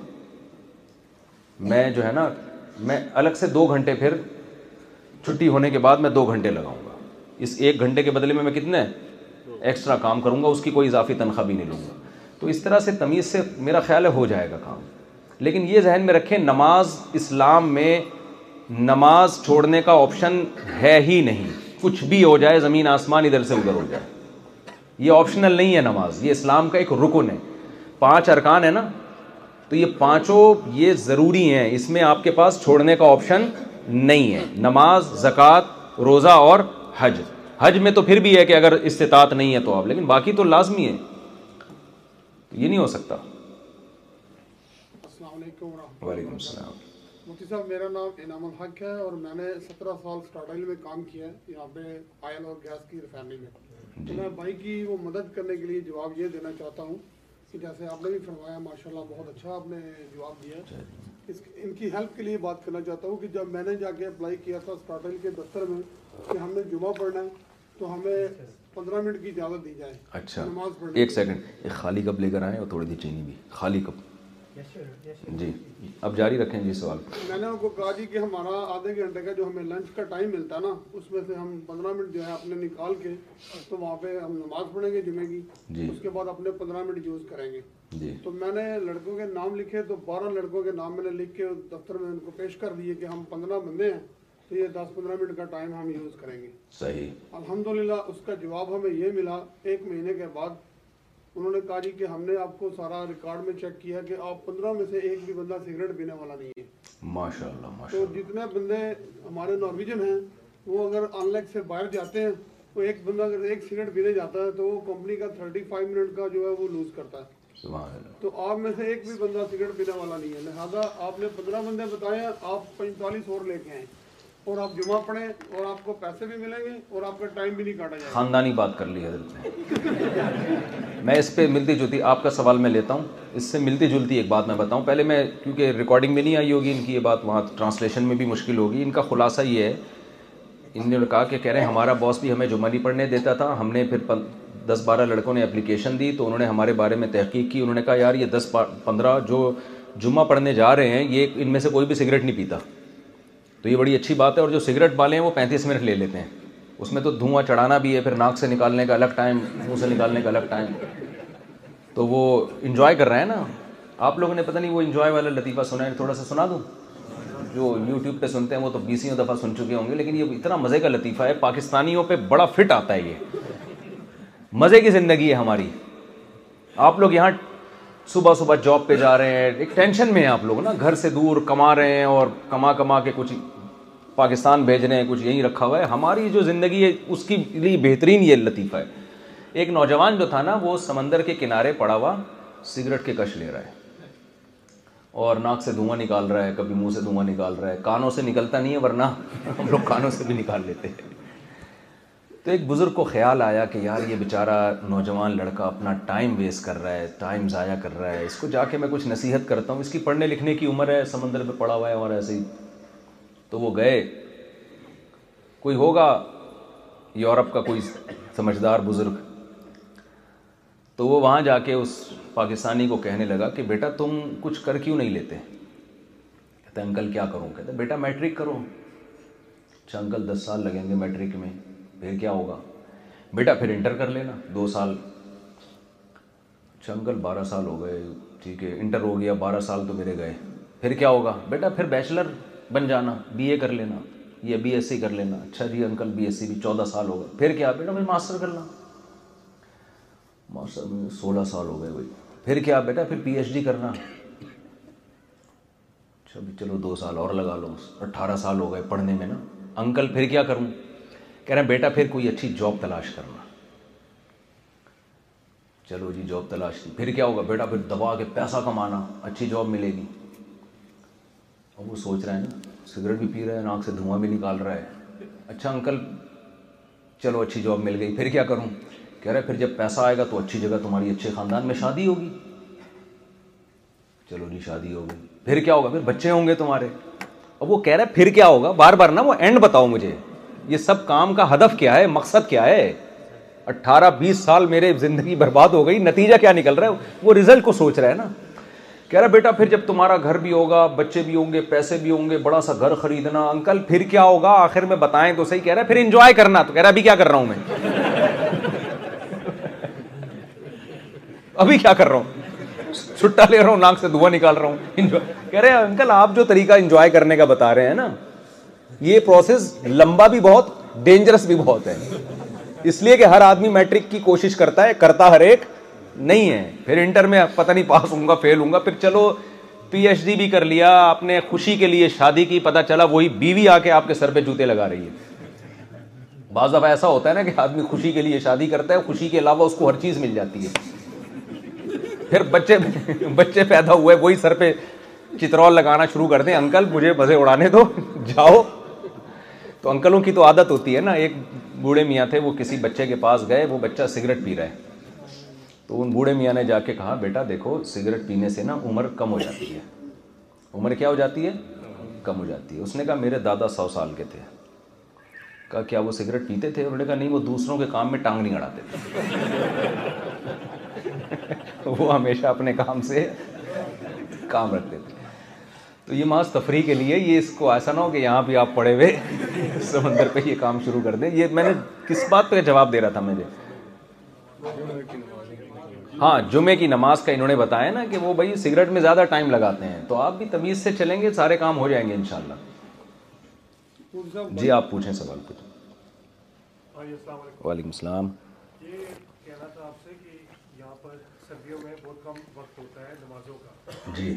میں جو ہے نا میں الگ سے دو گھنٹے پھر چھٹی ہونے کے بعد میں دو گھنٹے لگاؤں گا اس ایک گھنٹے کے بدلے میں میں کتنے ایکسٹرا کام کروں گا اس کی کوئی اضافی تنخواہ بھی نہیں لوں گا تو اس طرح سے تمیز سے میرا خیال ہے ہو جائے گا کام لیکن یہ ذہن میں رکھیں نماز اسلام میں نماز چھوڑنے کا آپشن ہے ہی نہیں کچھ بھی ہو جائے زمین آسمان ادھر سے ادھر ہو جائے یہ آپشنل نہیں ہے نماز یہ اسلام کا ایک رکن ہے پانچ ارکان ہے نا تو یہ پانچوں یہ ضروری ہیں اس میں آپ کے پاس چھوڑنے کا آپشن نہیں ہے نماز زکوٰۃ روزہ اور حج حج میں تو پھر بھی ہے کہ اگر استطاعت نہیں ہے تو آپ لیکن باقی تو لازمی ہے یہ نہیں ہو سکتا وعلیکم السلام مفتی صاحب میرا نام انعام الحق ہے اور میں نے سترہ سال اسٹاٹ میں کام کیا ہے یہاں پہ آئل اور گیس کی ریفائنری میں جی۔ تو میں بھائی کی وہ مدد کرنے کے لیے جواب یہ دینا چاہتا ہوں کہ جیسے آپ نے بھی فرمایا ماشاء اللہ بہت اچھا آپ نے جواب دیا ہے اس ان کی ہیلپ کے لیے بات کرنا چاہتا ہوں کہ جب میں نے جا کے اپلائی کیا تھا اسٹارٹل کے دفتر میں کہ ہم نے جمعہ پڑھنا ہے تو ہمیں پندرہ منٹ کی اجازت دی جائے اچھا نماز پڑھنا ایک سیکنڈ ایک خالی کپ لے کر آئیں اور تھوڑی دیر چینی بھی خالی کپ جی جی اب جاری رکھیں جی سوال میں نے ان کو کہا جی کہ ہمارا آدھے گھنٹے کا جو ہمیں لنچ کا ٹائم ملتا نا اس میں سے ہم پندرہ منٹ جو ہے اپنے نکال کے تو وہاں پہ ہم نماز پڑھیں گے جمعے کی جی۔ اس کے بعد اپنے پندرہ منٹ یوز کریں گے جی۔ تو میں نے لڑکوں کے نام لکھے تو بارہ لڑکوں کے نام میں نے لکھ کے دفتر میں ان کو پیش کر دیے کہ ہم پندرہ بندے ہیں تو یہ دس پندرہ منٹ کا ٹائم ہم یوز کریں گے صحیح الحمدللہ اس کا جواب ہمیں یہ ملا ایک مہینے کے بعد انہوں نے کہا جی کہ ہم نے آپ کو سارا ریکارڈ میں چیک کیا کہ آپ پندرہ میں سے ایک بھی بندہ سگریٹ پینے والا نہیں ہے ماشاء اللہ تو جتنے بندے ہمارے نارویجن ہیں وہ اگر آن لائک سے باہر جاتے ہیں تو ایک بندہ اگر ایک سگریٹ پینے جاتا ہے تو وہ کمپنی کا تھرٹی فائیو منٹ کا جو ہے وہ لوز کرتا ہے تو آپ میں سے ایک بھی بندہ سگریٹ پینے والا نہیں ہے لہٰذا آپ نے پندرہ بندے بتائے آپ پینتالیس اور لے کے ہیں اور اور اور آپ آپ آپ جمعہ پڑھیں کو پیسے بھی بھی ملیں گے کا ٹائم نہیں کاٹا جائے خاندانی بات کر لی حضرت نے میں اس پہ ملتی جلتی آپ کا سوال میں لیتا ہوں اس سے ملتی جلتی ایک بات میں بتاؤں پہلے میں کیونکہ ریکارڈنگ میں نہیں آئی ہوگی ان کی یہ بات وہاں ٹرانسلیشن میں بھی مشکل ہوگی ان کا خلاصہ یہ ہے ان نے کہا کہ کہہ رہے ہیں ہمارا باس بھی ہمیں جمعہ نہیں پڑھنے دیتا تھا ہم نے پھر دس بارہ لڑکوں نے اپلیکیشن دی تو انہوں نے ہمارے بارے میں تحقیق کی انہوں نے کہا یار یہ دس پندرہ جو جمعہ پڑھنے جا رہے ہیں یہ ان میں سے کوئی بھی سگریٹ نہیں پیتا تو یہ بڑی اچھی بات ہے اور جو سگریٹ والے ہیں وہ پینتیس منٹ لے لیتے ہیں اس میں تو دھواں چڑھانا بھی ہے پھر ناک سے نکالنے کا الگ ٹائم منہ سے نکالنے کا الگ ٹائم تو وہ انجوائے کر رہے ہیں نا آپ لوگوں نے پتہ نہیں وہ انجوائے والا لطیفہ سنا ہے تھوڑا سا سنا دوں جو یوٹیوب پہ سنتے ہیں وہ تو بیسوں دفعہ سن چکے ہوں گے لیکن یہ اتنا مزے کا لطیفہ ہے پاکستانیوں پہ بڑا فٹ آتا ہے یہ مزے کی زندگی ہے ہماری آپ لوگ یہاں صبح صبح جاب پہ جا رہے ہیں ایک ٹینشن میں ہیں آپ لوگ نا گھر سے دور کما رہے ہیں اور کما کما کے کچھ پاکستان بھیج رہے ہیں کچھ یہیں رکھا ہوا ہے ہماری جو زندگی ہے اس کی بہترین یہ لطیفہ ہے ایک نوجوان جو تھا نا وہ سمندر کے کنارے پڑا ہوا سگریٹ کے کش لے رہا ہے اور ناک سے دھواں نکال رہا ہے کبھی منہ سے دھواں نکال رہا ہے کانوں سے نکلتا نہیں ہے ورنہ ہم لوگ کانوں سے بھی نکال لیتے ہیں تو ایک بزرگ کو خیال آیا کہ یار یہ بیچارہ نوجوان لڑکا اپنا ٹائم ویسٹ کر رہا ہے ٹائم ضائع کر رہا ہے اس کو جا کے میں کچھ نصیحت کرتا ہوں اس کی پڑھنے لکھنے کی عمر ہے سمندر پہ پڑا ہوا ہے اور ایسے ہی تو وہ گئے کوئی ہوگا یورپ کا کوئی سمجھدار بزرگ تو وہ وہاں جا کے اس پاکستانی کو کہنے لگا کہ بیٹا تم کچھ کر کیوں نہیں لیتے کہتے انکل کیا کروں کہتے بیٹا میٹرک کرو اچھا انکل دس سال لگیں گے میٹرک میں پھر کیا ہوگا بیٹا پھر انٹر کر لینا دو سال اچھا انکل بارہ سال ہو گئے ٹھیک ہے انٹر ہو گیا بارہ سال تو میرے گئے پھر کیا ہوگا بیٹا پھر بیچلر بن جانا بی اے کر لینا یا بی ایس سی کر لینا اچھا جی انکل بی ایس سی بھی چودہ سال ہو گئے پھر کیا بیٹا پھر ماسٹر کرنا ماسٹر سولہ سال ہو گئے بھائی پھر کیا بیٹا پھر پی ایچ ڈی کرنا اچھا بھائی چلو دو سال اور لگا لو اٹھارہ سال ہو گئے پڑھنے میں نا انکل پھر کیا کروں کہہ رہے ہیں بیٹا پھر کوئی اچھی جاب تلاش کرنا چلو جی جاب تلاش کی پھر کیا ہوگا بیٹا پھر دبا کے پیسہ کمانا اچھی جاب ملے گی اب وہ سوچ رہا ہے نا سگریٹ بھی پی رہے ہیں ناک سے دھواں بھی نکال رہا ہے اچھا انکل چلو اچھی جاب مل گئی پھر کیا کروں کہہ رہے پھر جب پیسہ آئے گا تو اچھی جگہ تمہاری اچھے خاندان میں شادی ہوگی چلو جی شادی ہوگی پھر کیا ہوگا پھر بچے ہوں گے تمہارے اب وہ کہہ رہا ہے پھر کیا ہوگا بار بار نا وہ اینڈ بتاؤ مجھے یہ سب کام کا ہدف کیا ہے مقصد کیا ہے اٹھارہ بیس سال میرے زندگی برباد ہو گئی نتیجہ کیا نکل رہا ہے وہ ریزلٹ کو سوچ رہا ہے نا کہہ رہا بیٹا پھر پھر جب تمہارا گھر گھر بھی بھی بھی ہوگا ہوگا بچے ہوں ہوں گے گے پیسے بڑا سا خریدنا انکل کیا آخر میں بتائیں تو صحیح کہہ رہا ہے پھر انجوائے کرنا تو کہہ رہا ابھی کیا کر رہا ہوں میں ابھی کیا کر رہا ہوں چھٹا لے رہا ہوں ناک سے دھواں نکال رہا ہوں کہہ رہے انکل آپ جو طریقہ انجوائے کرنے کا بتا رہے ہیں نا یہ پروسیس لمبا بھی بہت ڈینجرس بھی بہت ہے اس لیے کہ ہر آدمی میٹرک کی کوشش کرتا ہے کرتا ہر ایک نہیں ہے پھر انٹر میں پتہ نہیں پاس ہوں گا فیل ہوں گا پھر چلو پی ایچ ڈی بھی کر لیا آپ نے خوشی کے لیے شادی کی پتہ چلا وہی بیوی آ کے آپ کے سر پہ جوتے لگا رہی ہے بعض دفعہ ایسا ہوتا ہے نا کہ آدمی خوشی کے لیے شادی کرتا ہے خوشی کے علاوہ اس کو ہر چیز مل جاتی ہے پھر بچے بچے پیدا ہوئے وہی سر پہ چترول لگانا شروع کر دیں انکل مجھے مزے اڑانے دو جاؤ تو انکلوں کی تو عادت ہوتی ہے نا ایک بوڑھے میاں تھے وہ کسی بچے کے پاس گئے وہ بچہ سگریٹ پی رہا ہے تو ان بوڑھے میاں نے جا کے کہا بیٹا دیکھو سگریٹ پینے سے نا عمر کم ہو جاتی ہے عمر کیا ہو جاتی ہے کم ہو جاتی ہے اس نے کہا میرے دادا سو سال کے تھے کہا کیا وہ سگریٹ پیتے تھے انہوں نے کہا نہیں وہ دوسروں کے کام میں ٹانگ نہیں اڑاتے تھے وہ ہمیشہ اپنے کام سے کام رکھتے تھے تو یہ محض تفریح کے لیے یہ اس کو ایسا نہ ہو کہ یہاں بھی آپ پڑے ہوئے سمندر پہ یہ کام شروع کر دیں یہ میں نے کس بات پہ جواب دے رہا تھا مجھے ہاں جمعے کی نماز کا انہوں نے بتایا نا کہ وہ بھائی سگریٹ میں زیادہ ٹائم لگاتے ہیں تو آپ بھی تمیز سے چلیں گے سارے کام ہو جائیں گے انشاءاللہ جی آپ پوچھیں سوال وعلیکم السلام جی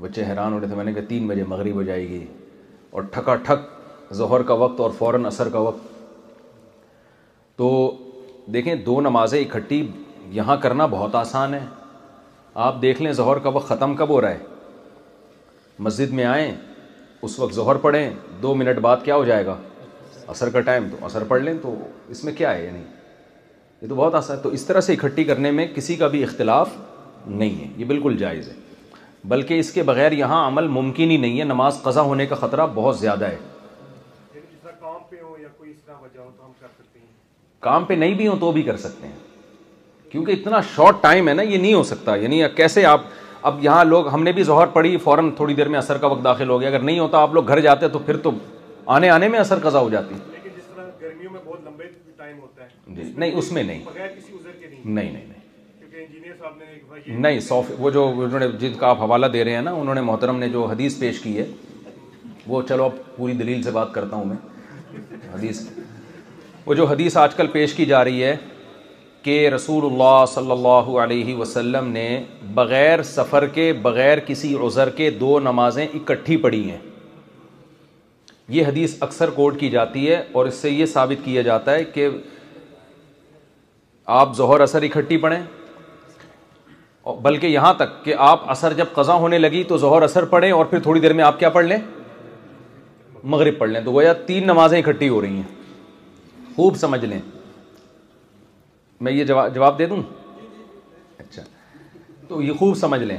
بچے حیران ہو رہے تھے میں نے کہا تین بجے مغرب ہو جائے گی اور ٹھکا ٹھک ظہر کا وقت اور فوراً عصر کا وقت تو دیکھیں دو نمازیں اکٹھی یہاں کرنا بہت آسان ہے آپ دیکھ لیں ظہر کا وقت ختم کب ہو رہا ہے مسجد میں آئیں اس وقت ظہر پڑھیں دو منٹ بعد کیا ہو جائے گا عصر کا ٹائم تو عصر پڑھ لیں تو اس میں کیا ہے یعنی یہ تو بہت آسان ہے تو اس طرح سے اکٹھی کرنے میں کسی کا بھی اختلاف نہیں ہے یہ بالکل جائز ہے بلکہ اس کے بغیر یہاں عمل ممکن ہی نہیں ہے نماز قضا ہونے کا خطرہ بہت زیادہ ہے کام پہ نہیں بھی ہوں تو بھی کر سکتے ہیں کیونکہ اتنا شارٹ ٹائم ہے نا یہ نہیں ہو سکتا یعنی کیسے آپ اب یہاں لوگ ہم نے بھی ظہر پڑھی فوراً تھوڑی دیر میں اثر کا وقت داخل ہو گیا اگر نہیں ہوتا آپ لوگ گھر جاتے تو پھر تو آنے آنے میں اثر قضا ہو جاتی گرمیوں میں جی، نہیں نہیں نہیں نہیں سو وہ جو انہوں نے جن کا آپ حوالہ دے رہے ہیں نا انہوں نے محترم نے جو حدیث پیش کی ہے وہ چلو اب پوری دلیل سے بات کرتا ہوں میں حدیث وہ جو حدیث آج کل پیش کی جا رہی ہے کہ رسول اللہ صلی اللہ علیہ وسلم نے بغیر سفر کے بغیر کسی عذر کے دو نمازیں اکٹھی پڑھی ہیں یہ حدیث اکثر کوٹ کی جاتی ہے اور اس سے یہ ثابت کیا جاتا ہے کہ آپ ظہر اثر اکٹھی پڑھیں بلکہ یہاں تک کہ آپ اثر جب قضا ہونے لگی تو ظہر اثر پڑھیں اور پھر تھوڑی دیر میں آپ کیا پڑھ لیں مغرب پڑھ لیں تو وہ یا تین نمازیں اکٹھی ہو رہی ہیں خوب سمجھ لیں میں یہ جواب دے دوں اچھا تو یہ خوب سمجھ لیں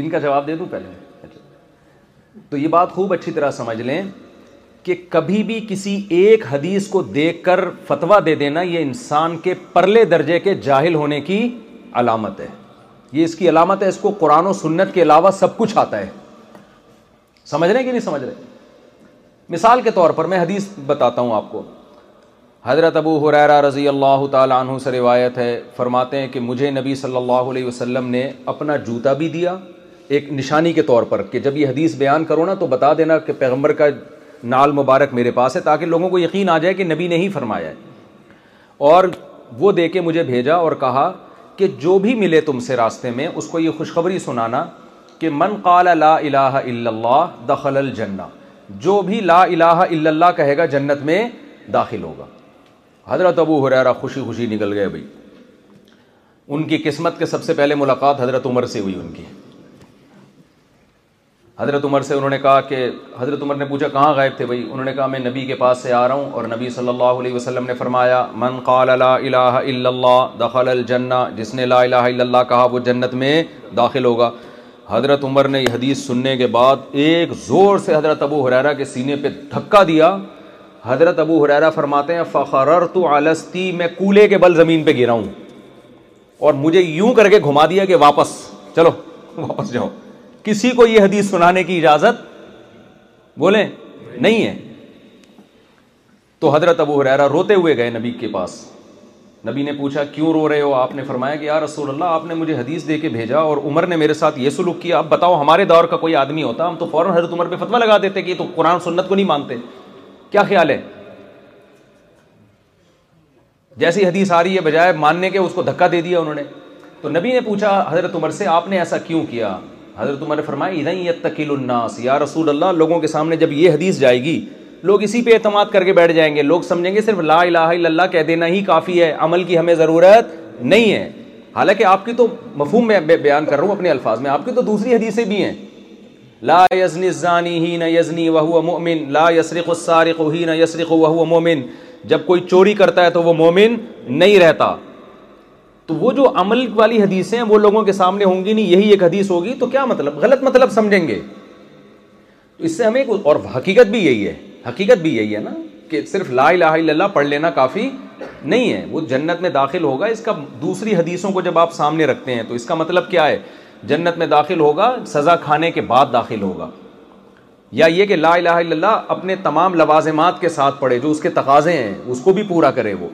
ان کا جواب دے دوں پہلے اچھا۔ تو یہ بات خوب اچھی طرح سمجھ لیں کہ کبھی بھی کسی ایک حدیث کو دیکھ کر فتویٰ دے دینا یہ انسان کے پرلے درجے کے جاہل ہونے کی علامت ہے یہ اس کی علامت ہے اس کو قرآن و سنت کے علاوہ سب کچھ آتا ہے سمجھ رہے کہ نہیں سمجھ رہے مثال کے طور پر میں حدیث بتاتا ہوں آپ کو حضرت ابو حریرہ رضی اللہ تعالیٰ عنہ سے روایت ہے فرماتے ہیں کہ مجھے نبی صلی اللہ علیہ وسلم نے اپنا جوتا بھی دیا ایک نشانی کے طور پر کہ جب یہ حدیث بیان کرو نا تو بتا دینا کہ پیغمبر کا نال مبارک میرے پاس ہے تاکہ لوگوں کو یقین آ جائے کہ نبی نے ہی فرمایا ہے اور وہ دے کے مجھے بھیجا اور کہا کہ جو بھی ملے تم سے راستے میں اس کو یہ خوشخبری سنانا کہ من قال لا الہ الا اللہ دخل الجنہ جو بھی لا الہ الا اللہ کہے گا جنت میں داخل ہوگا حضرت ابو حریرہ خوشی خوشی نکل گئے بھائی ان کی قسمت کے سب سے پہلے ملاقات حضرت عمر سے ہوئی ان کی حضرت عمر سے انہوں نے کہا کہ حضرت عمر نے پوچھا کہاں غائب تھے بھائی انہوں نے کہا میں نبی کے پاس سے آ رہا ہوں اور نبی صلی اللہ علیہ وسلم نے فرمایا من قال لا الہ الا اللہ دخل الجنہ جس نے لا الہ الا اللہ کہا وہ جنت میں داخل ہوگا حضرت عمر نے یہ حدیث سننے کے بعد ایک زور سے حضرت ابو حریرا کے سینے پہ دھکا دیا حضرت ابو حریرا فرماتے ہیں فخر تو آلستی میں کولے کے بل زمین پہ گرا ہوں اور مجھے یوں کر کے گھما دیا کہ واپس چلو واپس جاؤ کسی کو یہ حدیث سنانے کی اجازت بولیں نہیں ہے تو حضرت ابو حریرہ روتے ہوئے گئے نبی کے پاس نبی نے پوچھا کیوں رو رہے ہو آپ نے فرمایا کہ یا رسول اللہ آپ نے مجھے حدیث دے کے بھیجا اور عمر نے میرے ساتھ یہ سلوک کیا اب بتاؤ ہمارے دور کا کوئی آدمی ہوتا ہم تو فوراً حضرت عمر پہ فتوا لگا دیتے کہ یہ تو قرآن سنت کو نہیں مانتے کیا خیال ہے جیسی حدیث آ رہی ہے بجائے ماننے کے اس کو دھکا دے دیا انہوں نے تو نبی نے پوچھا حضرت عمر سے آپ نے ایسا کیوں کیا حضرت نے فرمائی نہیں تقیل الناس یا رسول اللہ لوگوں کے سامنے جب یہ حدیث جائے گی لوگ اسی پہ اعتماد کر کے بیٹھ جائیں گے لوگ سمجھیں گے صرف لا الہ الا اللہ کہہ دینا ہی کافی ہے عمل کی ہمیں ضرورت نہیں ہے حالانکہ آپ کی تو مفہوم میں بیان کر رہا ہوں اپنے الفاظ میں آپ کی تو دوسری حدیثیں بھی ہیں لا یزنی زانی ہی نہ یزنی لا یسرق السارق ہی نہ یسرق وہو مومن جب کوئی چوری کرتا ہے تو وہ مومن نہیں رہتا تو وہ جو عمل والی حدیثیں ہیں وہ لوگوں کے سامنے ہوں گی نہیں یہی ایک حدیث ہوگی تو کیا مطلب غلط مطلب سمجھیں گے تو اس سے ہمیں اور حقیقت بھی یہی ہے حقیقت بھی یہی ہے نا کہ صرف لا الہ الا اللہ پڑھ لینا کافی نہیں ہے وہ جنت میں داخل ہوگا اس کا دوسری حدیثوں کو جب آپ سامنے رکھتے ہیں تو اس کا مطلب کیا ہے جنت میں داخل ہوگا سزا کھانے کے بعد داخل ہوگا یا یہ کہ لا الہ الا اللہ اپنے تمام لوازمات کے ساتھ پڑھے جو اس کے تقاضے ہیں اس کو بھی پورا کرے وہ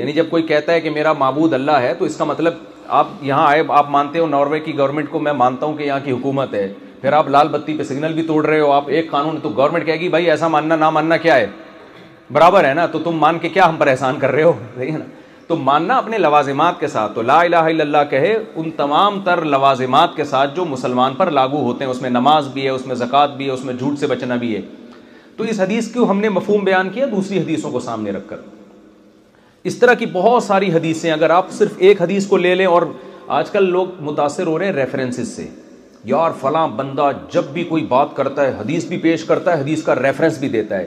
یعنی جب کوئی کہتا ہے کہ میرا معبود اللہ ہے تو اس کا مطلب آپ یہاں آئے آپ مانتے ہو ناروے کی گورنمنٹ کو میں مانتا ہوں کہ یہاں کی حکومت ہے پھر آپ لال بتی پہ سگنل بھی توڑ رہے ہو آپ ایک قانون تو گورنمنٹ کہے گی بھائی ایسا ماننا نہ ماننا کیا ہے برابر ہے نا تو تم مان کے کیا ہم پر احسان کر رہے ہو ہے نا تو ماننا اپنے لوازمات کے ساتھ تو لا الہ الا اللہ کہے ان تمام تر لوازمات کے ساتھ جو مسلمان پر لاگو ہوتے ہیں اس میں نماز بھی ہے اس میں زکوٰۃ بھی ہے اس میں جھوٹ سے بچنا بھی ہے تو اس حدیث کو ہم نے مفہوم بیان کیا دوسری حدیثوں کو سامنے رکھ کر اس طرح کی بہت ساری حدیثیں اگر آپ صرف ایک حدیث کو لے لیں اور آج کل لوگ متاثر ہو رہے ہیں ریفرنسز سے یار فلاں بندہ جب بھی کوئی بات کرتا ہے حدیث بھی پیش کرتا ہے حدیث کا ریفرنس بھی دیتا ہے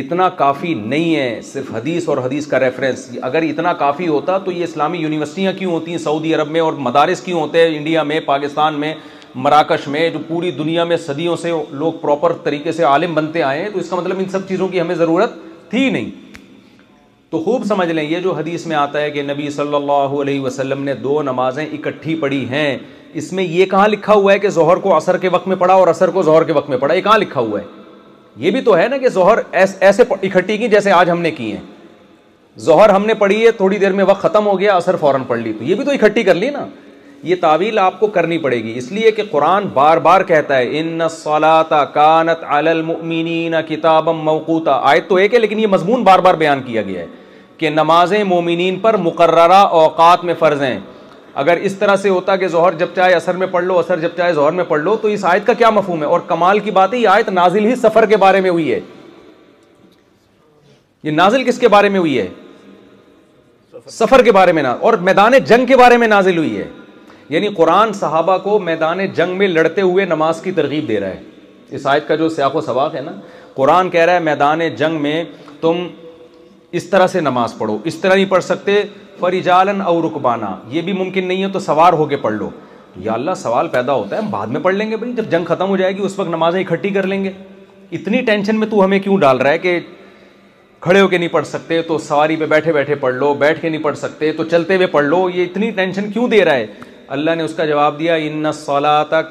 اتنا کافی نہیں ہے صرف حدیث اور حدیث کا ریفرنس اگر اتنا کافی ہوتا تو یہ اسلامی یونیورسٹیاں کیوں ہوتی ہیں سعودی عرب میں اور مدارس کیوں ہوتے ہیں انڈیا میں پاکستان میں مراکش میں جو پوری دنیا میں صدیوں سے لوگ پراپر طریقے سے عالم بنتے آئے ہیں تو اس کا مطلب ان سب چیزوں کی ہمیں ضرورت تھی نہیں تو خوب سمجھ لیں یہ جو حدیث میں آتا ہے کہ نبی صلی اللہ علیہ وسلم نے دو نمازیں اکٹھی پڑھی ہیں اس میں یہ کہاں لکھا ہوا ہے کہ ظہر کو اثر کے وقت میں پڑھا اور اثر کو ظہر کے وقت میں پڑھا یہ کہاں لکھا ہوا ہے یہ بھی تو ہے نا کہ ظہر ایسے اکٹھی کی جیسے آج ہم نے کی ہیں ظہر ہم نے پڑھی ہے تھوڑی دیر میں وقت ختم ہو گیا اثر فوراً پڑھ لی تو یہ بھی تو اکٹھی کر لی نا یہ تعویل آپ کو کرنی پڑے گی اس لیے کہ قرآن بار بار کہتا ہے ان ن کانت المؤمنین کتاب موقوطہ آئے تو ایک ہے لیکن یہ مضمون بار بار بیان کیا گیا ہے کہ نمازیں مومنین پر مقررہ اوقات میں فرض ہیں اگر اس طرح سے ہوتا کہ ظہر جب چاہے اثر میں پڑھ لو اثر جب چاہے ظہر میں پڑھ لو تو اس آیت کا کیا مفہوم ہے اور کمال کی بات ہے یہ آیت نازل ہی سفر کے بارے میں ہوئی ہے یہ نازل کس کے بارے میں ہوئی ہے سفر کے بارے میں نازل اور میدان جنگ کے بارے میں نازل ہوئی ہے یعنی قرآن صحابہ کو میدان جنگ میں لڑتے ہوئے نماز کی ترغیب دے رہا ہے اس آیت کا جو سیاق و سباق ہے نا قرآن کہہ رہا ہے میدان جنگ میں تم اس طرح سے نماز پڑھو اس طرح نہیں پڑھ سکتے فریجالن اور رکبانہ یہ بھی ممکن نہیں ہے تو سوار ہو کے پڑھ لو یا اللہ سوال پیدا ہوتا ہے ہم بعد میں پڑھ لیں گے بھائی جب جنگ ختم ہو جائے گی اس وقت نمازیں اکٹھی کر لیں گے اتنی ٹینشن میں تو ہمیں کیوں ڈال رہا ہے کہ کھڑے ہو کے نہیں پڑھ سکتے تو سواری پہ بیٹھے بیٹھے پڑھ لو بیٹھ کے نہیں پڑھ سکتے تو چلتے ہوئے پڑھ لو یہ اتنی ٹینشن کیوں دے رہا ہے اللہ نے اس کا جواب دیا ان نہ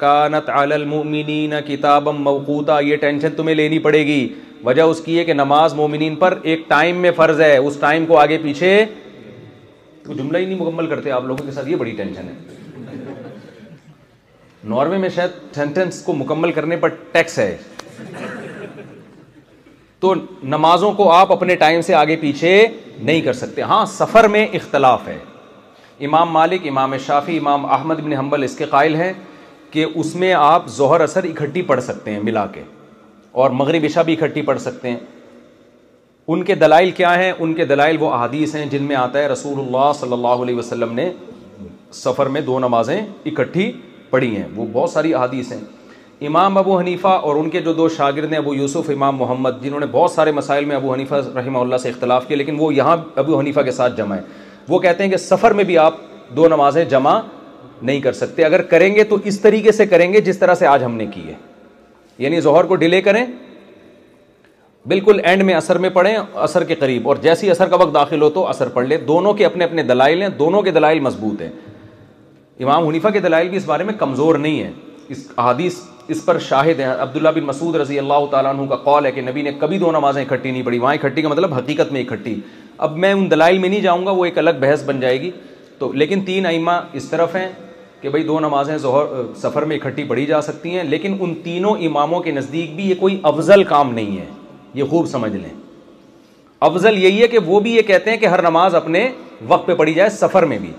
کانت کا نہ کتاب موقوتا یہ ٹینشن تمہیں لینی پڑے گی وجہ اس کی ہے کہ نماز مومنین پر ایک ٹائم میں فرض ہے اس ٹائم کو آگے پیچھے تو جملہ ہی نہیں مکمل کرتے آپ لوگوں کے ساتھ یہ بڑی ٹینشن ہے ناروے میں شاید سینٹینس کو مکمل کرنے پر ٹیکس ہے تو نمازوں کو آپ اپنے ٹائم سے آگے پیچھے نہیں کر سکتے ہاں سفر میں اختلاف ہے امام مالک امام شافی امام احمد بن حنبل اس کے قائل ہیں کہ اس میں آپ ظہر اثر اکٹھی پڑھ سکتے ہیں ملا کے اور مغرب عشاء بھی اکٹھی پڑھ سکتے ہیں ان کے دلائل کیا ہیں ان کے دلائل وہ احادیث ہیں جن میں آتا ہے رسول اللہ صلی اللہ علیہ وسلم نے سفر میں دو نمازیں اکٹھی پڑھی ہیں وہ بہت ساری احادیث ہیں امام ابو حنیفہ اور ان کے جو دو شاگرد ہیں ابو یوسف امام محمد جنہوں نے بہت سارے مسائل میں ابو حنیفہ رحمہ اللہ سے اختلاف کیا لیکن وہ یہاں ابو حنیفہ کے ساتھ جمع ہیں وہ کہتے ہیں کہ سفر میں بھی آپ دو نمازیں جمع نہیں کر سکتے اگر کریں گے تو اس طریقے سے کریں گے جس طرح سے آج ہم نے کی ہے یعنی ظہر کو ڈیلے کریں بالکل اینڈ میں اثر میں پڑھیں اثر کے قریب اور جیسی اثر کا وقت داخل ہو تو اثر پڑھ لیں دونوں کے اپنے اپنے دلائل ہیں دونوں کے دلائل مضبوط ہیں امام حنیفہ کے دلائل بھی اس بارے میں کمزور نہیں ہے اس حادیث اس پر شاہد ہیں عبداللہ بن مسعود رضی اللہ تعالیٰ عنہ کا قول ہے کہ نبی نے کبھی دو نمازیں اکٹھی نہیں پڑھی وہاں اکٹھی کا مطلب حقیقت میں اکٹھی اب میں ان دلائل میں نہیں جاؤں گا وہ ایک الگ بحث بن جائے گی تو لیکن تین ائمہ اس طرف ہیں کہ بھائی دو نمازیں ظہر سفر میں اکٹھی پڑھی جا سکتی ہیں لیکن ان تینوں اماموں کے نزدیک بھی یہ کوئی افضل کام نہیں ہے یہ خوب سمجھ لیں افضل یہی ہے کہ وہ بھی یہ کہتے ہیں کہ ہر نماز اپنے وقت پہ پڑھی جائے سفر میں بھی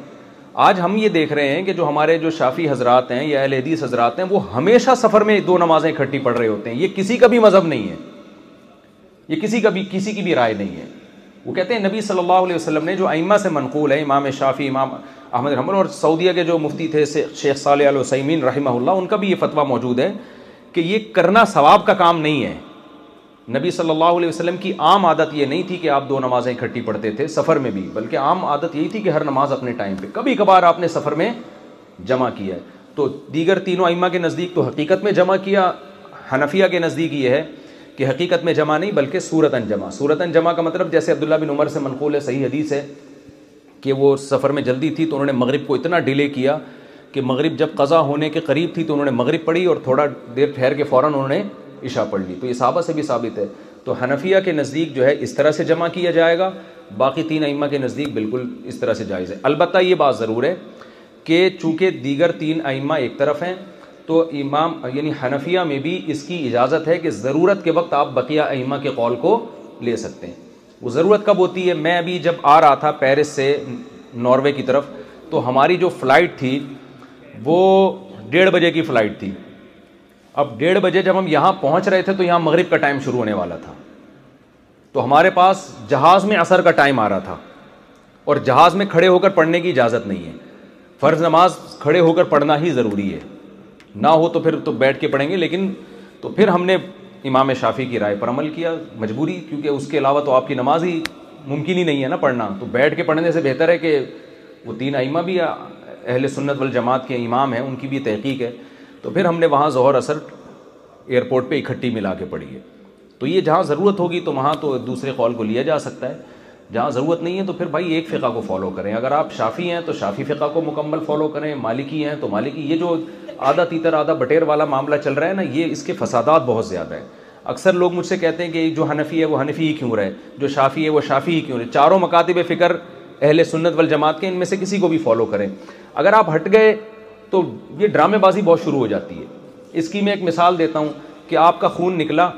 آج ہم یہ دیکھ رہے ہیں کہ جو ہمارے جو شافی حضرات ہیں یا اہل حدیث حضرات ہیں وہ ہمیشہ سفر میں دو نمازیں اکٹھی پڑھ رہے ہوتے ہیں یہ کسی کا بھی مذہب نہیں ہے یہ کسی کا بھی کسی کی بھی رائے نہیں ہے وہ کہتے ہیں نبی صلی اللہ علیہ وسلم نے جو ائمہ سے منقول ہے امام شافی امام احمد الرحمن اور سعودیہ کے جو مفتی تھے شیخ صالح علیہ رحمہ اللہ ان کا بھی یہ فتویٰ موجود ہے کہ یہ کرنا ثواب کا کام نہیں ہے نبی صلی اللہ علیہ وسلم کی عام عادت یہ نہیں تھی کہ آپ دو نمازیں اکٹھی پڑھتے تھے سفر میں بھی بلکہ عام عادت یہی تھی کہ ہر نماز اپنے ٹائم پہ کبھی کبھار آپ نے سفر میں جمع کیا ہے تو دیگر تینوں ائمہ کے نزدیک تو حقیقت میں جمع کیا حنفیہ کے نزدیک یہ ہے کہ حقیقت میں جمع نہیں بلکہ صورتاً ان جمع صورتاً ان جمع کا مطلب جیسے عبداللہ بن عمر سے منقول ہے صحیح حدیث ہے کہ وہ سفر میں جلدی تھی تو انہوں نے مغرب کو اتنا ڈیلے کیا کہ مغرب جب قضا ہونے کے قریب تھی تو انہوں نے مغرب پڑھی اور تھوڑا دیر ٹھہر کے فوراً انہوں نے عشاء پڑھ لی تو یہ صحابہ سے بھی ثابت ہے تو حنفیہ کے نزدیک جو ہے اس طرح سے جمع کیا جائے گا باقی تین ائمہ کے نزدیک بالکل اس طرح سے جائز ہے البتہ یہ بات ضرور ہے کہ چونکہ دیگر تین ائمہ ایک طرف ہیں تو امام یعنی حنفیہ میں بھی اس کی اجازت ہے کہ ضرورت کے وقت آپ بقیہ اہمہ کے قول کو لے سکتے ہیں وہ ضرورت کب ہوتی ہے میں ابھی جب آ رہا تھا پیرس سے ناروے کی طرف تو ہماری جو فلائٹ تھی وہ ڈیڑھ بجے کی فلائٹ تھی اب ڈیڑھ بجے جب ہم یہاں پہنچ رہے تھے تو یہاں مغرب کا ٹائم شروع ہونے والا تھا تو ہمارے پاس جہاز میں اثر کا ٹائم آ رہا تھا اور جہاز میں کھڑے ہو کر پڑھنے کی اجازت نہیں ہے فرض نماز کھڑے ہو کر پڑھنا ہی ضروری ہے نہ ہو تو پھر تو بیٹھ کے پڑھیں گے لیکن تو پھر ہم نے امام شافی کی رائے پر عمل کیا مجبوری کیونکہ اس کے علاوہ تو آپ کی نماز ہی ممکن ہی نہیں ہے نا پڑھنا تو بیٹھ کے پڑھنے سے بہتر ہے کہ وہ تین ائمہ بھی اہل سنت والجماعت کے امام ہیں ان کی بھی تحقیق ہے تو پھر ہم نے وہاں ظہر اثر ایئرپورٹ پہ اکٹھی ملا کے پڑھی ہے تو یہ جہاں ضرورت ہوگی تو وہاں تو دوسرے قول کو لیا جا سکتا ہے جہاں ضرورت نہیں ہے تو پھر بھائی ایک فقہ کو فالو کریں اگر آپ شافی ہیں تو شافی فقہ کو مکمل فالو کریں مالکی ہیں تو مالکی یہ جو آدھا تیتر آدھا بٹیر والا معاملہ چل رہا ہے نا یہ اس کے فسادات بہت زیادہ ہیں اکثر لوگ مجھ سے کہتے ہیں کہ جو حنفی ہے وہ حنفی ہی کیوں رہے جو شافی ہے وہ شافی ہی کیوں رہے چاروں مکاتب فکر اہل سنت والجماعت کے ان میں سے کسی کو بھی فالو کریں اگر آپ ہٹ گئے تو یہ ڈرامے بازی بہت شروع ہو جاتی ہے اس کی میں ایک مثال دیتا ہوں کہ آپ کا خون نکلا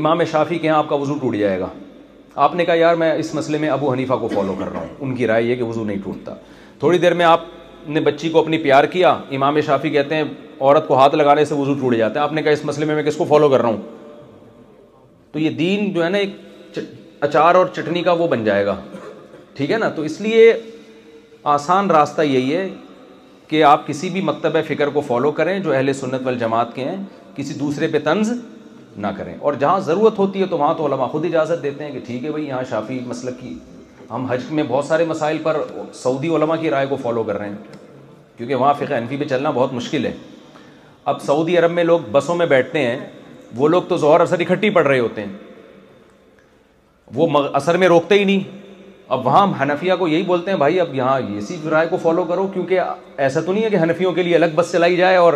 امام شافی کے ہاں آپ کا وضو ٹوٹ جائے گا آپ نے کہا یار میں اس مسئلے میں ابو حنیفہ کو فالو کر رہا ہوں ان کی رائے یہ کہ وضو نہیں ٹوٹتا تھوڑی دیر میں آپ نے بچی کو اپنی پیار کیا امام شافی کہتے ہیں عورت کو ہاتھ لگانے سے وضو ٹوٹ جاتا ہے آپ نے کہا اس مسئلے میں میں کس کو فالو کر رہا ہوں تو یہ دین جو ہے نا ایک اچار اور چٹنی کا وہ بن جائے گا ٹھیک ہے نا تو اس لیے آسان راستہ یہی ہے کہ آپ کسی بھی مکتب فکر کو فالو کریں جو اہل سنت وال جماعت کے ہیں کسی دوسرے پہ طنز نہ کریں اور جہاں ضرورت ہوتی ہے تو وہاں تو علماء خود اجازت دیتے ہیں کہ ٹھیک ہے بھائی یہاں شافی مسلک کی ہم حج میں بہت سارے مسائل پر سعودی علماء کی رائے کو فالو کر رہے ہیں کیونکہ وہاں فقہ انفی پہ چلنا بہت مشکل ہے اب سعودی عرب میں لوگ بسوں میں بیٹھتے ہیں وہ لوگ تو زہر اثر اکٹھی پڑ رہے ہوتے ہیں وہ اثر میں روکتے ہی نہیں اب وہاں ہم حنفیہ کو یہی بولتے ہیں بھائی اب یہاں اسی رائے کو فالو کرو کیونکہ ایسا تو نہیں ہے کہ حنفیوں کے لیے الگ بس چلائی جائے اور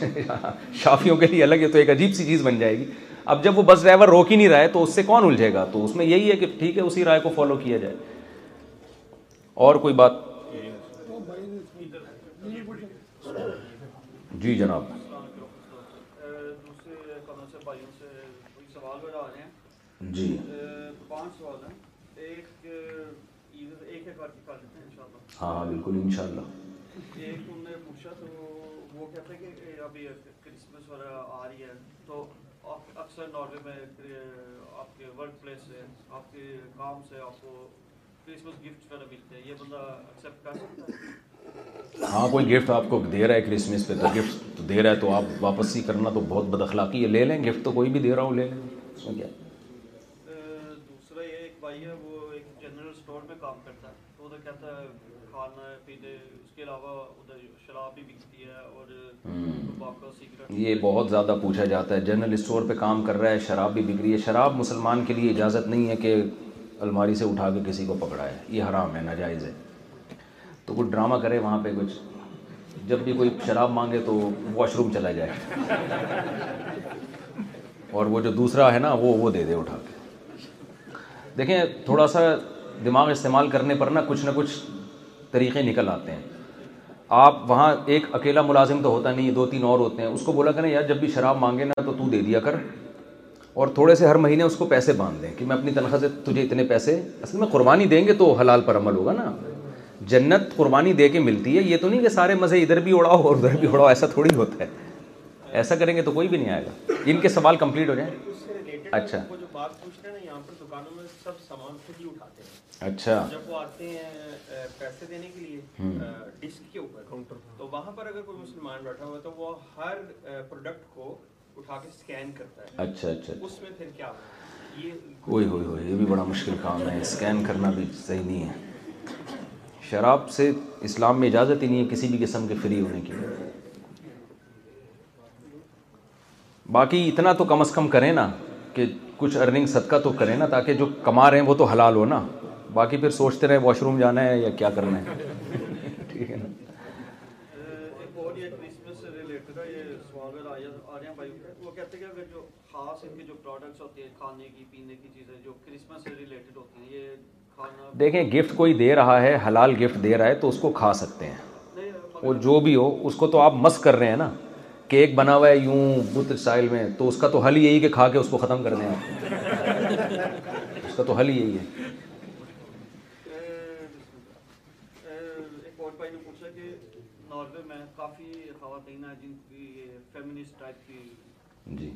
شافیوں کے لیے الگ ہے تو ایک عجیب سی چیز بن جائے گی اب جب وہ بس ڈرائیور روک ہی نہیں رہا ہے تو اس سے کون الجھے گا تو اس میں یہی ہے کہ ٹھیک ہے اسی رائے کو فالو کیا جائے اور کوئی بات جی جناب جی ہاں, ہاں، بالکل ان شاء اللہ تو اکثر ناروے میں آپ کے ورک پلیس سے آپ کے کام سے آپ کو کرسمس گفٹ ملتے ہیں یہ بندہ ایکسیپٹ کر سکتا ہے ہاں کوئی گفٹ آپ کو دے رہا ہے کرسمس پہ تو گفٹ دے رہا ہے تو آپ واپسی کرنا تو بہت بد اخلاقی ہے لے لیں گفٹ تو کوئی بھی دے رہا ہو لے لیں اس میں کیا دوسرا یہ ایک بھائی ہے وہ ایک جنرل اسٹور میں کام کرتا ہے تو ادھر کہتا ہے کھانا پینے اس کے علاوہ ادھر شراب بھی بکتی ہے اور یہ بہت زیادہ پوچھا جاتا ہے جنرل اسٹور پہ کام کر رہا ہے شراب بھی بک رہی ہے شراب مسلمان کے لیے اجازت نہیں ہے کہ الماری سے اٹھا کے کسی کو پکڑا ہے یہ حرام ہے ناجائز ہے تو کچھ ڈرامہ کرے وہاں پہ کچھ جب بھی کوئی شراب مانگے تو واش روم چلا جائے اور وہ جو دوسرا ہے نا وہ دے دے اٹھا کے دیکھیں تھوڑا سا دماغ استعمال کرنے پر نا کچھ نہ کچھ طریقے نکل آتے ہیں آپ وہاں ایک اکیلا ملازم تو ہوتا نہیں دو تین اور ہوتے ہیں اس کو بولا کریں یار جب بھی شراب مانگے نا تو تو دے دیا کر اور تھوڑے سے ہر مہینے اس کو پیسے باندھ دیں کہ میں اپنی تنخواہ سے تجھے اتنے پیسے اصل میں قربانی دیں گے تو حلال پر عمل ہوگا نا جنت قربانی دے کے ملتی ہے یہ تو نہیں کہ سارے مزے ادھر بھی اڑاؤ اور ادھر بھی اڑاؤ ایسا تھوڑی ہوتا ہے ایسا کریں گے تو کوئی بھی نہیں آئے گا ان کے سوال کمپلیٹ ہو جائیں اچھا اچھا جب وہ آتے ہیں پیسے دینے کے لیے ڈش کے اوپر کاؤنٹر تو وہاں پر اگر کوئی مسلمان بیٹھا ہوا تو وہ ہر پروڈکٹ کو اٹھا کے سکین کرتا ہے اچھا،, اچھا اچھا اس میں پھر کیا ہوئی ہوئی ہوئی یہ بھی بڑا مشکل کام ہے سکین کرنا بھی صحیح نہیں ہے شراب سے اسلام میں اجازت ہی نہیں ہے کسی بھی قسم کے فری ہونے کی باقی اتنا تو کم از کم کریں نا کہ کچھ ارننگ صدقہ تو کریں نا تاکہ جو کما رہے ہیں وہ تو حلال ہو نا باقی پھر سوچتے رہے واش روم جانا ہے یا کیا کرنا ہے ٹھیک ہے نا دیکھیں گفٹ کوئی دے رہا ہے حلال گفٹ دے رہا ہے تو اس کو کھا سکتے ہیں وہ جو بھی ہو اس کو تو آپ مس کر رہے ہیں نا کیک بنا ہوا ہے یوں بت اسٹائل میں تو اس کا تو حل یہی کہ کھا کے اس کو ختم کر دیں آپ اس کا تو حل یہی ہے جیسا جی۔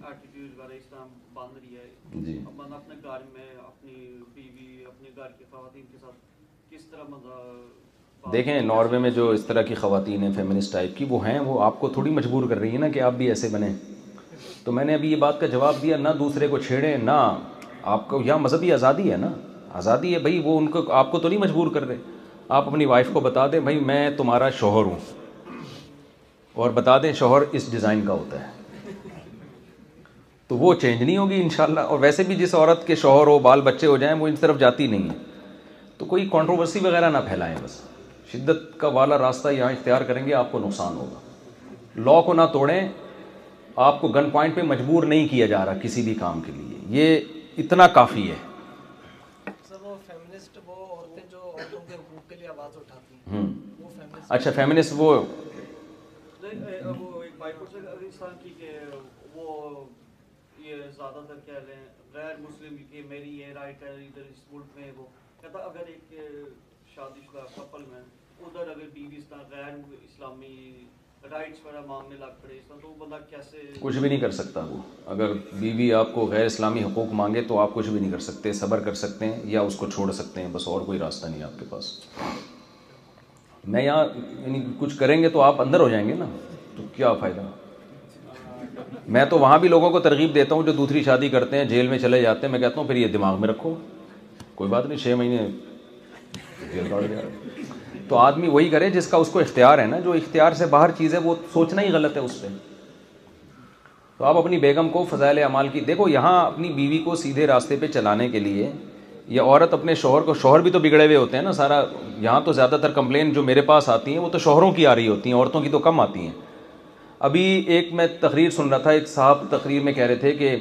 دیکھیں ناروے میں جو اس طرح کی خواتین ہیں ٹائپ کی وہ ہیں وہ آپ کو تھوڑی مجبور کر رہی ہیں نا کہ آپ بھی ایسے بنیں تو میں نے ابھی یہ بات کا جواب دیا نہ دوسرے کو چھیڑے نہ آپ کو یہاں مذہبی آزادی ہے نا آزادی ہے بھائی وہ ان کو آپ کو تو نہیں مجبور کر رہے آپ اپنی وائف کو بتا دیں بھائی میں تمہارا شوہر ہوں اور بتا دیں شوہر اس ڈیزائن کا ہوتا ہے تو وہ چینج نہیں ہوگی انشاءاللہ اور ویسے بھی جس عورت کے شوہر ہو بال بچے ہو جائیں وہ ان طرف جاتی نہیں ہے تو کوئی کانٹروورسی وغیرہ نہ پھیلائیں بس شدت کا والا راستہ یہاں اختیار کریں گے آپ کو نقصان ہوگا لا کو نہ توڑیں آپ کو گن پوائنٹ پہ مجبور نہیں کیا جا رہا کسی بھی کام کے لیے یہ اتنا کافی ہے اچھا وہ کچھ بھی نہیں کر سکتا وہ اگر بیوی آپ کو غیر اسلامی حقوق مانگے تو آپ کچھ بھی نہیں کر سکتے صبر کر سکتے ہیں یا اس کو چھوڑ سکتے ہیں بس اور کوئی راستہ نہیں آپ کے پاس میں یہاں یعنی کچھ کریں گے تو آپ اندر ہو جائیں گے نا تو کیا فائدہ میں تو وہاں بھی لوگوں کو ترغیب دیتا ہوں جو دوسری شادی کرتے ہیں جیل میں چلے جاتے ہیں میں کہتا ہوں پھر یہ دماغ میں رکھو کوئی بات نہیں چھ مہینے جیل تو آدمی وہی کرے جس کا اس کو اختیار ہے نا جو اختیار سے باہر چیز ہے وہ سوچنا ہی غلط ہے اس سے تو آپ اپنی بیگم کو فضائل اعمال کی دیکھو یہاں اپنی بیوی کو سیدھے راستے پہ چلانے کے لیے یا عورت اپنے شوہر کو شوہر بھی تو بگڑے ہوئے ہوتے ہیں نا سارا یہاں تو زیادہ تر کمپلین جو میرے پاس آتی ہیں وہ تو شوہروں کی آ رہی ہوتی ہیں عورتوں کی تو کم آتی ہیں ابھی ایک میں تقریر سن رہا تھا ایک صاحب تقریر میں کہہ رہے تھے کہ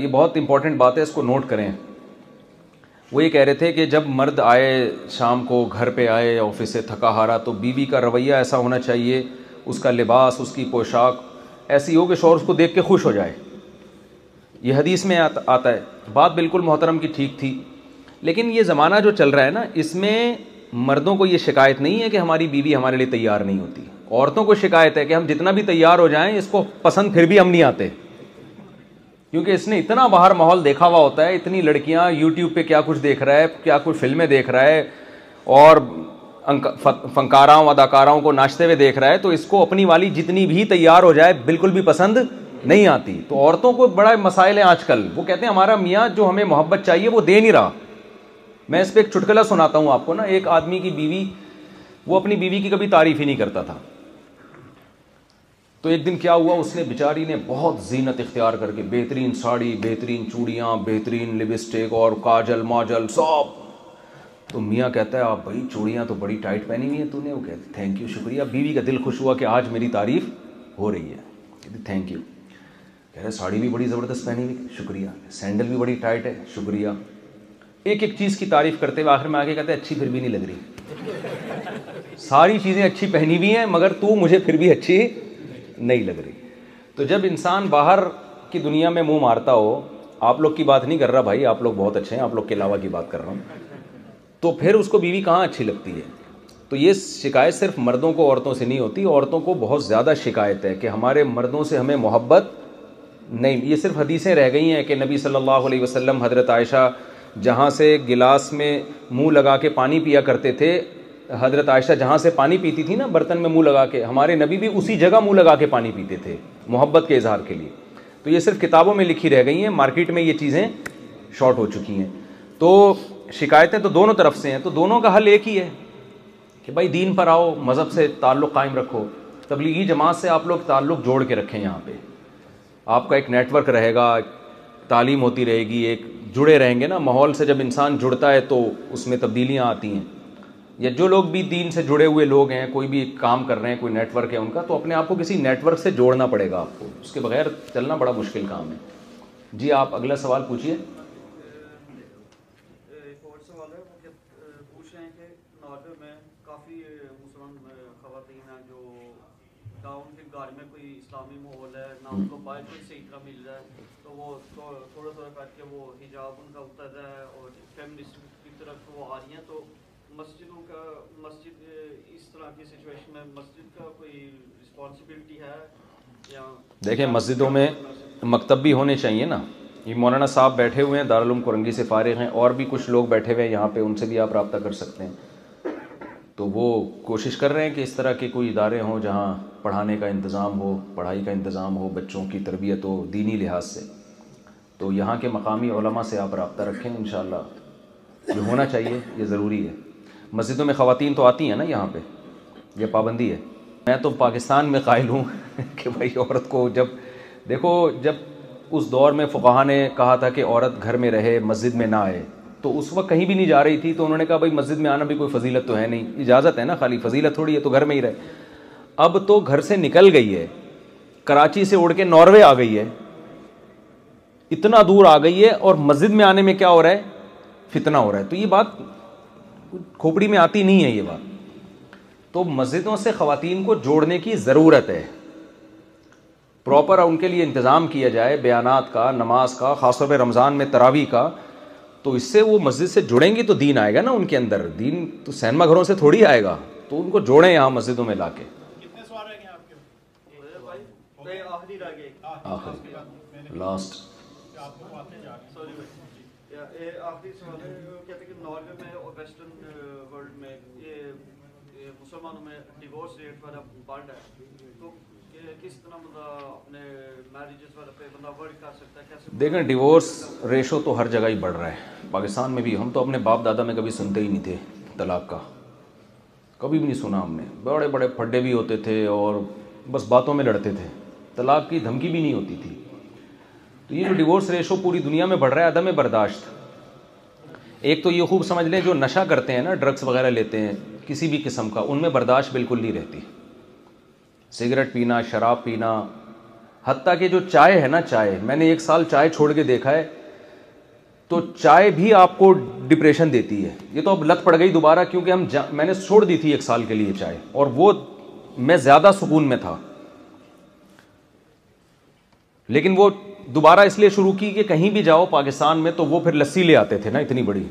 یہ بہت امپورٹنٹ بات ہے اس کو نوٹ کریں وہ یہ کہہ رہے تھے کہ جب مرد آئے شام کو گھر پہ آئے آفس سے تھکا ہارا تو بیوی کا رویہ ایسا ہونا چاہیے اس کا لباس اس کی پوشاک ایسی ہو کہ شوہر اس کو دیکھ کے خوش ہو جائے یہ حدیث میں آتا ہے بات بالکل محترم کی ٹھیک تھی لیکن یہ زمانہ جو چل رہا ہے نا اس میں مردوں کو یہ شکایت نہیں ہے کہ ہماری بیوی ہمارے لیے تیار نہیں ہوتی عورتوں کو شکایت ہے کہ ہم جتنا بھی تیار ہو جائیں اس کو پسند پھر بھی ہم نہیں آتے کیونکہ اس نے اتنا باہر ماحول دیکھا ہوا ہوتا ہے اتنی لڑکیاں یوٹیوب پہ کیا کچھ دیکھ رہا ہے کیا کچھ فلمیں دیکھ رہا ہے اور فنکاراؤں اداکاراؤں کو ناچتے ہوئے دیکھ رہا ہے تو اس کو اپنی والی جتنی بھی تیار ہو جائے بالکل بھی پسند نہیں آتی تو عورتوں کو بڑا مسائل ہیں آج کل وہ کہتے ہیں ہمارا میاں جو ہمیں محبت چاہیے وہ دے نہیں رہا میں اس پہ ایک چٹکلا سناتا ہوں آپ کو نا ایک آدمی کی بیوی وہ اپنی بیوی کی کبھی تعریف ہی نہیں کرتا تھا تو ایک دن کیا ہوا اس نے بیچاری نے بہت زینت اختیار کر کے بہترین ساڑی بہترین چوڑیاں بہترین لپسٹک اور کاجل ماجل سب تو میاں کہتا ہے آپ بھائی چوڑیاں تو بڑی ٹائٹ پہنی ہوئی ہیں تو نے وہ کہتے تھینک یو شکریہ بیوی کا دل خوش ہوا کہ آج میری تعریف ہو رہی ہے تھینک یو کہہ رہے ساڑی بھی بڑی زبردست پہنی ہوئی شکریہ سینڈل بھی بڑی ٹائٹ ہے شکریہ ایک ایک چیز کی تعریف کرتے ہوئے آخر میں آگے کہتے ہیں اچھی پھر بھی نہیں لگ رہی ساری چیزیں اچھی پہنی ہوئی ہیں مگر تو مجھے پھر بھی اچھی نہیں لگ رہی تو جب انسان باہر کی دنیا میں منہ مارتا ہو آپ لوگ کی بات نہیں کر رہا بھائی آپ لوگ بہت اچھے ہیں آپ لوگ کے علاوہ کی بات کر رہا ہوں تو پھر اس کو بیوی کہاں اچھی لگتی ہے تو یہ شکایت صرف مردوں کو عورتوں سے نہیں ہوتی عورتوں کو بہت زیادہ شکایت ہے کہ ہمارے مردوں سے ہمیں محبت نہیں یہ صرف حدیثیں رہ گئی ہیں کہ نبی صلی اللہ علیہ وسلم حضرت عائشہ جہاں سے گلاس میں منہ لگا کے پانی پیا کرتے تھے حضرت عائشہ جہاں سے پانی پیتی تھی نا برتن میں منہ لگا کے ہمارے نبی بھی اسی جگہ منہ لگا کے پانی پیتے تھے محبت کے اظہار کے لیے تو یہ صرف کتابوں میں لکھی رہ گئی ہیں مارکیٹ میں یہ چیزیں شارٹ ہو چکی ہیں تو شکایتیں تو دونوں طرف سے ہیں تو دونوں کا حل ایک ہی ہے کہ بھائی دین پر آؤ مذہب سے تعلق قائم رکھو تبلیغی جماعت سے آپ لوگ تعلق جوڑ کے رکھیں یہاں پہ آپ کا ایک نیٹ ورک رہے گا تعلیم ہوتی رہے گی ایک جڑے رہیں گے نا ماحول سے جب انسان جڑتا ہے تو اس میں تبدیلیاں آتی ہیں یا جو لوگ بھی دین سے جڑے ہوئے لوگ ہیں کوئی بھی کام کر رہے ہیں کوئی نیٹ ورک ہے ان کا تو اپنے آپ کو کسی نیٹ ورک سے جوڑنا پڑے گا آپ کو اس کے بغیر چلنا بڑا مشکل کام ہے جی آپ اگلا سوال پوچھیے مسجدوں میں مکتب بھی ہونے چاہیے نا یہ مولانا صاحب بیٹھے ہوئے ہیں دارالعلوم کرنگی سے فارغ ہیں اور بھی کچھ لوگ بیٹھے ہوئے ہیں یہاں پہ ان سے بھی آپ رابطہ کر سکتے ہیں تو وہ کوشش کر رہے ہیں کہ اس طرح کے کوئی ادارے ہوں جہاں پڑھانے کا انتظام ہو پڑھائی کا انتظام ہو بچوں کی تربیت ہو دینی لحاظ سے تو یہاں کے مقامی علماء سے آپ رابطہ رکھیں انشاءاللہ جو ہونا چاہیے یہ ضروری ہے مسجدوں میں خواتین تو آتی ہیں نا یہاں پہ یہ پابندی ہے میں تو پاکستان میں قائل ہوں کہ بھائی عورت کو جب دیکھو جب اس دور میں فقہ نے کہا تھا کہ عورت گھر میں رہے مسجد میں نہ آئے تو اس وقت کہیں بھی نہیں جا رہی تھی تو انہوں نے کہا بھائی مسجد میں آنا بھی کوئی فضیلت تو ہے نہیں اجازت ہے نا خالی فضیلت تھوڑی ہے تو گھر میں ہی رہے اب تو گھر سے نکل گئی ہے کراچی سے اڑ کے ناروے آ آ گئی گئی ہے ہے اتنا دور اور مسجد میں آنے میں کیا ہو رہا ہے فتنا ہو رہا ہے تو یہ بات کھوپڑی میں آتی نہیں ہے یہ بات تو مسجدوں سے خواتین کو جوڑنے کی ضرورت ہے پراپر ان کے لیے انتظام کیا جائے بیانات کا نماز کا خاص طور پہ رمضان میں تراوی کا تو اس سے وہ مسجد سے جڑیں گی تو دین آئے گا نا ان کے اندر دین تو سینما گھروں سے تھوڑی آئے گا تو ان کو جوڑیں یہاں مسجدوں میں لا کے لاسٹ uh, مسلمانوں میں ڈیورس ریٹ پر اب ہے دیکھیں ڈیورس ریشو تو ہر جگہ ہی بڑھ رہا ہے پاکستان میں بھی ہم تو اپنے باپ دادا میں کبھی سنتے ہی نہیں تھے طلاق کا کبھی بھی نہیں سنا ہم نے بڑے بڑے پھڈے بھی ہوتے تھے اور بس باتوں میں لڑتے تھے طلاق کی دھمکی بھی نہیں ہوتی تھی تو یہ جو ڈیورس ریشو پوری دنیا میں بڑھ رہا ہے عدم برداشت ایک تو یہ خوب سمجھ لیں جو نشہ کرتے ہیں نا ڈرگس وغیرہ لیتے ہیں کسی بھی قسم کا ان میں برداشت بالکل نہیں رہتی سگریٹ پینا شراب پینا حتیٰ کہ جو چائے ہے نا چائے میں نے ایک سال چائے چھوڑ کے دیکھا ہے تو چائے بھی آپ کو ڈپریشن دیتی ہے یہ تو اب لت پڑ گئی دوبارہ کیونکہ ہم میں نے چھوڑ دی تھی ایک سال کے لیے چائے اور وہ میں زیادہ سکون میں تھا لیکن وہ دوبارہ اس لیے شروع کی کہ کہیں بھی جاؤ پاکستان میں تو وہ پھر لسی لے آتے تھے نا اتنی بڑی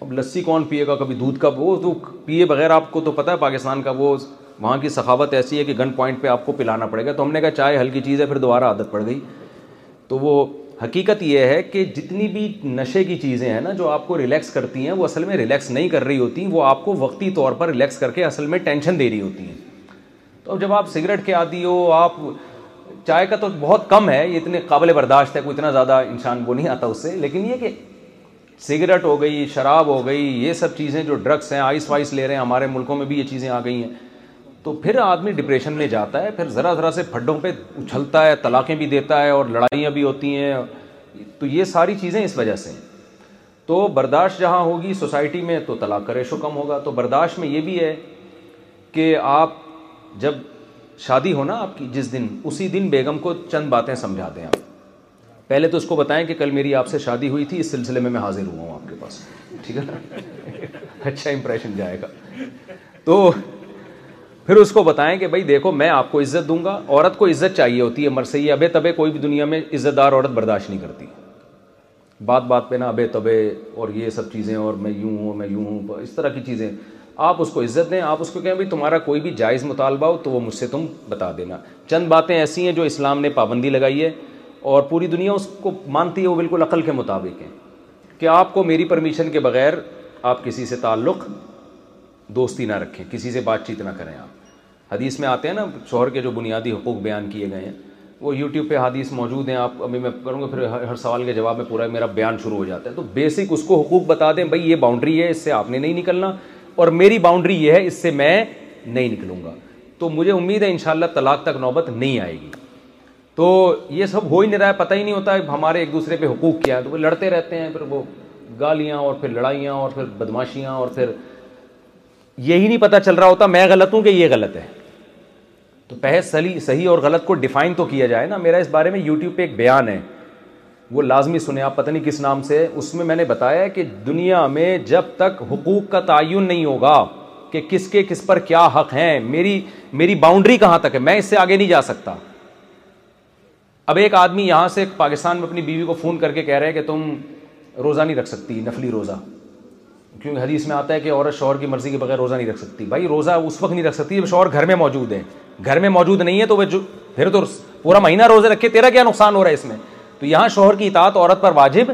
اب لسی کون پیے گا کبھی دودھ کا وہ تو پیے بغیر آپ کو تو پتا ہے پاکستان کا وہ وہاں کی سخاوت ایسی ہے کہ گن پوائنٹ پہ آپ کو پلانا پڑے گا تو ہم نے کہا چائے ہلکی چیز ہے پھر دوبارہ عادت پڑ گئی تو وہ حقیقت یہ ہے کہ جتنی بھی نشے کی چیزیں ہیں نا جو آپ کو ریلیکس کرتی ہیں وہ اصل میں ریلیکس نہیں کر رہی ہوتی وہ آپ کو وقتی طور پر ریلیکس کر کے اصل میں ٹینشن دے رہی ہوتی ہیں تو اب جب آپ سگریٹ کے عادی ہو آپ چائے کا تو بہت کم ہے یہ اتنے قابل برداشت ہے کوئی اتنا زیادہ انسان وہ نہیں آتا اس سے لیکن یہ کہ سگریٹ ہو گئی شراب ہو گئی یہ سب چیزیں جو ڈرگس ہیں آئس وائس لے رہے ہیں ہمارے ملکوں میں بھی یہ چیزیں آ گئی ہیں تو پھر آدمی ڈپریشن میں جاتا ہے پھر ذرا ذرا سے پھڈوں پہ اچھلتا ہے طلاقیں بھی دیتا ہے اور لڑائیاں بھی ہوتی ہیں تو یہ ساری چیزیں اس وجہ سے ہیں تو برداشت جہاں ہوگی سوسائٹی میں تو طلاق کا ریشو کم ہوگا تو برداشت میں یہ بھی ہے کہ آپ جب شادی ہونا آپ کی جس دن اسی دن بیگم کو چند باتیں سمجھا دیں آپ پہلے تو اس کو بتائیں کہ کل میری آپ سے شادی ہوئی تھی اس سلسلے میں میں حاضر ہوا ہوں آپ کے پاس ٹھیک ہے نا اچھا امپریشن جائے گا تو پھر اس کو بتائیں کہ بھائی دیکھو میں آپ کو عزت دوں گا عورت کو عزت چاہیے ہوتی ہے مر سے تبے کوئی بھی دنیا میں عزت دار عورت برداشت نہیں کرتی بات بات پہ نا ابے تبے اور یہ سب چیزیں اور میں یوں ہوں میں یوں ہوں اس طرح کی چیزیں آپ اس کو عزت دیں آپ اس کو کہیں بھائی تمہارا کوئی بھی جائز مطالبہ ہو تو وہ مجھ سے تم بتا دینا چند باتیں ایسی ہیں جو اسلام نے پابندی لگائی ہے اور پوری دنیا اس کو مانتی ہے وہ بالکل عقل کے مطابق ہیں کہ آپ کو میری پرمیشن کے بغیر آپ کسی سے تعلق دوستی نہ رکھیں کسی سے بات چیت نہ کریں آپ حدیث میں آتے ہیں نا شوہر کے جو بنیادی حقوق بیان کیے گئے ہیں وہ یوٹیوب پہ حدیث موجود ہیں آپ ابھی میں کروں گا پھر ہر سوال کے جواب میں پورا میرا بیان شروع ہو جاتا ہے تو بیسک اس کو حقوق بتا دیں بھائی یہ باؤنڈری ہے اس سے آپ نے نہیں نکلنا اور میری باؤنڈری یہ ہے اس سے میں نہیں نکلوں گا تو مجھے امید ہے ان شاء اللہ طلاق تک نوبت نہیں آئے گی تو یہ سب ہو ہی نہیں رہا ہے پتہ ہی نہیں ہوتا ہے ہمارے ایک دوسرے پہ حقوق کیا ہے تو وہ لڑتے رہتے ہیں پھر وہ گالیاں اور پھر لڑائیاں اور پھر بدماشیاں اور پھر یہی نہیں پتا چل رہا ہوتا میں غلط ہوں کہ یہ غلط ہے تو پہلے صحیح صحیح اور غلط کو ڈیفائن تو کیا جائے نا میرا اس بارے میں یوٹیوب پہ ایک بیان ہے وہ لازمی سنیں آپ پتہ نہیں کس نام سے اس میں میں نے بتایا کہ دنیا میں جب تک حقوق کا تعین نہیں ہوگا کہ کس کے کس پر کیا حق ہیں میری میری باؤنڈری کہاں تک ہے میں اس سے آگے نہیں جا سکتا اب ایک آدمی یہاں سے پاکستان میں اپنی بیوی کو فون کر کے کہہ رہے کہ تم روزہ نہیں رکھ سکتی نفلی روزہ کیونکہ حدیث میں آتا ہے کہ عورت شوہر کی مرضی کے بغیر روزہ نہیں رکھ سکتی بھائی روزہ اس وقت نہیں رکھ سکتی جب شوہر گھر میں موجود ہیں گھر میں موجود نہیں ہے تو وہ پھر تو پورا مہینہ روزے رکھے تیرا کیا نقصان ہو رہا ہے اس میں تو یہاں شوہر کی اطاعت عورت پر واجب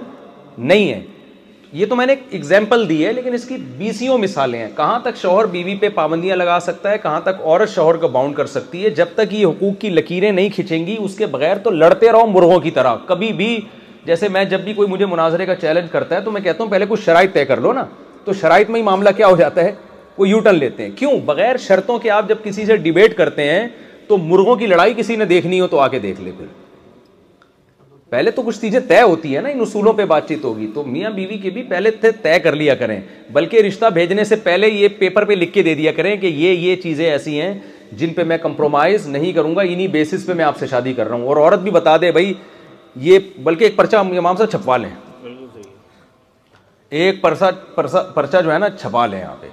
نہیں ہے یہ تو میں نے ایک ایگزامپل دی ہے لیکن اس کی بیسیوں مثالیں ہیں کہاں تک شوہر بیوی پہ پابندیاں لگا سکتا ہے کہاں تک عورت شوہر کو باؤنڈ کر سکتی ہے جب تک یہ حقوق کی لکیریں نہیں کھینچیں گی اس کے بغیر تو لڑتے رہو مرغوں کی طرح کبھی بھی جیسے میں جب بھی کوئی مجھے مناظرے کا چیلنج کرتا ہے تو میں کہتا ہوں پہلے کچھ شرائط طے کر لو نا تو شرائط میں ہی معاملہ کیا ہو جاتا ہے وہ ٹرن لیتے ہیں کیوں بغیر شرطوں کے آپ جب کسی سے ڈبیٹ کرتے ہیں تو مرغوں کی لڑائی کسی نے دیکھنی ہو تو آ کے دیکھ لے پھر پہلے تو کچھ چیزیں طے ہوتی ہیں نا ان اصولوں پہ بات چیت ہوگی تو میاں بیوی کے بھی پہلے طے کر لیا کریں بلکہ رشتہ بھیجنے سے پہلے یہ پیپر پہ لکھ کے دے دیا کریں کہ یہ یہ چیزیں ایسی ہیں جن پہ میں کمپرومائز نہیں کروں گا انہیں بیسس پہ میں آپ سے شادی کر رہا ہوں اور عورت بھی بتا دے بھائی یہ بلکہ ایک پرچہ امام صاحب چھپوا لیں ایک پرسا, پرسا پرچہ جو ہے نا چھپا لیں یہاں پہ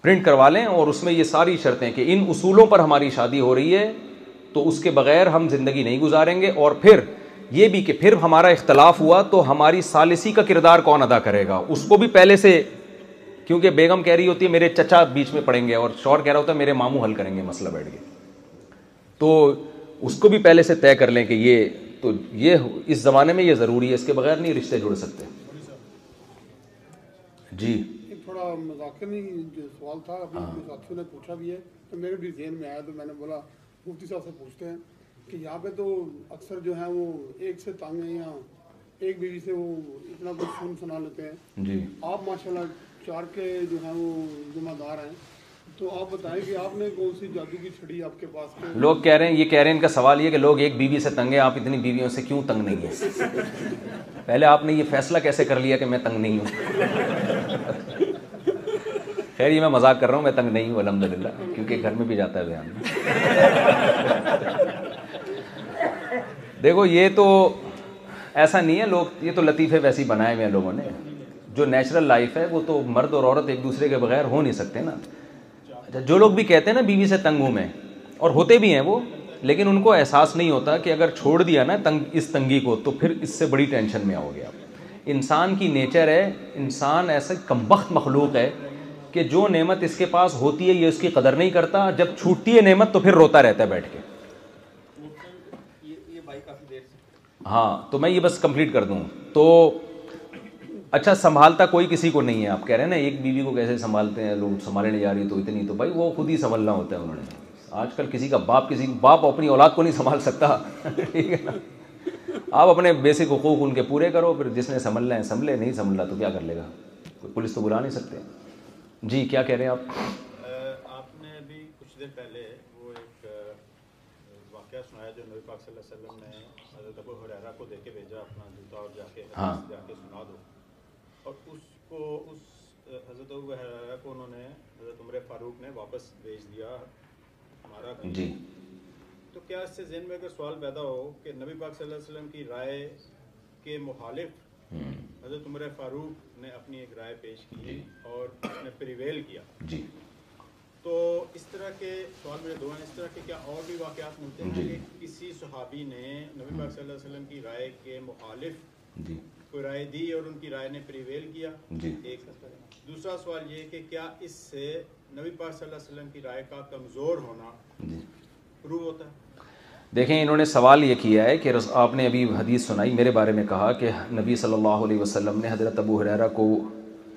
پرنٹ کروا لیں اور اس میں یہ ساری شرطیں کہ ان اصولوں پر ہماری شادی ہو رہی ہے تو اس کے بغیر ہم زندگی نہیں گزاریں گے اور پھر یہ بھی کہ پھر ہمارا اختلاف ہوا تو ہماری سالسی کا کردار کون ادا کرے گا اس کو بھی پہلے سے کیونکہ بیگم کہہ رہی ہوتی ہے میرے چچا بیچ میں پڑیں گے اور شور کہہ رہا ہوتا ہے میرے ماموں حل کریں گے مسئلہ بیٹھ کے تو اس کو بھی پہلے سے طے کر لیں کہ یہ تو یہ اس زمانے میں یہ ضروری ہے اس کے بغیر نہیں رشتے جڑ سکتے جی تھوڑا مذاکر تھا ہاں۔ ساتھیوں نے پوچھا بھی ہے تو میرے بھی ذہن میں آیا تو میں نے بولا مفتی صاحب سے پوچھتے ہیں کہ یہاں پہ تو اکثر جو ہے وہ ایک سے تانگے یا ایک بیوی سے وہ اتنا کچھ سن سنا لیتے ہیں جی۔ آپ ماشاءاللہ چار کے جو ہیں وہ ذمہ دار ہیں لوگ کہہ رہے ہیں یہ کہہ رہے ہیں ان کا سوال یہ کہ لوگ ایک بیوی سے تنگ ہیں آپ اتنی بیویوں سے کیوں تنگ نہیں ہیں پہلے آپ نے یہ فیصلہ کیسے کر لیا کہ میں تنگ نہیں ہوں خیر یہ میں مزاق کر رہا ہوں میں تنگ نہیں ہوں الحمد للہ کیونکہ گھر میں بھی جاتا ہے بیان دیکھو یہ تو ایسا نہیں ہے لوگ یہ تو لطیفے ویسے ہی بنائے ہوئے ہیں لوگوں نے جو نیچرل لائف ہے وہ تو مرد اور عورت ایک دوسرے کے بغیر ہو نہیں سکتے نا اچھا، جو لوگ بھی کہتے ہیں نا بیوی سے تنگ ہوں میں اور ہوتے بھی ہیں وہ لیکن ان کو احساس نہیں ہوتا کہ اگر چھوڑ دیا نا تنگ اس تنگی کو تو پھر اس سے بڑی ٹینشن میں آؤ ہو گیا انسان کی نیچر ہے انسان ایسا کمبخت مخلوق ہے کہ جو نعمت اس کے پاس ہوتی ہے یہ اس کی قدر نہیں کرتا جب چھوٹتی ہے نعمت تو پھر روتا رہتا ہے بیٹھ کے ہاں تو میں یہ بس کمپلیٹ کر دوں تو اچھا سنبھالتا کوئی کسی کو نہیں ہے آپ کہہ رہے ہیں نا ایک بیوی کو کیسے سنبھالتے ہیں لوگ سنبھالنے جا رہی ہے تو اتنی تو بھائی وہ خود ہی سنبھلنا ہوتا ہے انہوں نے آج کل کسی کا باپ کسی باپ اپنی اولاد کو نہیں سنبھال سکتا ٹھیک ہے نا آپ اپنے بیسک حقوق ان کے پورے کرو پھر جس نے سنبھلنا ہے سنبھلے نہیں سنبھلا تو کیا کر لے گا پولیس تو بلا نہیں سکتے جی کیا کہہ رہے ہیں آپ آپ نے کچھ دیر پہلے تو اس حضرت الحرالیہ کو انہوں نے حضرت عمر فاروق نے واپس بھیج دیا ہمارا جی تو کیا اس سے ذہن میں اگر سوال پیدا ہو کہ نبی پاک صلی اللہ علیہ وسلم کی رائے کے مخالف حضرت عمر فاروق نے اپنی ایک رائے پیش کی جی اور اس نے پریویل کیا جی۔ تو اس طرح کے سوال میرے دعا اس طرح کے کیا اور بھی واقعات ملتے ہیں جی۔ کہ کسی صحابی نے نبی پاک صلی اللہ علیہ وسلم کی رائے کے مخالف جی۔ کوئی رائے دی اور ان کی رائے نے پریویل کیا جی ایک دوسرا سوال یہ کہ کیا اس سے نبی پاک صلی اللہ علیہ وسلم کی رائے کا کمزور ہونا جی پروو ہوتا ہے دیکھیں انہوں نے سوال یہ کیا ہے کہ آپ نے ابھی حدیث سنائی میرے بارے میں کہا کہ نبی صلی اللہ علیہ وسلم نے حضرت ابو حریرہ کو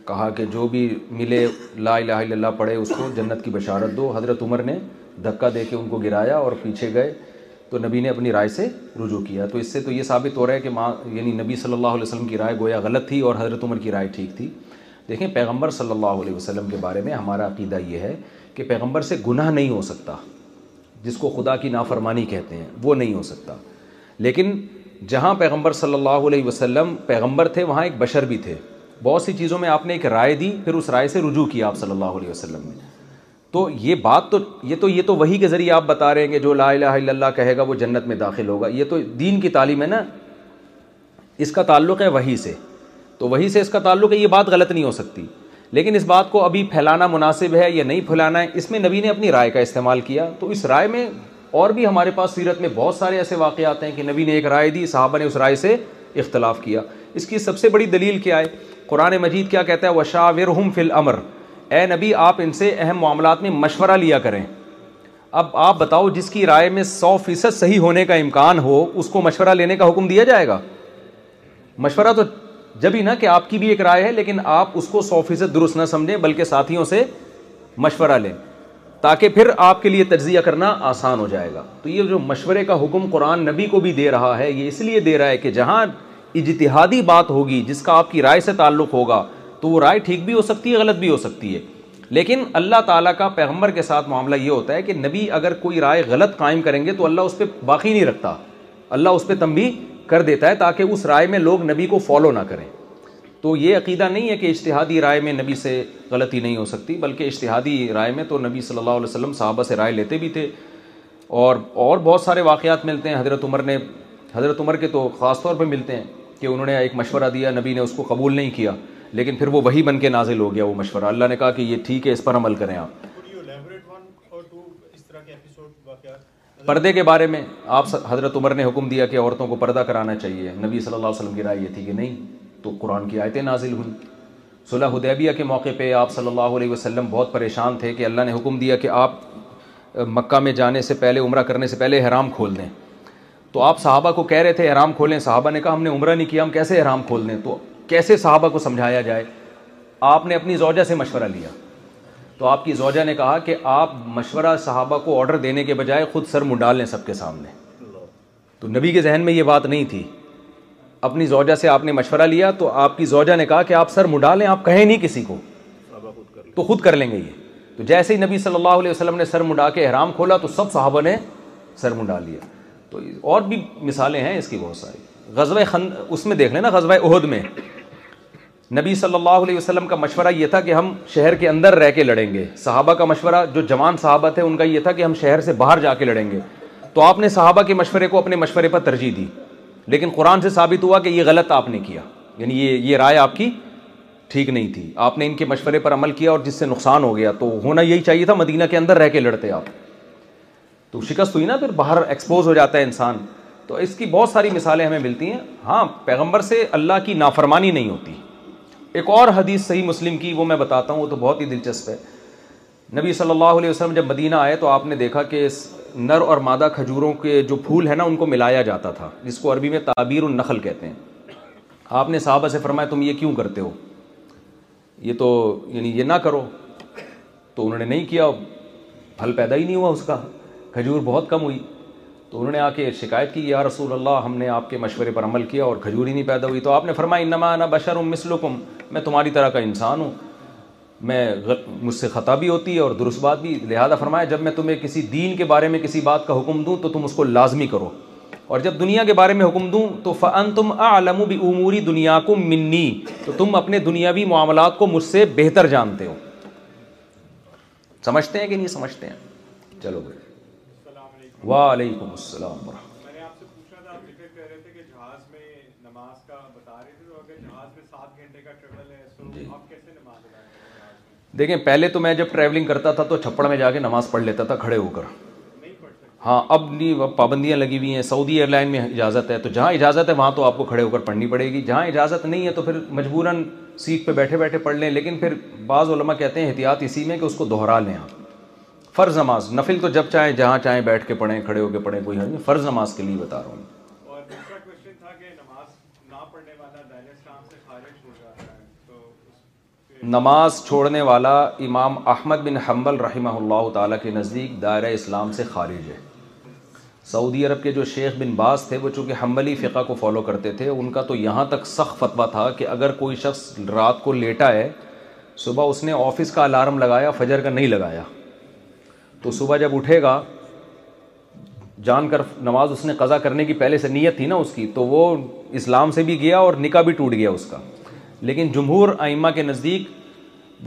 کہا کہ جو بھی ملے لا الہ الا اللہ پڑھے اس کو جنت کی بشارت دو حضرت عمر نے دھکا دے کے ان کو گرایا اور پیچھے گئے تو نبی نے اپنی رائے سے رجوع کیا تو اس سے تو یہ ثابت ہو رہا ہے کہ ماں یعنی نبی صلی اللہ علیہ وسلم کی رائے گویا غلط تھی اور حضرت عمر کی رائے ٹھیک تھی دیکھیں پیغمبر صلی اللہ علیہ وسلم کے بارے میں ہمارا عقیدہ یہ ہے کہ پیغمبر سے گناہ نہیں ہو سکتا جس کو خدا کی نافرمانی کہتے ہیں وہ نہیں ہو سکتا لیکن جہاں پیغمبر صلی اللہ علیہ وسلم پیغمبر تھے وہاں ایک بشر بھی تھے بہت سی چیزوں میں آپ نے ایک رائے دی پھر اس رائے سے رجوع کیا آپ صلی اللہ علیہ وسلم نے تو یہ بات تو یہ تو یہ تو وہی کے ذریعے آپ بتا رہے ہیں کہ جو لا الہ الا اللہ کہے گا وہ جنت میں داخل ہوگا یہ تو دین کی تعلیم ہے نا اس کا تعلق ہے وہی سے تو وہی سے اس کا تعلق ہے یہ بات غلط نہیں ہو سکتی لیکن اس بات کو ابھی پھیلانا مناسب ہے یا نہیں پھیلانا ہے اس میں نبی نے اپنی رائے کا استعمال کیا تو اس رائے میں اور بھی ہمارے پاس سیرت میں بہت سارے ایسے واقعات ہیں کہ نبی نے ایک رائے دی صحابہ نے اس رائے سے اختلاف کیا اس کی سب سے بڑی دلیل کیا ہے قرآن مجید کیا کہتا ہے وشاورہم فی فل امر اے نبی آپ ان سے اہم معاملات میں مشورہ لیا کریں اب آپ بتاؤ جس کی رائے میں سو فیصد صحیح ہونے کا امکان ہو اس کو مشورہ لینے کا حکم دیا جائے گا مشورہ تو جب ہی نا کہ آپ کی بھی ایک رائے ہے لیکن آپ اس کو سو فیصد درست نہ سمجھیں بلکہ ساتھیوں سے مشورہ لیں تاکہ پھر آپ کے لیے تجزیہ کرنا آسان ہو جائے گا تو یہ جو مشورے کا حکم قرآن نبی کو بھی دے رہا ہے یہ اس لیے دے رہا ہے کہ جہاں اجتہادی بات ہوگی جس کا آپ کی رائے سے تعلق ہوگا تو وہ رائے ٹھیک بھی ہو سکتی ہے غلط بھی ہو سکتی ہے لیکن اللہ تعالیٰ کا پیغمبر کے ساتھ معاملہ یہ ہوتا ہے کہ نبی اگر کوئی رائے غلط قائم کریں گے تو اللہ اس پہ باقی نہیں رکھتا اللہ اس پہ تنبی کر دیتا ہے تاکہ اس رائے میں لوگ نبی کو فالو نہ کریں تو یہ عقیدہ نہیں ہے کہ اشتہادی رائے میں نبی سے غلطی نہیں ہو سکتی بلکہ اشتہادی رائے میں تو نبی صلی اللہ علیہ وسلم صحابہ سے رائے لیتے بھی تھے اور اور بہت سارے واقعات ملتے ہیں حضرت عمر نے حضرت عمر کے تو خاص طور پہ ملتے ہیں کہ انہوں نے ایک مشورہ دیا نبی نے اس کو قبول نہیں کیا لیکن پھر وہ وہی بن کے نازل ہو گیا وہ مشورہ اللہ نے کہا کہ یہ ٹھیک ہے اس پر عمل کریں آپ پردے کے بارے میں آپ حضرت عمر نے حکم دیا کہ عورتوں کو پردہ کرانا چاہیے نبی صلی اللہ علیہ وسلم کی رائے یہ تھی کہ نہیں تو قرآن کی آیتیں نازل ہوئیں صلح حدیبیہ کے موقع پہ آپ صلی اللہ علیہ وسلم بہت پریشان تھے کہ اللہ نے حکم دیا کہ آپ مکہ میں جانے سے پہلے عمرہ کرنے سے پہلے حرام کھول دیں تو آپ صحابہ کو کہہ رہے تھے حرام کھولیں صحابہ نے کہا ہم نے عمرہ نہیں کیا ہم کیسے حرام کھول دیں تو کیسے صحابہ کو سمجھایا جائے آپ نے اپنی زوجہ سے مشورہ لیا تو آپ کی زوجہ نے کہا کہ آپ مشورہ صحابہ کو آرڈر دینے کے بجائے خود سر منڈا لیں سب کے سامنے تو نبی کے ذہن میں یہ بات نہیں تھی اپنی زوجہ سے آپ نے مشورہ لیا تو آپ کی زوجہ نے کہا کہ آپ سر منڈا لیں آپ کہیں نہیں کسی کو تو خود کر لیں گے یہ تو جیسے ہی نبی صلی اللہ علیہ وسلم نے سر منڈا کے احرام کھولا تو سب صحابہ نے سر منڈا لیا تو اور بھی مثالیں ہیں اس کی بہت ساری غزوہ خند اس میں دیکھ لیں نا غزوہ عہد میں نبی صلی اللہ علیہ وسلم کا مشورہ یہ تھا کہ ہم شہر کے اندر رہ کے لڑیں گے صحابہ کا مشورہ جو جوان صحابہ تھے ان کا یہ تھا کہ ہم شہر سے باہر جا کے لڑیں گے تو آپ نے صحابہ کے مشورے کو اپنے مشورے پر ترجیح دی لیکن قرآن سے ثابت ہوا کہ یہ غلط آپ نے کیا یعنی یہ یہ رائے آپ کی ٹھیک نہیں تھی آپ نے ان کے مشورے پر عمل کیا اور جس سے نقصان ہو گیا تو ہونا یہی چاہیے تھا مدینہ کے اندر رہ کے لڑتے آپ تو شکست ہوئی نا پھر باہر ایکسپوز ہو جاتا ہے انسان تو اس کی بہت ساری مثالیں ہمیں ملتی ہیں ہاں پیغمبر سے اللہ کی نافرمانی نہیں ہوتی ایک اور حدیث صحیح مسلم کی وہ میں بتاتا ہوں وہ تو بہت ہی دلچسپ ہے نبی صلی اللہ علیہ وسلم جب مدینہ آئے تو آپ نے دیکھا کہ اس نر اور مادہ کھجوروں کے جو پھول ہیں نا ان کو ملایا جاتا تھا جس کو عربی میں تعبیر النخل کہتے ہیں آپ نے صحابہ سے فرمایا تم یہ کیوں کرتے ہو یہ تو یعنی یہ نہ کرو تو انہوں نے نہیں کیا پھل پیدا ہی نہیں ہوا اس کا کھجور بہت کم ہوئی تو انہوں نے آ کے شکایت کی یا رسول اللہ ہم نے آپ کے مشورے پر عمل کیا اور کھجوری نہیں پیدا ہوئی تو آپ نے فرمایا انما انا بشر مثلکم میں تمہاری طرح کا انسان ہوں میں مجھ سے خطا بھی ہوتی ہے اور درست بات بھی لہذا فرمایا جب میں تمہیں کسی دین کے بارے میں کسی بات کا حکم دوں تو تم اس کو لازمی کرو اور جب دنیا کے بارے میں حکم دوں تو فن تم عالم و بھی عموری دنیا کو منی تو تم اپنے دنیاوی معاملات کو مجھ سے بہتر جانتے ہو سمجھتے ہیں کہ نہیں سمجھتے ہیں چلو بھائی وعلیکم السلام دیکھیں پہلے تو میں جب ٹریولنگ کرتا تھا تو چھپڑ میں جا کے نماز پڑھ لیتا تھا کھڑے ہو کر ہاں اب نہیں پابندیاں لگی ہوئی ہیں سعودی ایئر لائن میں اجازت ہے تو جہاں اجازت ہے وہاں تو آپ کو کھڑے ہو کر پڑھنی پڑے گی جہاں اجازت نہیں ہے تو پھر مجبوراً سیٹ پہ بیٹھے بیٹھے پڑھ لیں لیکن پھر بعض علماء کہتے ہیں احتیاط اسی میں کہ اس کو دہرا لیں آپ فرض نماز نفل تو جب چاہیں جہاں چاہیں بیٹھ کے پڑھیں کھڑے ہو کے پڑھیں کوئی حرج نہیں فرض نماز کے لیے بتا رہا ہوں نماز چھوڑنے والا امام احمد بن حنبل رحمہ اللہ تعالیٰ کے نزدیک دائرہ اسلام سے خارج ہے سعودی عرب کے جو شیخ بن باز تھے وہ چونکہ حنبلی فقہ کو فالو کرتے تھے ان کا تو یہاں تک سخت فتویٰ تھا کہ اگر کوئی شخص رات کو لیٹا ہے صبح اس نے آفس کا الارم لگایا فجر کا نہیں لگایا تو صبح جب اٹھے گا جان کر نماز اس نے قضا کرنے کی پہلے سے نیت تھی نا اس کی تو وہ اسلام سے بھی گیا اور نکاح بھی ٹوٹ گیا اس کا لیکن جمہور آئمہ کے نزدیک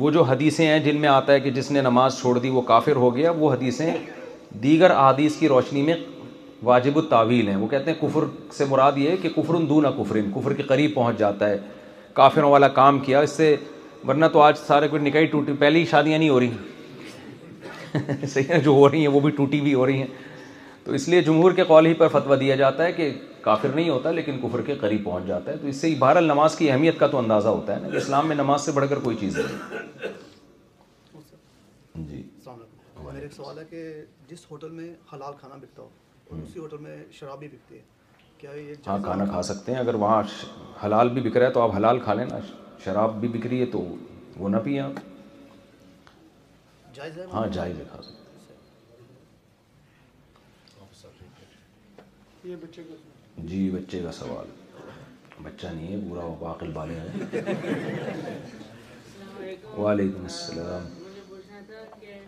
وہ جو حدیثیں ہیں جن میں آتا ہے کہ جس نے نماز چھوڑ دی وہ کافر ہو گیا وہ حدیثیں دیگر احادیث کی روشنی میں واجب التعویل ہیں وہ کہتے ہیں کفر سے مراد یہ ہے کہ کفر دوں نہ کفرن کفر کے قریب پہنچ جاتا ہے کافروں والا کام کیا اس سے ورنہ تو آج سارے کوئی نکاح ٹوٹی پہلی شادیاں نہیں ہو رہی ہیں صحیح ہے جو ہو رہی ہیں وہ بھی ٹوٹی بھی ہو رہی ہیں تو اس لیے جمہور کے قول ہی پر فتویٰ دیا جاتا ہے کہ کافر نہیں ہوتا لیکن کفر کے قریب پہنچ جاتا ہے تو اس سے بہرحال نماز کی اہمیت کا تو اندازہ ہوتا ہے نا کہ اسلام میں نماز سے بڑھ کر کوئی چیز نہیں جی میرا ایک سوال ہے کہ جس ہوٹل میں حلال کھانا بکتا ہو اور اسی ہوٹل میں شراب بھی بکتی ہے ہاں کھانا کھا سکتے ہیں اگر وہاں حلال بھی بک رہا ہے تو آپ حلال کھا لیں نا شراب بھی بک رہی ہے تو وہ نہ پیئیں آپ ہاں جائز ہے کھا سکتے جی بچے کا سوال بچہ نہیں ہے پورا باقل بالے ہیں وعلیکم السلام مجھے پوچھنا تھا کہ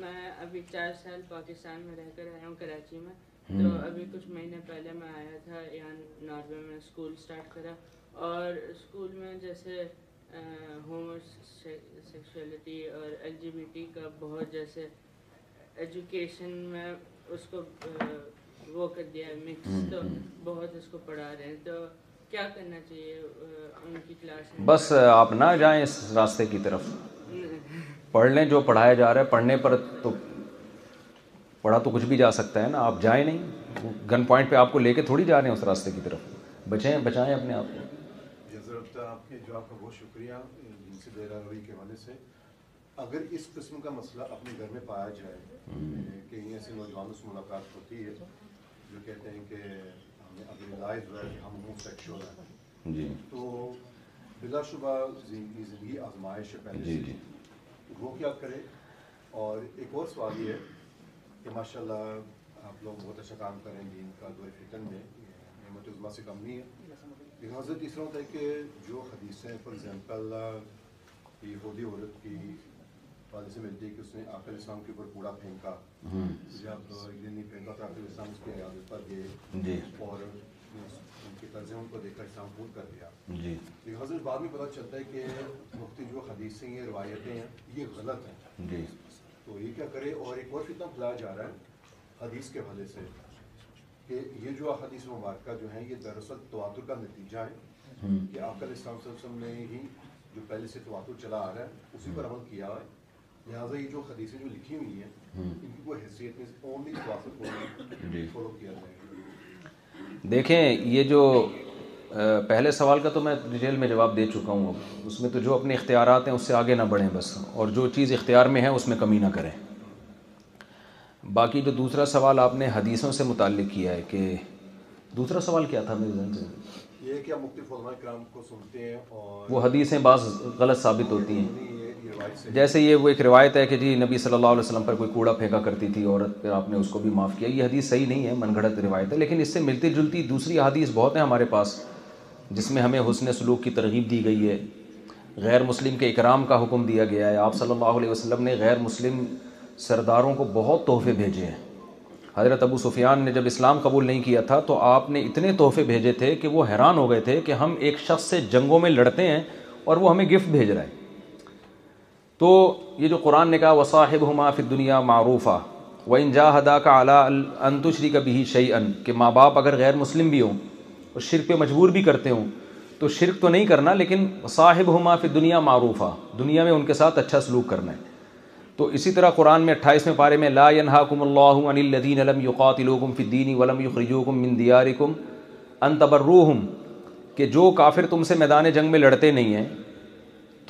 میں ابھی چار سال پاکستان میں رہ کر آیا ہوں کراچی میں تو ابھی کچھ مہینے پہلے میں آیا تھا یہاں ناروے میں اسکول سٹارٹ کرا اور اسکول میں جیسے ہوموسیکشلٹی اور ایل جی بی ٹی کا بہت جیسے ایجوکیشن میں اس کو وہ کر دیا ہے مکس تو بہت اس کو پڑھا رہے ہیں تو کیا کرنا چاہیے ان کی کلاس بس آپ نہ جائیں اس راستے کی طرف پڑھ لیں جو پڑھایا جا رہا ہے پڑھنے پر تو پڑھا تو کچھ بھی جا سکتا ہے نا آپ جائیں نہیں گن پوائنٹ پہ آپ کو لے کے تھوڑی جا رہے ہیں اس راستے کی طرف بچیں بچائیں اپنے آپ کو آپ کے جواب کا بہت شکریہ جنسی بیراروی کے حوالے سے اگر اس قسم کا مسئلہ اپنے گھر میں پایا جائے یہ ایسے نوجوانوں سے ملاقات ہوتی ہے جو کہتے ہیں کہ ہمیں ہوا ہے ہوئے ہم جی۔ تو بلا شبہ زندگی زندگی آزمائش ہے پہلے جی، جی۔ وہ کیا کرے اور ایک اور سوال یہ ہے کہ ماشاءاللہ آپ لوگ بہت اچھا کام کریں ان کا دور فکر میں نعمت عزمت سے کم نہیں ہے طرح ہوتا ہے کہ جو حدیثیں فار ایگزامپل یہودی عورت کی سے ملتی ہے کہ اس نے آخر اسلام کے اوپر کوڑا پھینکا جب یہ نہیں پھینکا تو آخر اسلام اس عیادت پر گئے جی۔ اور ان کے طرز کو دیکھ کر اسلام پور کر دیا لہٰذا اس بعد میں پتہ چلتا ہے کہ مفتی جو حدیثیں روایتیں ہیں یہ غلط ہیں جی۔ تو یہ کیا کرے اور ایک اور کتنا پھیلایا جا رہا ہے حدیث کے حوالے سے کہ یہ جو حدیث مبارکہ جو ہیں یہ دراصل تواتر کا نتیجہ ہے کہ آپ کا اسلام صلی اللہ علیہ وسلم نے ہی جو پہلے سے تواتر چلا آ رہا ہے اسی پر عمل کیا ہے لہٰذا یہ جو حدیثیں جو لکھی ہوئی ہیں ان کی کوئی حیثیت میں اونلی تواتر کو فالو جی۔ کیا جائے دیکھیں یہ جو پہلے سوال کا تو میں ڈیٹیل میں جواب دے چکا ہوں اب اس میں تو جو اپنے اختیارات ہیں اس سے آگے نہ بڑھیں بس اور جو چیز اختیار میں ہے اس میں کمی نہ کریں باقی جو دوسرا سوال آپ نے حدیثوں سے متعلق کیا ہے کہ دوسرا سوال کیا تھا میرے ذہن سے وہ حدیثیں بعض غلط ثابت ہوتی ہیں جیسے یہ وہ ایک روایت ہے کہ جی نبی صلی اللہ علیہ وسلم پر کوئی کوڑا پھینکا کرتی تھی عورت پھر آپ نے اس کو بھی معاف کیا یہ حدیث صحیح نہیں ہے من گھڑت روایت ہے لیکن اس سے ملتی جلتی دوسری حدیث بہت ہیں ہمارے پاس جس میں ہمیں حسن سلوک کی ترغیب دی گئی ہے غیر مسلم کے اکرام کا حکم دیا گیا ہے آپ صلی اللہ علیہ وسلم نے غیر مسلم سرداروں کو بہت تحفے بھیجے ہیں حضرت ابو سفیان نے جب اسلام قبول نہیں کیا تھا تو آپ نے اتنے تحفے بھیجے تھے کہ وہ حیران ہو گئے تھے کہ ہم ایک شخص سے جنگوں میں لڑتے ہیں اور وہ ہمیں گفٹ بھیج رہا ہے تو یہ جو قرآن نے کہا وصاحب ہما فی دنیا معروفہ و انجا ہدا کا اعلیٰ انتشری کا بھی شعی ان کہ ماں باپ اگر غیر مسلم بھی ہوں اور شرک پہ مجبور بھی کرتے ہوں تو شرک تو نہیں کرنا لیکن صاحب ہما فی دنیا معروفہ دنیا میں ان کے ساتھ اچھا سلوک کرنا ہے تو اسی طرح قرآن میں اٹھائیس میں پارے میں لا ينهاكم اللہ عن الذين لم يقاتلوكم في الدين ولم من دياركم ان تبروهم کہ جو کافر تم سے میدان جنگ میں لڑتے نہیں ہیں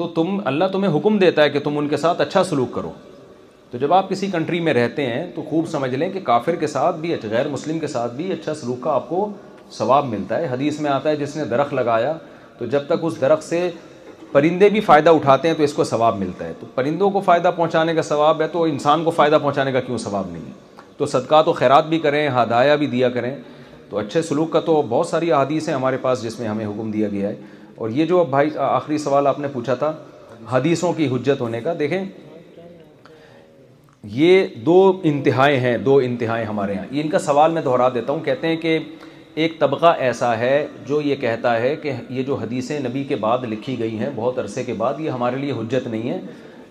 تو تم اللہ تمہیں حکم دیتا ہے کہ تم ان کے ساتھ اچھا سلوک کرو تو جب آپ کسی کنٹری میں رہتے ہیں تو خوب سمجھ لیں کہ کافر کے ساتھ بھی غیر مسلم کے ساتھ بھی اچھا سلوک کا آپ کو ثواب ملتا ہے حدیث میں آتا ہے جس نے درخت لگایا تو جب تک اس درخت سے پرندے بھی فائدہ اٹھاتے ہیں تو اس کو ثواب ملتا ہے تو پرندوں کو فائدہ پہنچانے کا ثواب ہے تو انسان کو فائدہ پہنچانے کا کیوں ثواب نہیں ہے تو صدقہ تو خیرات بھی کریں ہدایہ بھی دیا کریں تو اچھے سلوک کا تو بہت ساری احادیث ہیں ہمارے پاس جس میں ہمیں حکم دیا گیا ہے اور یہ جو اب بھائی آخری سوال آپ نے پوچھا تھا حدیثوں کی حجت ہونے کا دیکھیں یہ دو انتہائیں ہیں دو انتہائیں ہمارے یہاں ان کا سوال میں دہرا دیتا ہوں کہتے ہیں کہ ایک طبقہ ایسا ہے جو یہ کہتا ہے کہ یہ جو حدیثیں نبی کے بعد لکھی گئی ہیں بہت عرصے کے بعد یہ ہمارے لیے حجت نہیں ہے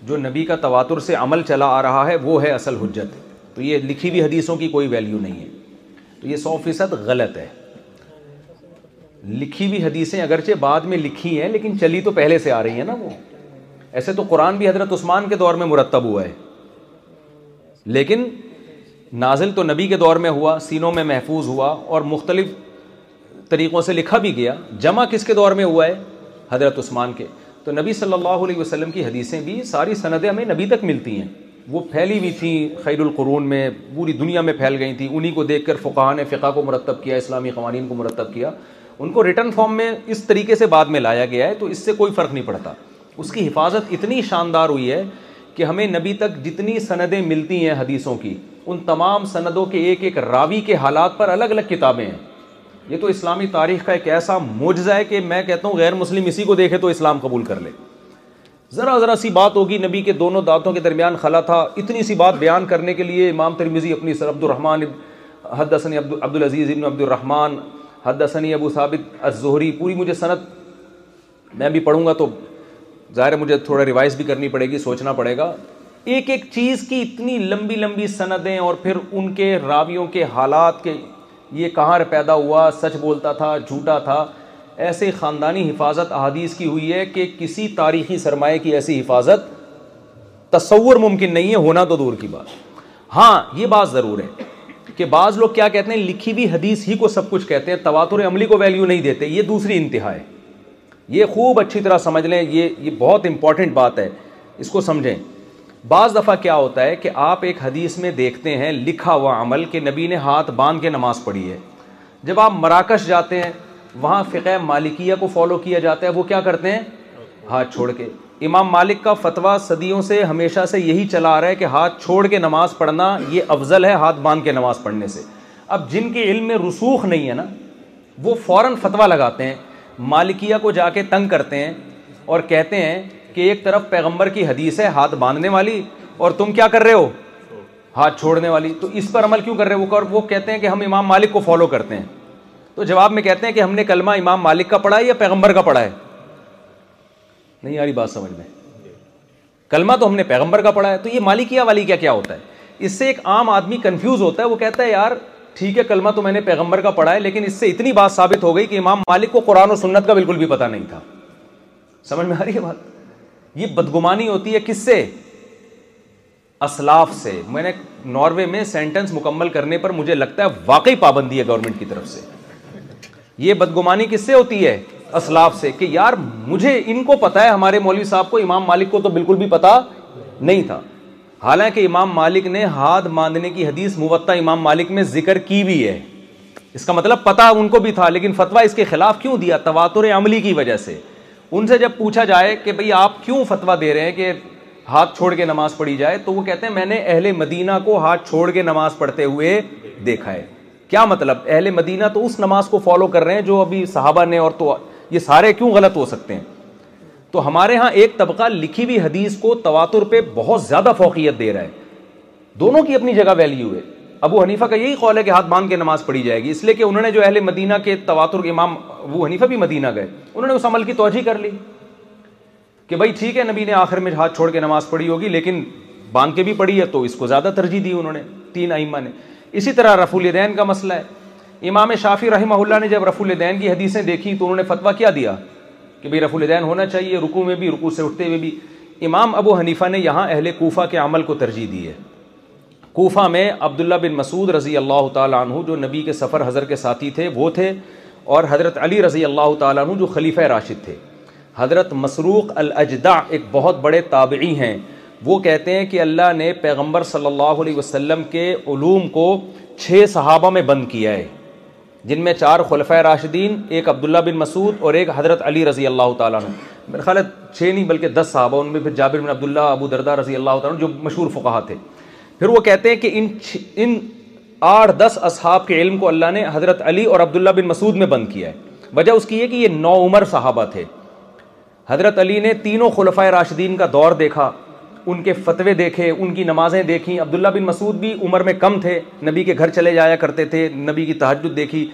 جو نبی کا تواتر سے عمل چلا آ رہا ہے وہ ہے اصل حجت تو یہ لکھی ہوئی حدیثوں کی کوئی ویلیو نہیں ہے تو یہ سو فیصد غلط ہے لکھی ہوئی حدیثیں اگرچہ بعد میں لکھی ہیں لیکن چلی تو پہلے سے آ رہی ہیں نا وہ ایسے تو قرآن بھی حضرت عثمان کے دور میں مرتب ہوا ہے لیکن نازل تو نبی کے دور میں ہوا سینوں میں محفوظ ہوا اور مختلف طریقوں سے لکھا بھی گیا جمع کس کے دور میں ہوا ہے حضرت عثمان کے تو نبی صلی اللہ علیہ وسلم کی حدیثیں بھی ساری سندیں ہمیں نبی تک ملتی ہیں وہ پھیلی ہوئی تھیں خیر القرون میں پوری دنیا میں پھیل گئی تھیں انہی کو دیکھ کر فقہ نے فقہ کو مرتب کیا اسلامی قوانین کو مرتب کیا ان کو ریٹرن فارم میں اس طریقے سے بعد میں لایا گیا ہے تو اس سے کوئی فرق نہیں پڑتا اس کی حفاظت اتنی شاندار ہوئی ہے کہ ہمیں نبی تک جتنی سندیں ملتی ہیں حدیثوں کی ان تمام سندوں کے ایک ایک راوی کے حالات پر الگ الگ کتابیں ہیں یہ تو اسلامی تاریخ کا ایک ایسا معجزہ ہے کہ میں کہتا ہوں غیر مسلم اسی کو دیکھے تو اسلام قبول کر لے ذرا ذرا سی بات ہوگی نبی کے دونوں دانتوں کے درمیان خلا تھا اتنی سی بات بیان کرنے کے لیے امام ترمیزی اپنی سر عبد الرحمٰن حد حسنی عبدالعزیز ابن عبدالرحمن حد حسنی ابو ثابت الظہری پوری مجھے صنعت میں بھی پڑھوں گا تو ظاہر مجھے تھوڑا ریوائز بھی کرنی پڑے گی سوچنا پڑے گا ایک ایک چیز کی اتنی لمبی لمبی سندیں اور پھر ان کے راویوں کے حالات کے یہ کہاں پیدا ہوا سچ بولتا تھا جھوٹا تھا ایسے خاندانی حفاظت احادیث کی ہوئی ہے کہ کسی تاریخی سرمایہ کی ایسی حفاظت تصور ممکن نہیں ہے ہونا تو دور کی بات ہاں یہ بات ضرور ہے کہ بعض لوگ کیا کہتے ہیں لکھی بھی حدیث ہی کو سب کچھ کہتے ہیں تواتر عملی کو ویلیو نہیں دیتے یہ دوسری انتہا ہے یہ خوب اچھی طرح سمجھ لیں یہ یہ بہت امپورٹنٹ بات ہے اس کو سمجھیں بعض دفعہ کیا ہوتا ہے کہ آپ ایک حدیث میں دیکھتے ہیں لکھا ہوا عمل کہ نبی نے ہاتھ باندھ کے نماز پڑھی ہے جب آپ مراکش جاتے ہیں وہاں فقہ مالکیہ کو فالو کیا جاتا ہے وہ کیا کرتے ہیں ہاتھ چھوڑ کے امام مالک کا فتویٰ صدیوں سے ہمیشہ سے یہی چلا آ رہا ہے کہ ہاتھ چھوڑ کے نماز پڑھنا یہ افضل ہے ہاتھ باندھ کے نماز پڑھنے سے اب جن کے علم میں رسوخ نہیں ہے نا وہ فوراً فتویٰ لگاتے ہیں مالکیہ کو جا کے تنگ کرتے ہیں اور کہتے ہیں کہ ایک طرف پیغمبر کی حدیث ہے ہاتھ باندھنے والی اور تم کیا کر رہے ہو ہاتھ چھوڑنے والی تو اس پر عمل کیوں کر رہے ہو وہ کہتے ہیں کہ ہم امام مالک کو فالو کرتے ہیں تو جواب میں کہتے ہیں کہ ہم نے کلمہ امام مالک کا پڑھا ہے یا پیغمبر کا پڑھا ہے نہیں بات سمجھ میں کلمہ تو ہم نے پیغمبر کا پڑھا ہے تو یہ مالکیہ والی کیا کیا ہوتا ہے اس سے ایک عام آدمی کنفیوز ہوتا ہے وہ کہتا ہے یار ٹھیک ہے کلمہ تو میں نے پیغمبر کا پڑھا ہے لیکن اس سے اتنی بات ثابت ہو گئی کہ امام مالک کو قرآن و سنت کا بالکل بھی پتہ نہیں تھا سمجھ میں آ رہی ہے بات یہ بدگمانی ہوتی ہے کس سے اسلاف سے میں نے ناروے میں سینٹینس مکمل کرنے پر مجھے لگتا ہے واقعی پابندی ہے گورنمنٹ کی طرف سے یہ بدگمانی کس سے ہوتی ہے اسلاف سے کہ یار مجھے ان کو پتا ہے ہمارے مولوی صاحب کو امام مالک کو تو بالکل بھی پتا نہیں تھا حالانکہ امام مالک نے ہاتھ ماندنے کی حدیث موتہ امام مالک میں ذکر کی بھی ہے اس کا مطلب پتا ان کو بھی تھا لیکن فتویٰ اس کے خلاف کیوں دیا تواتر عملی کی وجہ سے ان سے جب پوچھا جائے کہ بھائی آپ کیوں فتویٰ دے رہے ہیں کہ ہاتھ چھوڑ کے نماز پڑھی جائے تو وہ کہتے ہیں میں نے اہل مدینہ کو ہاتھ چھوڑ کے نماز پڑھتے ہوئے دیکھا ہے کیا مطلب اہل مدینہ تو اس نماز کو فالو کر رہے ہیں جو ابھی صحابہ نے اور تو یہ سارے کیوں غلط ہو سکتے ہیں تو ہمارے ہاں ایک طبقہ لکھی ہوئی حدیث کو تواتر پہ بہت زیادہ فوقیت دے رہا ہے دونوں کی اپنی جگہ ویلیو ہے ابو حنیفہ کا یہی قول ہے کہ ہاتھ باندھ کے نماز پڑھی جائے گی اس لیے کہ انہوں نے جو اہل مدینہ کے تواتر امام ابو حنیفہ بھی مدینہ گئے انہوں نے اس عمل کی توجہ کر لی کہ بھائی ٹھیک ہے نبی نے آخر میں ہاتھ چھوڑ کے نماز پڑھی ہوگی لیکن باندھ کے بھی پڑھی ہے تو اس کو زیادہ ترجیح دی انہوں نے نے تین ائمہ اسی طرح الدین کا مسئلہ ہے امام شافی رحمہ اللہ نے جب رف الدین کی حدیثیں دیکھی تو انہوں نے فتویٰ کیا دیا کہ بھائی رف الدین ہونا چاہیے رکو میں بھی رکو سے اٹھتے ہوئے بھی امام ابو حنیفہ نے یہاں اہل کوفہ کے عمل کو ترجیح دی ہے کوفہ میں عبداللہ بن مسعود رضی اللہ تعالیٰ عنہ جو نبی کے سفر حضر کے ساتھی تھے وہ تھے اور حضرت علی رضی اللہ تعالیٰ عنہ جو خلیفہ راشد تھے حضرت مسروق الاجدع ایک بہت بڑے تابعی ہیں وہ کہتے ہیں کہ اللہ نے پیغمبر صلی اللہ علیہ وسلم کے علوم کو چھ صحابہ میں بند کیا ہے جن میں چار خلفۂ راشدین ایک عبداللہ بن مسعود اور ایک حضرت علی رضی اللہ تعالیٰ عنہ میرے خیال چھ نہیں بلکہ دس صحابہ ان میں پھر جابر بن عبداللہ ابو دردہ رضی اللہ تعالیٰ عنہ جو مشہور فقہ تھے پھر وہ کہتے ہیں کہ ان آٹھ دس اصحاب کے علم کو اللہ نے حضرت علی اور عبداللہ بن مسعود میں بند کیا ہے وجہ اس کی ہے کہ یہ نو عمر صحابہ تھے حضرت علی نے تینوں خلفۂ راشدین کا دور دیکھا ان کے فتوے دیکھے ان کی نمازیں دیکھیں عبداللہ بن مسعود بھی عمر میں کم تھے نبی کے گھر چلے جایا کرتے تھے نبی کی تحجد دیکھی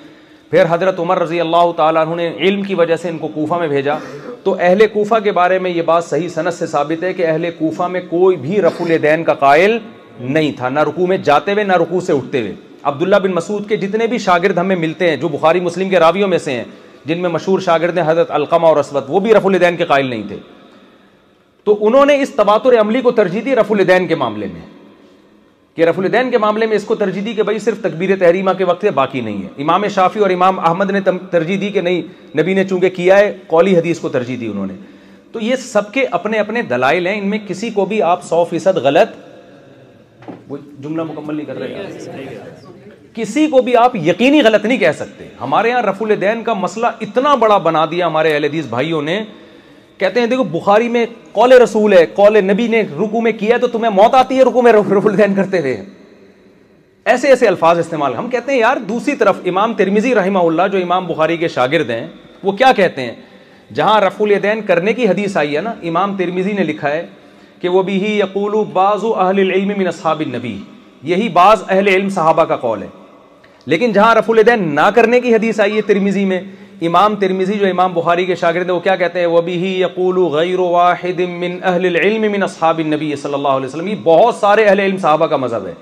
پھر حضرت عمر رضی اللہ تعالیٰ عنہ نے علم کی وجہ سے ان کو کوفہ میں بھیجا تو اہل کوفہ کے بارے میں یہ بات صحیح صنعت سے ثابت ہے کہ اہل کوفہ میں کوئی بھی رف الدین کا قائل نہیں تھا نہ رکو میں جاتے ہوئے نہ رکو سے اٹھتے ہوئے عبداللہ بن مسعود کے جتنے بھی شاگرد ہمیں ملتے ہیں جو بخاری مسلم کے راویوں میں سے ہیں جن میں مشہور شاگرد ہیں حضرت القمہ اور اسود وہ بھی رف الدین کے قائل نہیں تھے تو انہوں نے اس تباتر عملی کو ترجیح دی رف الدین کے معاملے میں کہ رف الدین کے معاملے میں اس کو ترجیح دی کہ بھائی صرف تقبیر تحریمہ کے وقت ہے باقی نہیں ہے امام شافی اور امام احمد نے ترجیح دی کہ نہیں نبی نے چونکہ کیا ہے قولی حدیث کو ترجیح دی انہوں نے تو یہ سب کے اپنے اپنے دلائل ہیں ان میں کسی کو بھی آپ سو فیصد غلط وہ جملہ مکمل نہیں کر رہے کسی کو بھی آپ یقینی غلط نہیں کہہ سکتے ہمارے یہاں رفول کا مسئلہ اتنا بڑا بنا دیا ہمارے اہل حدیث بھائیوں نے نے کہتے ہیں دیکھو بخاری میں میں رسول ہے نبی رکو کیا تو تمہیں موت آتی ہے رکو میں رفول کرتے ہوئے ایسے ایسے الفاظ استعمال ہم کہتے ہیں یار دوسری طرف امام ترمیزی رحمہ اللہ جو امام بخاری کے شاگرد ہیں وہ کیا کہتے ہیں جہاں رفول کرنے کی حدیث آئی ہے نا امام ترمیزی نے لکھا ہے کہ وہ بھی یقول بعض اہل من اصحاب نبی یہی بعض اہل علم صحابہ کا قول ہے لیکن جہاں رف الدین نہ کرنے کی حدیث آئی ہے ترمیزی میں امام ترمیزی جو امام بہاری کے شاگرد ہیں وہ کیا کہتے ہیں وہ بھی یقول غیر واحد من من اہل اصحاب صلی اللہ علیہ وسلم یہ بہت سارے اہل علم صحابہ کا مذہب ہے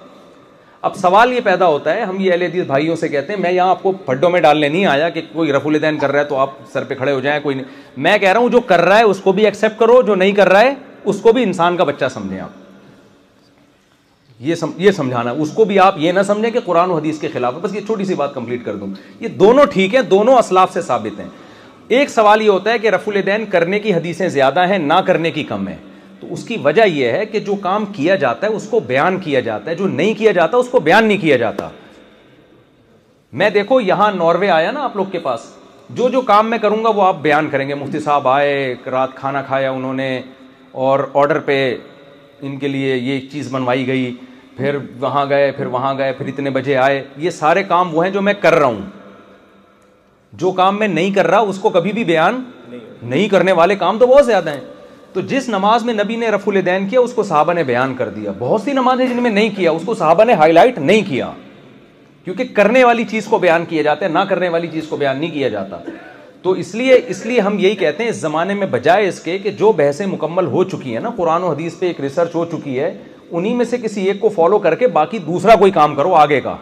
اب سوال یہ پیدا ہوتا ہے ہم یہ اہل حدیث بھائیوں سے کہتے ہیں میں یہاں آپ کو پھڈوں میں ڈالنے نہیں آیا کہ کوئی رف الدین کر رہا ہے تو آپ سر پہ کھڑے ہو جائیں کوئی نہیں میں کہہ رہا ہوں جو کر رہا ہے اس کو بھی ایکسیپٹ کرو جو نہیں کر رہا ہے اس کو بھی انسان کا بچہ سمجھیں آپ یہ سمجھانا اس کو بھی آپ یہ نہ سمجھیں کہ قرآن و حدیث کے خلاف ہے بس یہ چھوٹی سی بات کمپلیٹ کر دوں یہ دونوں ٹھیک ہیں دونوں اسلاف سے ثابت ہیں ایک سوال یہ ہوتا ہے کہ رف الدین کرنے کی حدیثیں زیادہ ہیں نہ کرنے کی کم ہیں تو اس کی وجہ یہ ہے کہ جو کام کیا جاتا ہے اس کو بیان کیا جاتا ہے جو نہیں کیا جاتا اس کو بیان نہیں کیا جاتا میں دیکھو یہاں ناروے آیا نا آپ لوگ کے پاس جو جو کام میں کروں گا وہ آپ بیان کریں گے مفتی صاحب آئے رات کھانا کھایا انہوں نے اور آڈر پہ ان کے لیے یہ چیز بنوائی گئی پھر وہاں گئے پھر وہاں گئے پھر اتنے بجے آئے یہ سارے کام وہ ہیں جو میں کر رہا ہوں جو کام میں نہیں کر رہا اس کو کبھی بھی بیان نہیں کرنے والے کام تو بہت زیادہ ہیں تو جس نماز میں نبی نے رف الدین کیا اس کو صحابہ نے بیان کر دیا بہت سی نمازیں جن میں نہیں کیا اس کو صحابہ نے ہائی لائٹ نہیں کیا کیونکہ کرنے والی چیز کو بیان کیا جاتا ہے نہ کرنے والی چیز کو بیان نہیں کیا جاتا تو اس لیے اس لیے ہم یہی کہتے ہیں اس زمانے میں بجائے اس کے کہ جو بحثیں مکمل ہو چکی ہیں نا قرآن و حدیث پہ ایک ریسرچ ہو چکی ہے انہی میں سے کسی ایک کو فالو کر کے باقی دوسرا کوئی کام کرو آگے کا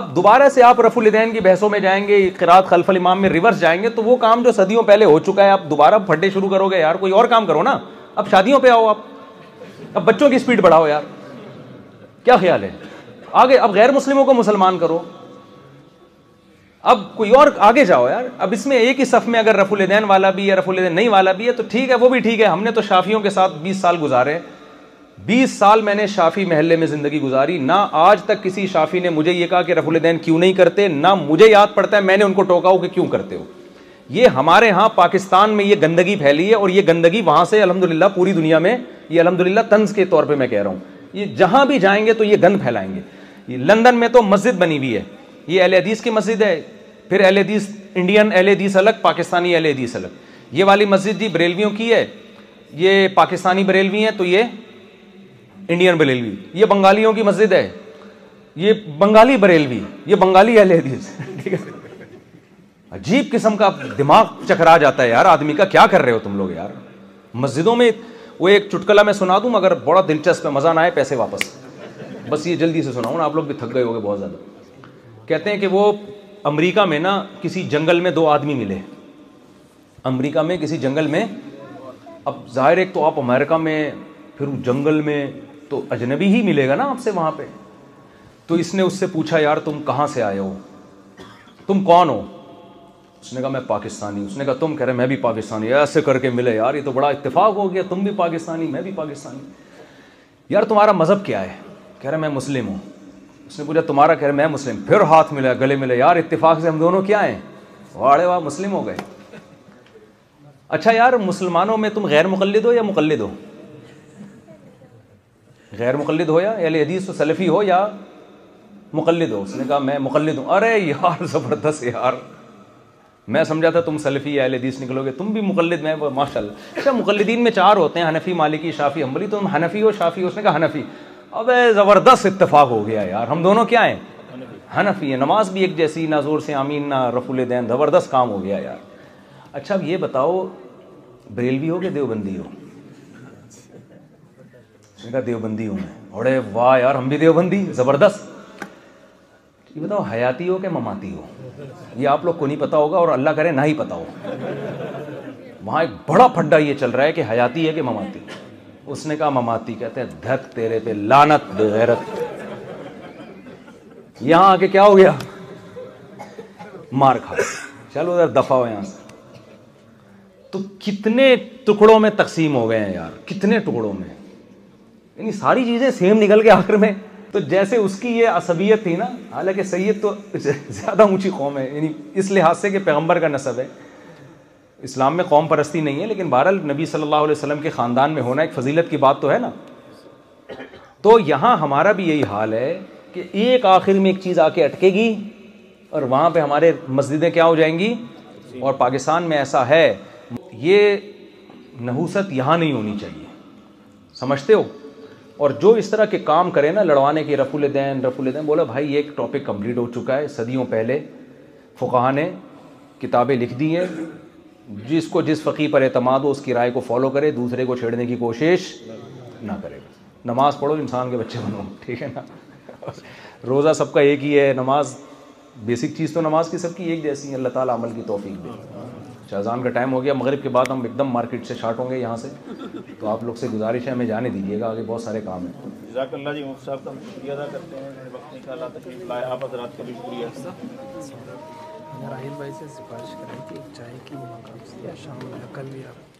اب دوبارہ سے آپ رف الدین کی بحثوں میں جائیں گے قرآد خلف الامام میں ریورس جائیں گے تو وہ کام جو صدیوں پہلے ہو چکا ہے آپ دوبارہ پھڈے شروع کرو گے یار کوئی اور کام کرو نا اب شادیوں پہ آؤ آپ اب بچوں کی اسپیڈ بڑھاؤ یار کیا خیال ہے آگے اب غیر مسلموں کو مسلمان کرو اب کوئی اور آگے جاؤ یار اب اس میں ایک ہی صف میں اگر رف الدین والا بھی یا رف الدین نہیں والا بھی ہے تو ٹھیک ہے وہ بھی ٹھیک ہے ہم نے تو شافیوں کے ساتھ بیس سال گزارے بیس سال میں نے شافی محلے میں زندگی گزاری نہ آج تک کسی شافی نے مجھے یہ کہا کہ رف الدین کیوں نہیں کرتے نہ مجھے یاد پڑتا ہے میں نے ان کو ٹوکا ہو کہ کیوں کرتے ہو یہ ہمارے ہاں پاکستان میں یہ گندگی پھیلی ہے اور یہ گندگی وہاں سے الحمد پوری دنیا میں یہ الحمد للہ طنز کے طور پہ میں کہہ رہا ہوں یہ جہاں بھی جائیں گے تو یہ گند پھیلائیں گے لندن میں تو مسجد بنی ہوئی ہے یہ اہل حدیث کی مسجد ہے پھر انڈین اہل الگ پاکستانی اہل حدیث الگ یہ والی مسجد جی بریلویوں کی ہے یہ پاکستانی بریلوی ہیں تو یہ انڈین بریلوی یہ بنگالیوں کی مسجد ہے یہ بنگالی بریلوی یہ بنگالی عجیب قسم کا دماغ چکرا جاتا ہے یار آدمی کا کیا کر رہے ہو تم لوگ یار مسجدوں میں وہ ایک چٹکلا میں سنا دوں مگر بڑا دلچسپ ہے مزہ نہ آئے پیسے واپس بس یہ جلدی سے سناؤں آپ لوگ بھی تھک گئے ہو گئے بہت زیادہ کہتے ہیں کہ وہ امریکہ میں نا کسی جنگل میں دو آدمی ملے امریکہ میں کسی جنگل میں اب ظاہر ایک تو آپ امریکہ میں پھر جنگل میں تو اجنبی ہی ملے گا نا آپ سے وہاں پہ تو اس نے اس سے پوچھا یار تم کہاں سے آئے ہو تم کون ہو اس نے کہا میں پاکستانی اس نے کہا تم کہہ رہے میں بھی پاکستانی ایسے کر کے ملے یار یہ تو بڑا اتفاق ہو گیا تم بھی پاکستانی میں بھی پاکستانی یار تمہارا مذہب کیا ہے کہہ رہے میں مسلم ہوں اس نے پوچھا تمہارا کہہ رہا میں مسلم پھر ہاتھ ملا گلے یار اتفاق سے ہم دونوں کیا ہیں واڑے واہ مسلم ہو گئے اچھا یار مسلمانوں میں تم غیر مقلد ہو یا مقلد ہو غیر مقلد ہو یا یعنی حدیث و سلفی ہو یا مقلد ہو اس نے کہا میں مقلد ہوں ارے یار زبردست یار میں سمجھا تھا تم سلفی اہل حدیث نکلو گے تم بھی مقلد میں ماشاء اللہ اچھا مقلدین میں چار ہوتے ہیں حنفی مالکی شافی حنبلی تم حنفی ہو شافی ہو اس نے کہا حنفی اب زبردست اتفاق ہو گیا یار ہم دونوں کیا ہیں حنفی ہے نماز بھی ایک جیسی نہ زور سے آمین نہ رف الدین زبردست کام ہو گیا یار اچھا اب یہ بتاؤ بریل بھی ہو کہ دیوبندی ہو دیوبندی ہوں میں اڑے واہ یار ہم بھی دیوبندی زبردست یہ بتاؤ حیاتی ہو کہ مماتی ہو یہ آپ لوگ کو نہیں پتا ہوگا اور اللہ کرے نہ ہی پتا ہو وہاں ایک بڑا پھڈا یہ چل رہا ہے کہ حیاتی ہے کہ مماتی اس نے کہا مماتی کہتے ہیں دھت تیرے پہ لانت یہاں آ کے کیا ہو گیا مار کھا چلو ادھر دفاع ہو یہاں تو کتنے ٹکڑوں میں تقسیم ہو گئے ہیں یار کتنے ٹکڑوں میں یعنی ساری چیزیں سیم نکل کے آخر میں تو جیسے اس کی یہ عصبیت تھی نا حالانکہ سید تو زیادہ اونچی قوم ہے یعنی اس لحاظ سے کہ پیغمبر کا نصب ہے اسلام میں قوم پرستی نہیں ہے لیکن بہرحال نبی صلی اللہ علیہ وسلم کے خاندان میں ہونا ایک فضیلت کی بات تو ہے نا تو یہاں ہمارا بھی یہی حال ہے کہ ایک آخر میں ایک چیز آ کے اٹکے گی اور وہاں پہ ہمارے مسجدیں کیا ہو جائیں گی اور پاکستان میں ایسا ہے یہ نحوست یہاں نہیں ہونی چاہیے سمجھتے ہو اور جو اس طرح کے کام کرے نا لڑوانے کے رف الدین رف الدین بولا بھائی یہ ایک ٹاپک کمپلیٹ ہو چکا ہے صدیوں پہلے فقہ نے کتابیں لکھ دی ہیں جس کو جس فقی پر اعتماد ہو اس کی رائے کو فالو کرے دوسرے کو چھیڑنے کی کوشش نہ کرے نماز پڑھو انسان کے بچے بنو ٹھیک ہے نا روزہ سب کا ایک ہی ہے نماز بیسک چیز تو نماز کی سب کی ایک جیسی ہے اللہ تعالیٰ عمل کی توفیق دے شہزان اچھا، کا ٹائم ہو گیا مغرب کے بعد ہم ایک دم مارکیٹ سے شارٹ ہوں گے یہاں سے تو آپ لوگ سے گزارش ہے ہمیں جانے دیجیے گا آگے بہت سارے کام ہیں راہیل بھائی سے سفارش کرائی تھی ایک چائے کی مقامیہ شام میں کل بھی آپ